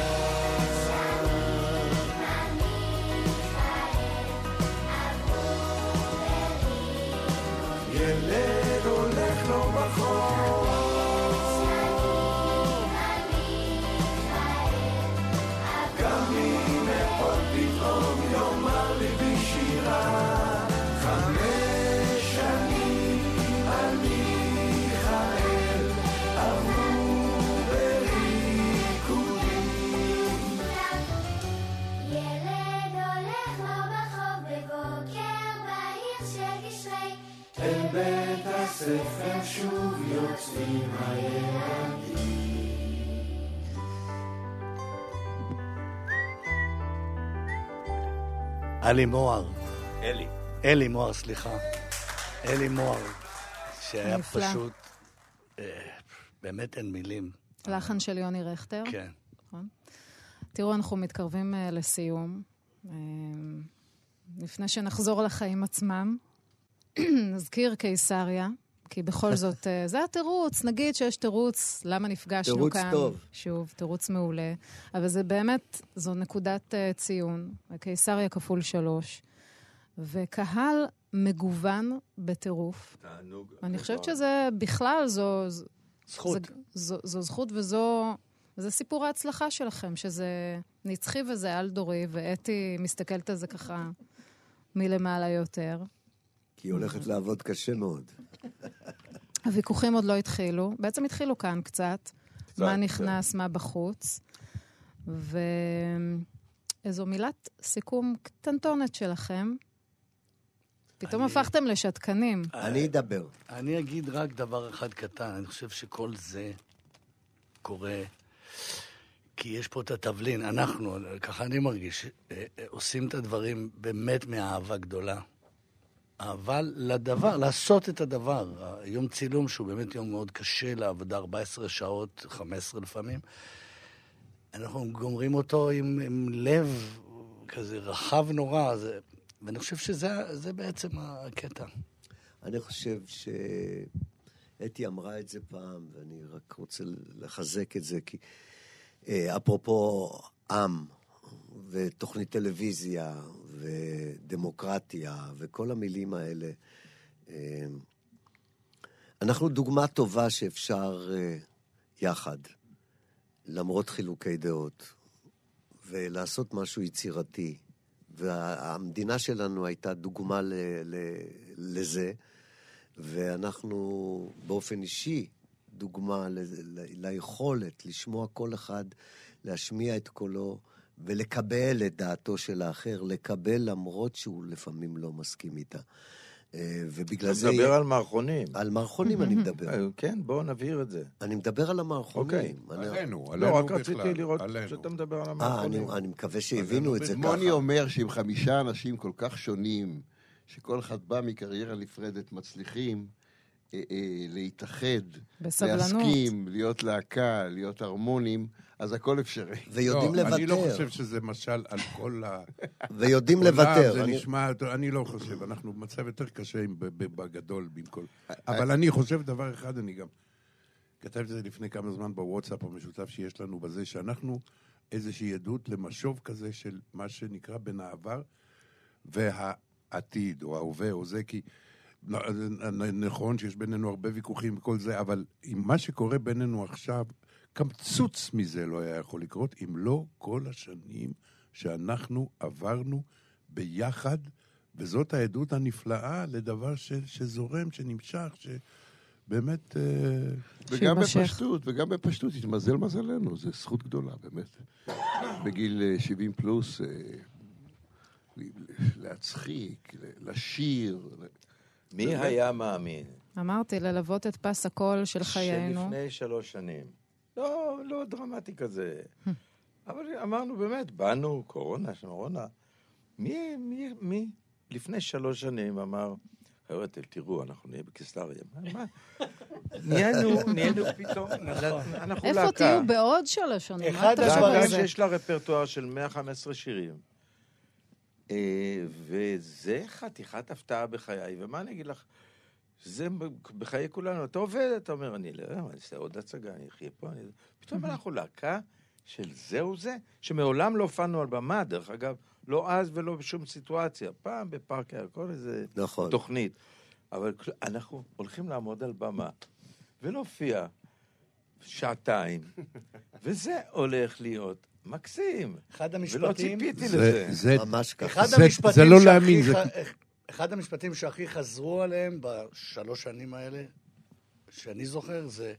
ילד הולך לו ברחוב הספר שוב יוצאים הילדים עלי מוהר. אלי. אלי מוהר, סליחה. אלי מוהר, שהיה נפלא. פשוט אה, באמת אין מילים. לחן של יוני רכטר. כן. נכון. תראו, אנחנו מתקרבים אה, לסיום. אה, לפני שנחזור לחיים עצמם, נזכיר קיסריה, כי בכל זאת, אה, זה התירוץ. נגיד שיש תירוץ, למה נפגשנו תירוץ כאן. טוב. שוב, תירוץ מעולה. אבל זה באמת, זו נקודת אה, ציון. קיסריה כפול שלוש. וקהל מגוון בטירוף. תענוג. אני חושבת שזה בכלל, זו... זכות. זו, זו, זו זכות וזו... זה סיפור ההצלחה שלכם, שזה נצחי וזה על-דורי, ואתי מסתכלת על זה ככה מלמעלה יותר. כי היא הולכת לעבוד קשה מאוד. הוויכוחים עוד לא התחילו, בעצם התחילו כאן קצת. מה כן. נכנס, מה בחוץ. ואיזו מילת סיכום קטנטונת שלכם. פתאום הפכתם לשתקנים. אני אדבר. אני אגיד רק דבר אחד קטן, אני חושב שכל זה קורה כי יש פה את התבלין, אנחנו, ככה אני מרגיש, אה, אה, עושים את הדברים באמת מאהבה גדולה. אהבה לדבר, לעשות את הדבר. יום צילום, שהוא באמת יום מאוד קשה לעבודה, 14 שעות, 15 לפעמים, אנחנו גומרים אותו עם, עם לב כזה רחב נורא, זה, ואני חושב שזה זה בעצם הקטע. אני חושב שאתי אמרה את זה פעם, ואני רק רוצה לחזק את זה, כי אה, אפרופו עם, ותוכנית טלוויזיה, ודמוקרטיה, וכל המילים האלה, אה, אנחנו דוגמה טובה שאפשר אה, יחד, למרות חילוקי דעות, ולעשות משהו יצירתי. והמדינה שלנו הייתה דוגמה ל, ל, לזה, ואנחנו באופן אישי דוגמה ל, ל, ליכולת לשמוע כל אחד, להשמיע את קולו ולקבל את דעתו של האחר, לקבל למרות שהוא לפעמים לא מסכים איתה. אה, ובגלל אתה זה... מדבר על מערכונים. על מערכונים אני מדבר. אה, כן, בואו נבהיר את זה. אני מדבר על המערכונים. אוקיי. אני- עלינו, לא, עלינו רק בכלל, רציתי לראות עלינו. שאתה מדבר על אה, המערכונים. אני, אני מקווה שהבינו את זה ככה. מוני אומר שעם חמישה אנשים כל כך שונים, שכל אחד בא מקריירה נפרדת, מצליחים אה, אה, להתאחד, בסבלנות. להסכים, להיות להקה, להיות הרמונים, אז הכל אפשרי. ויודעים לא, אני לא לוותר. חושב שזה משל על כל ה... ויודעים לוותר. זה אני- נשמע, אני לא חושב, אנחנו במצב יותר קשה בגדול בין כל... אבל אני חושב דבר אחד, אני גם... כתבתי את זה לפני כמה זמן בוואטסאפ המשותף שיש לנו בזה, שאנחנו איזושהי עדות למשוב כזה של מה שנקרא בין העבר והעתיד, או ההווה, או זה, כי נ- נכון שיש בינינו הרבה ויכוחים וכל זה, אבל עם מה שקורה בינינו עכשיו, קמצוץ מזה לא היה יכול לקרות, אם לא כל השנים שאנחנו עברנו ביחד, וזאת העדות הנפלאה לדבר ש, שזורם, שנמשך, שבאמת... אה, וגם בפשטות, וגם בפשטות, התמזל מזלנו, זו זכות גדולה, באמת. בגיל אה, 70 פלוס, אה, להצחיק, לשיר. מי באמת. היה מאמין? אמרתי, ללוות את פס הקול של חיינו. שלפני שלוש שנים. לא, לא דרמטי כזה. אבל אמרנו באמת, באנו, קורונה, שמרונה. מי, מי, מי לפני שלוש שנים אמר, חבר'ה, תראו, אנחנו נהיה בקיסריה. מה- מה? נהיינו, נהיינו פתאום, אנחנו איפה להקה. תהיו בעוד שלוש שנים? אחד תחשוב על להקה זה. שיש לה רפרטואר של 115 שירים. אה, וזה חתיכת הפתעה בחיי, ומה אני אגיד לך? זה בחיי כולנו, אתה עובד, אתה אומר, אני לא יודע, אני אעשה עוד הצגה, אני אחיה פה, אני... פתאום אנחנו להקה של זהו זה, שמעולם לא הופענו על במה, דרך אגב, לא אז ולא בשום סיטואציה, פעם בפארק הירקון איזה נכון. תוכנית. אבל כל- אנחנו הולכים לעמוד על במה ולהופיע שעתיים, וזה הולך להיות מקסים. אחד ולא המשפטים... ציפיתי זה- לזה. זה- ממש ככה. אחד זה- המשפטים זה לא שהכי להאמין, זה- אחד המשפטים שהכי חזרו עליהם בשלוש שנים האלה, שאני זוכר, זה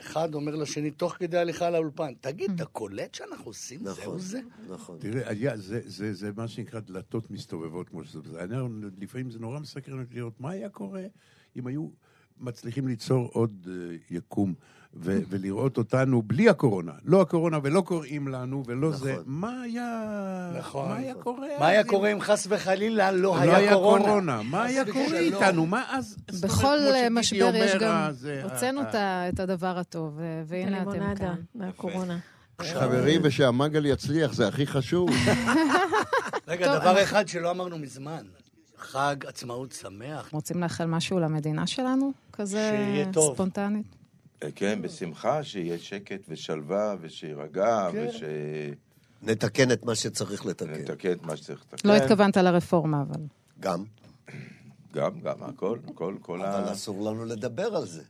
אחד אומר לשני, תוך כדי הליכה לאולפן, תגיד, אתה קולט שאנחנו עושים זהו זה? נכון. תראה, היה, זה, זה, זה מה שנקרא דלתות מסתובבות, כמו שזה. אני, לפעמים זה נורא מסקרן לראות מה היה קורה אם היו מצליחים ליצור עוד אה, יקום ו- ולראות אותנו בלי הקורונה. לא הקורונה ולא קוראים לנו ולא זה. מה היה... נכון. מה היה קורה? מה היה קורה אם חס וחלילה לא לא היה היה קורונה? קורונה? מה היה קורה ושלום. איתנו? מה אז... בכל אה, משבר יש אומר, גם... אה, הוצאנו את ה- את הדבר הטוב, והנה אתם כאן. מהקורונה. חברים, ושהמנגל יצליח, זה הכי חשוב. רגע, דבר אחד שלא אמרנו מזמן. חג עצמאות שמח. רוצים לאחל משהו למדינה שלנו? כזה. ספונטנית? אה, כן, בשמחה, שיהיה שקט ושלווה, ושיירגע, כן. וש... נתקן את מה שצריך לתקן. נתקן את מה שצריך לתקן. לא התכוונת לרפורמה, אבל. גם. גם, גם, הכל, כל, כל ה... אבל אסור לנו לדבר על זה.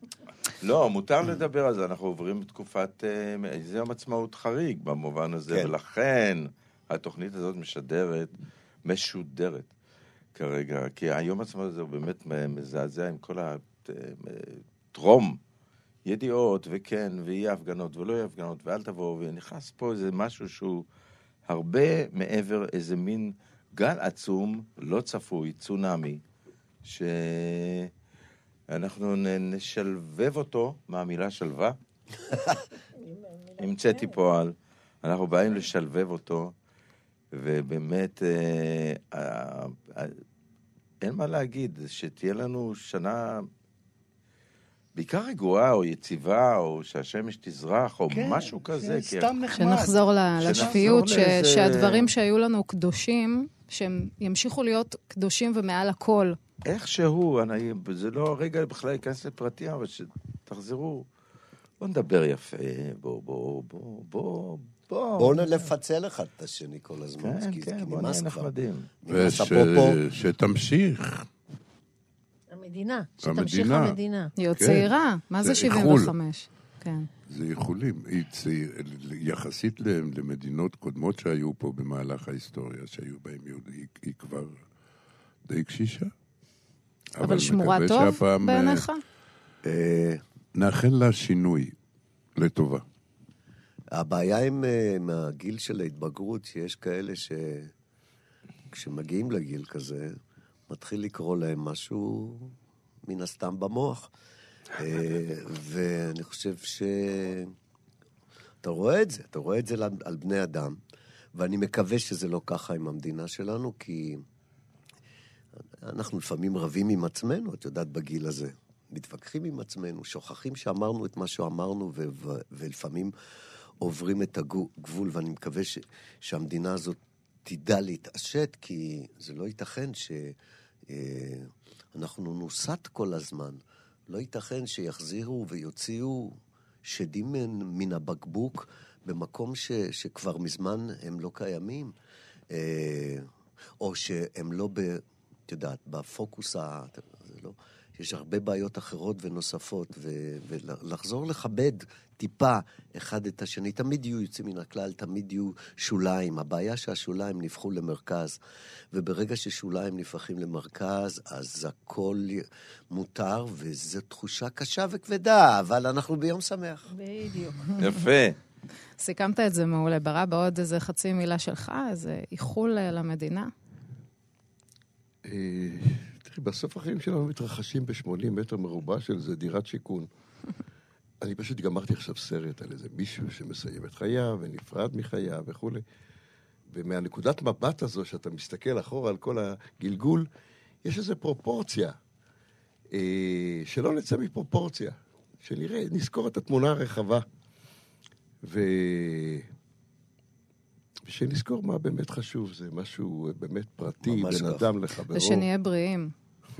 לא, מותר לדבר על זה, אנחנו עוברים בתקופת... אה, זה יום עצמאות חריג במובן הזה, כן. ולכן התוכנית הזאת משדרת, משודרת כרגע, כי היום עצמאות הזה הוא באמת מזעזע עם כל הטרום. ידיעות, וכן, ויהיה הפגנות, ולא יהיה הפגנות, ואל תבואו, ונכנס פה איזה משהו שהוא הרבה מעבר, איזה מין גל עצום, לא צפוי, צונאמי, שאנחנו נשלבב אותו מהמילה שלווה. המצאתי פועל, אנחנו באים לשלבב אותו, ובאמת, אה, אה, אה, אין מה להגיד, שתהיה לנו שנה בעיקר רגועה או יציבה, או שהשמש תזרח, או כן, משהו כזה. כן, סתם נחמד. שנחזור לשפיות, ש- לאיזה- שהדברים שהיו לנו קדושים, שהם ימשיכו להיות קדושים ומעל הכל. איכשהו, אני, זה לא הרגע בכלל להיכנס לפרטים, אבל שתחזרו. בואו נדבר יפה, בואו, בואו, בואו, בואו, בואו. בואו נפצל אחד את השני כל הזמן. כן, כי- כן, נמאס נהיה כבר. נחמדים. נמאס, וש- אפרופו, שתמשיך. המדינה, שתמשיך המדינה. המדינה. היא עוד כן. צעירה, מה זה זה איחול. 75? כן. זה איחולים. היא צעיר, יחסית למדינות קודמות שהיו פה במהלך ההיסטוריה, שהיו בהן יהודים, היא, היא כבר די קשישה. אבל שמורה טוב שהפעם, אה, בעיניך? אה, נאחל לה שינוי לטובה. הבעיה עם, אה, עם הגיל של ההתבגרות, שיש כאלה שכשמגיעים לגיל כזה, מתחיל לקרוא להם משהו מן הסתם במוח. אה, ואני חושב ש... אתה רואה את זה, אתה רואה את זה על- בני אדם, ואני מקווה שזה לא ככה עם המדינה שלנו, כי אנחנו לפעמים רבים עם עצמנו, את יודעת, בגיל הזה. מתווכחים עם עצמנו, שוכחים שאמרנו את מה שאמרנו, ו- ו- ולפעמים עוברים את הגבול, ואני מקווה ש- שהמדינה הזאת תדע להתעשת, כי זה לא ייתכן שאנחנו נוסת כל הזמן. לא ייתכן שיחזירו ויוציאו שדים מן, מן הבקבוק במקום ש, שכבר מזמן הם לא קיימים, אה, או שהם לא. את יודעת, בפוקוס ה... זה לא... יש הרבה בעיות אחרות ונוספות, ו- ולחזור לכבד טיפה אחד את השני. תמיד יהיו יוצאים מן הכלל, תמיד יהיו שוליים. הבעיה שהשוליים נהפכו למרכז, וברגע ששוליים נהפכים למרכז, אז הכל מותר, וזו תחושה קשה וכבדה, אבל אנחנו ביום שמח. בדיוק. יפה. סיכמת את זה מעולה. ברא בעוד איזה חצי מילה שלך, איזה איחול אה, למדינה. אה, תראי, בסוף החיים שלנו מתרחשים ב-80 מטר מרובע של זה דירת שיכון. אני פשוט גמרתי עכשיו סרט על איזה מישהו שמסיים את חייו ונפרד מחייו וכולי. ומהנקודת מבט הזו, שאתה מסתכל אחורה על כל הגלגול, יש איזו פרופורציה. אה, שלא נצא מפרופורציה. שנראה, נזכור את התמונה הרחבה. ו... ושנזכור מה באמת חשוב, זה משהו באמת פרטי, בין ככה. אדם לחברו. ושנהיה בריאים,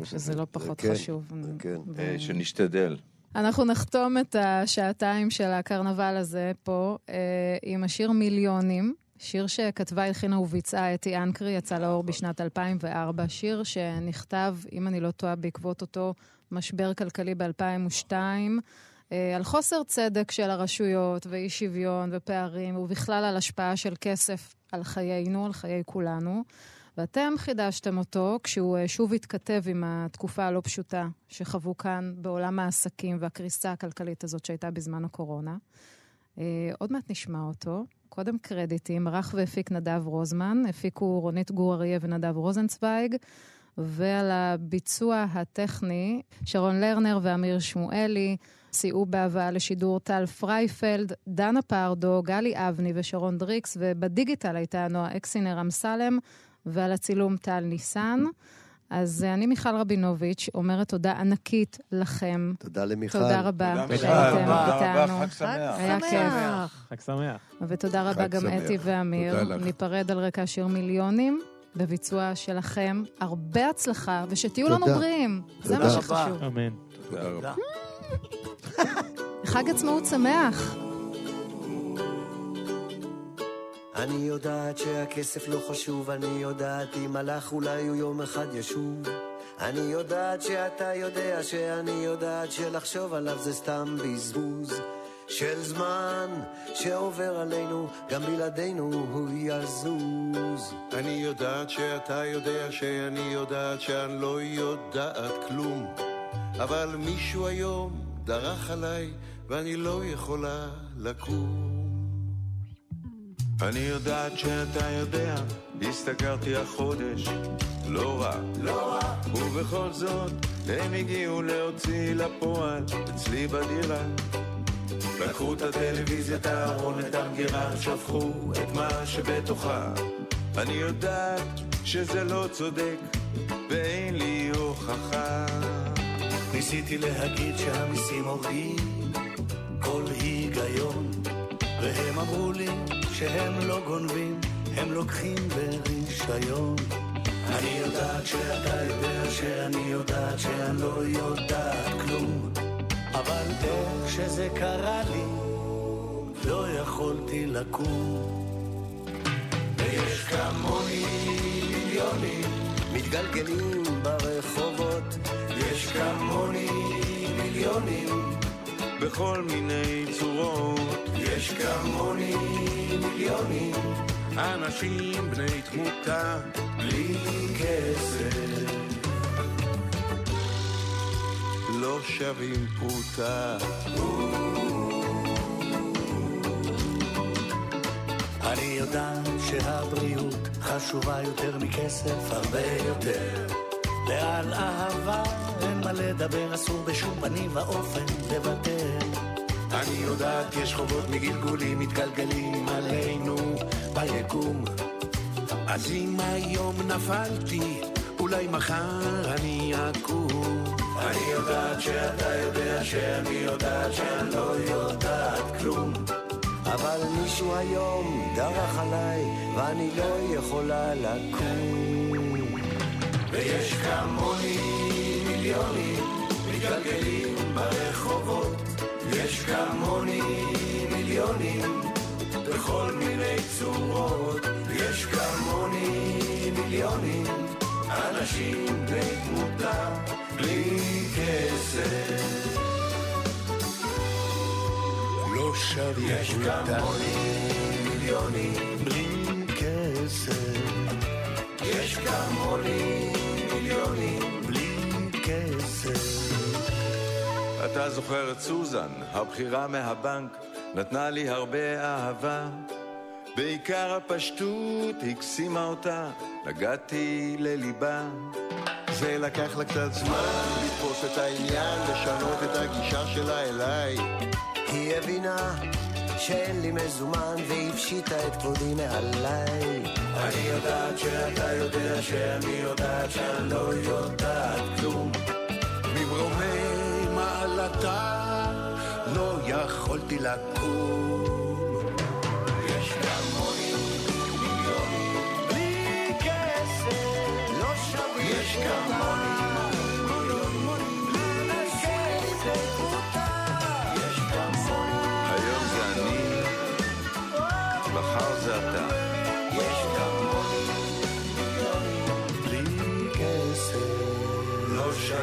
שזה לא פחות כן, חשוב. כן. ו- אה, שנשתדל. אנחנו נחתום את השעתיים של הקרנבל הזה פה אה, עם השיר מיליונים, שיר שכתבה, הלחינה וביצעה אתי אנקרי, יצא לאור בשנת 2004, שיר שנכתב, אם אני לא טועה, בעקבות אותו משבר כלכלי ב-2002, אה, על חוסר צדק של הרשויות ואי שוויון ופערים, ובכלל על השפעה של כסף על חיינו, על חיי כולנו. ואתם חידשתם אותו כשהוא אה, שוב התכתב עם התקופה הלא פשוטה שחוו כאן בעולם העסקים והקריסה הכלכלית הזאת שהייתה בזמן הקורונה. אה, עוד מעט נשמע אותו. קודם קרדיטים, ערך והפיק נדב רוזמן, הפיקו רונית גור אריה ונדב רוזנצוויג, ועל הביצוע הטכני, שרון לרנר ואמיר שמואלי. סייעו בהבאה לשידור טל פרייפלד, דנה פרדו, גלי אבני ושרון דריקס, ובדיגיטל הייתה נועה אקסינר אמסלם, ועל הצילום טל ניסן. אז אה, אני מיכל רבינוביץ', אומרת תודה ענקית לכם. תודה למיכל. תודה רבה. שהייתם תודה רבה, איתנו. חג שמח. היה כיף. חג שמח. ותודה רבה גם. אתי ואמיר. ניפרד על רקע שיר מיליונים. בביצוע שלכם, הרבה הצלחה, ושתהיו לנו תודה. בריאים. זה תודה מה רבה. שחשוב. אמן. תודה רבה. חג עצמאות שמח. אני יודעת שהכסף לא חשוב, אני יודעת אם הלך אולי הוא יום אחד ישוב. אני יודעת שאתה יודע שאני יודעת שלחשוב עליו זה סתם בזבוז של זמן שעובר עלינו, גם בלעדינו הוא יזוז. אני יודעת שאתה יודע שאני יודעת שאני לא יודעת כלום אבל מישהו היום דרך עליי ואני לא יכולה לקום אני יודעת שאתה יודע, השתכרתי החודש, לא רע. לא רע. ובכל זאת, הם הגיעו להוציא לפועל, אצלי בדירה. לקחו את הטלוויזיה, את הארון, את המגירה, שפכו את מה שבתוכה. אני יודעת שזה לא צודק, ואין לי הוכחה. ניסיתי להגיד שהמיסים הורגים והם אמרו לי שהם לא גונבים, הם לוקחים ברישיון. אני יודעת שאתה יודע שאני יודעת שאני לא יודעת כלום, אבל איך שזה קרה לי, לא יכולתי לקום. ויש כמוני מיליונים מתגלגלים ברחובות, יש כמוני מיליונים בכל מיני צורות. יש כמוני מיליונים אנשים בני תמותה בלי כסף לא שווים פרוטה אני יודעת שהבריאות חשובה יותר מכסף, הרבה יותר. ועל אהבה אין מה לדבר, אסור בשום פנים ואופן לוותר. אני יודעת יש חובות מגלגולים מתגלגלים עלינו ביקום אז אם היום נפלתי אולי מחר אני אקום אני יודעת שאתה יודע שאני יודעת שאני לא יודעת כלום. אבל מישהו היום דרך עליי ואני לא יכולה לקום. ויש כמוני מיליונים מתגלגלים ברחובות. יש כמוני מיליונים בכל מיני צורות. יש כמוני מיליונים אנשים בני תמותה בלי כסף. לא שווים יש כמוני מיליונים בלי כסף. יש כמוני מיליונים בלי כסף. אתה זוכר את סוזן, הבחירה מהבנק, נתנה לי הרבה אהבה. בעיקר הפשטות הקסימה אותה, נגעתי לליבה. זה לקח לה קצת זמן לתפוס את העניין, לשנות את הגישה שלה אליי. היא הבינה שאין לי מזומן והפשיטה את כבודי מעליי. אני יודעת שאתה יודע שאני יודעת שאני לא יודעת כלום. ממרומי מעלתה לא יכולתי לקום. יש כמוני מיליונים בלי כסף. לא שווים יש כמוני מיליונים בלי כסף.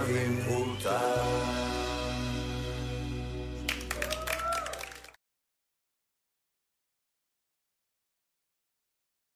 מיליונים בלי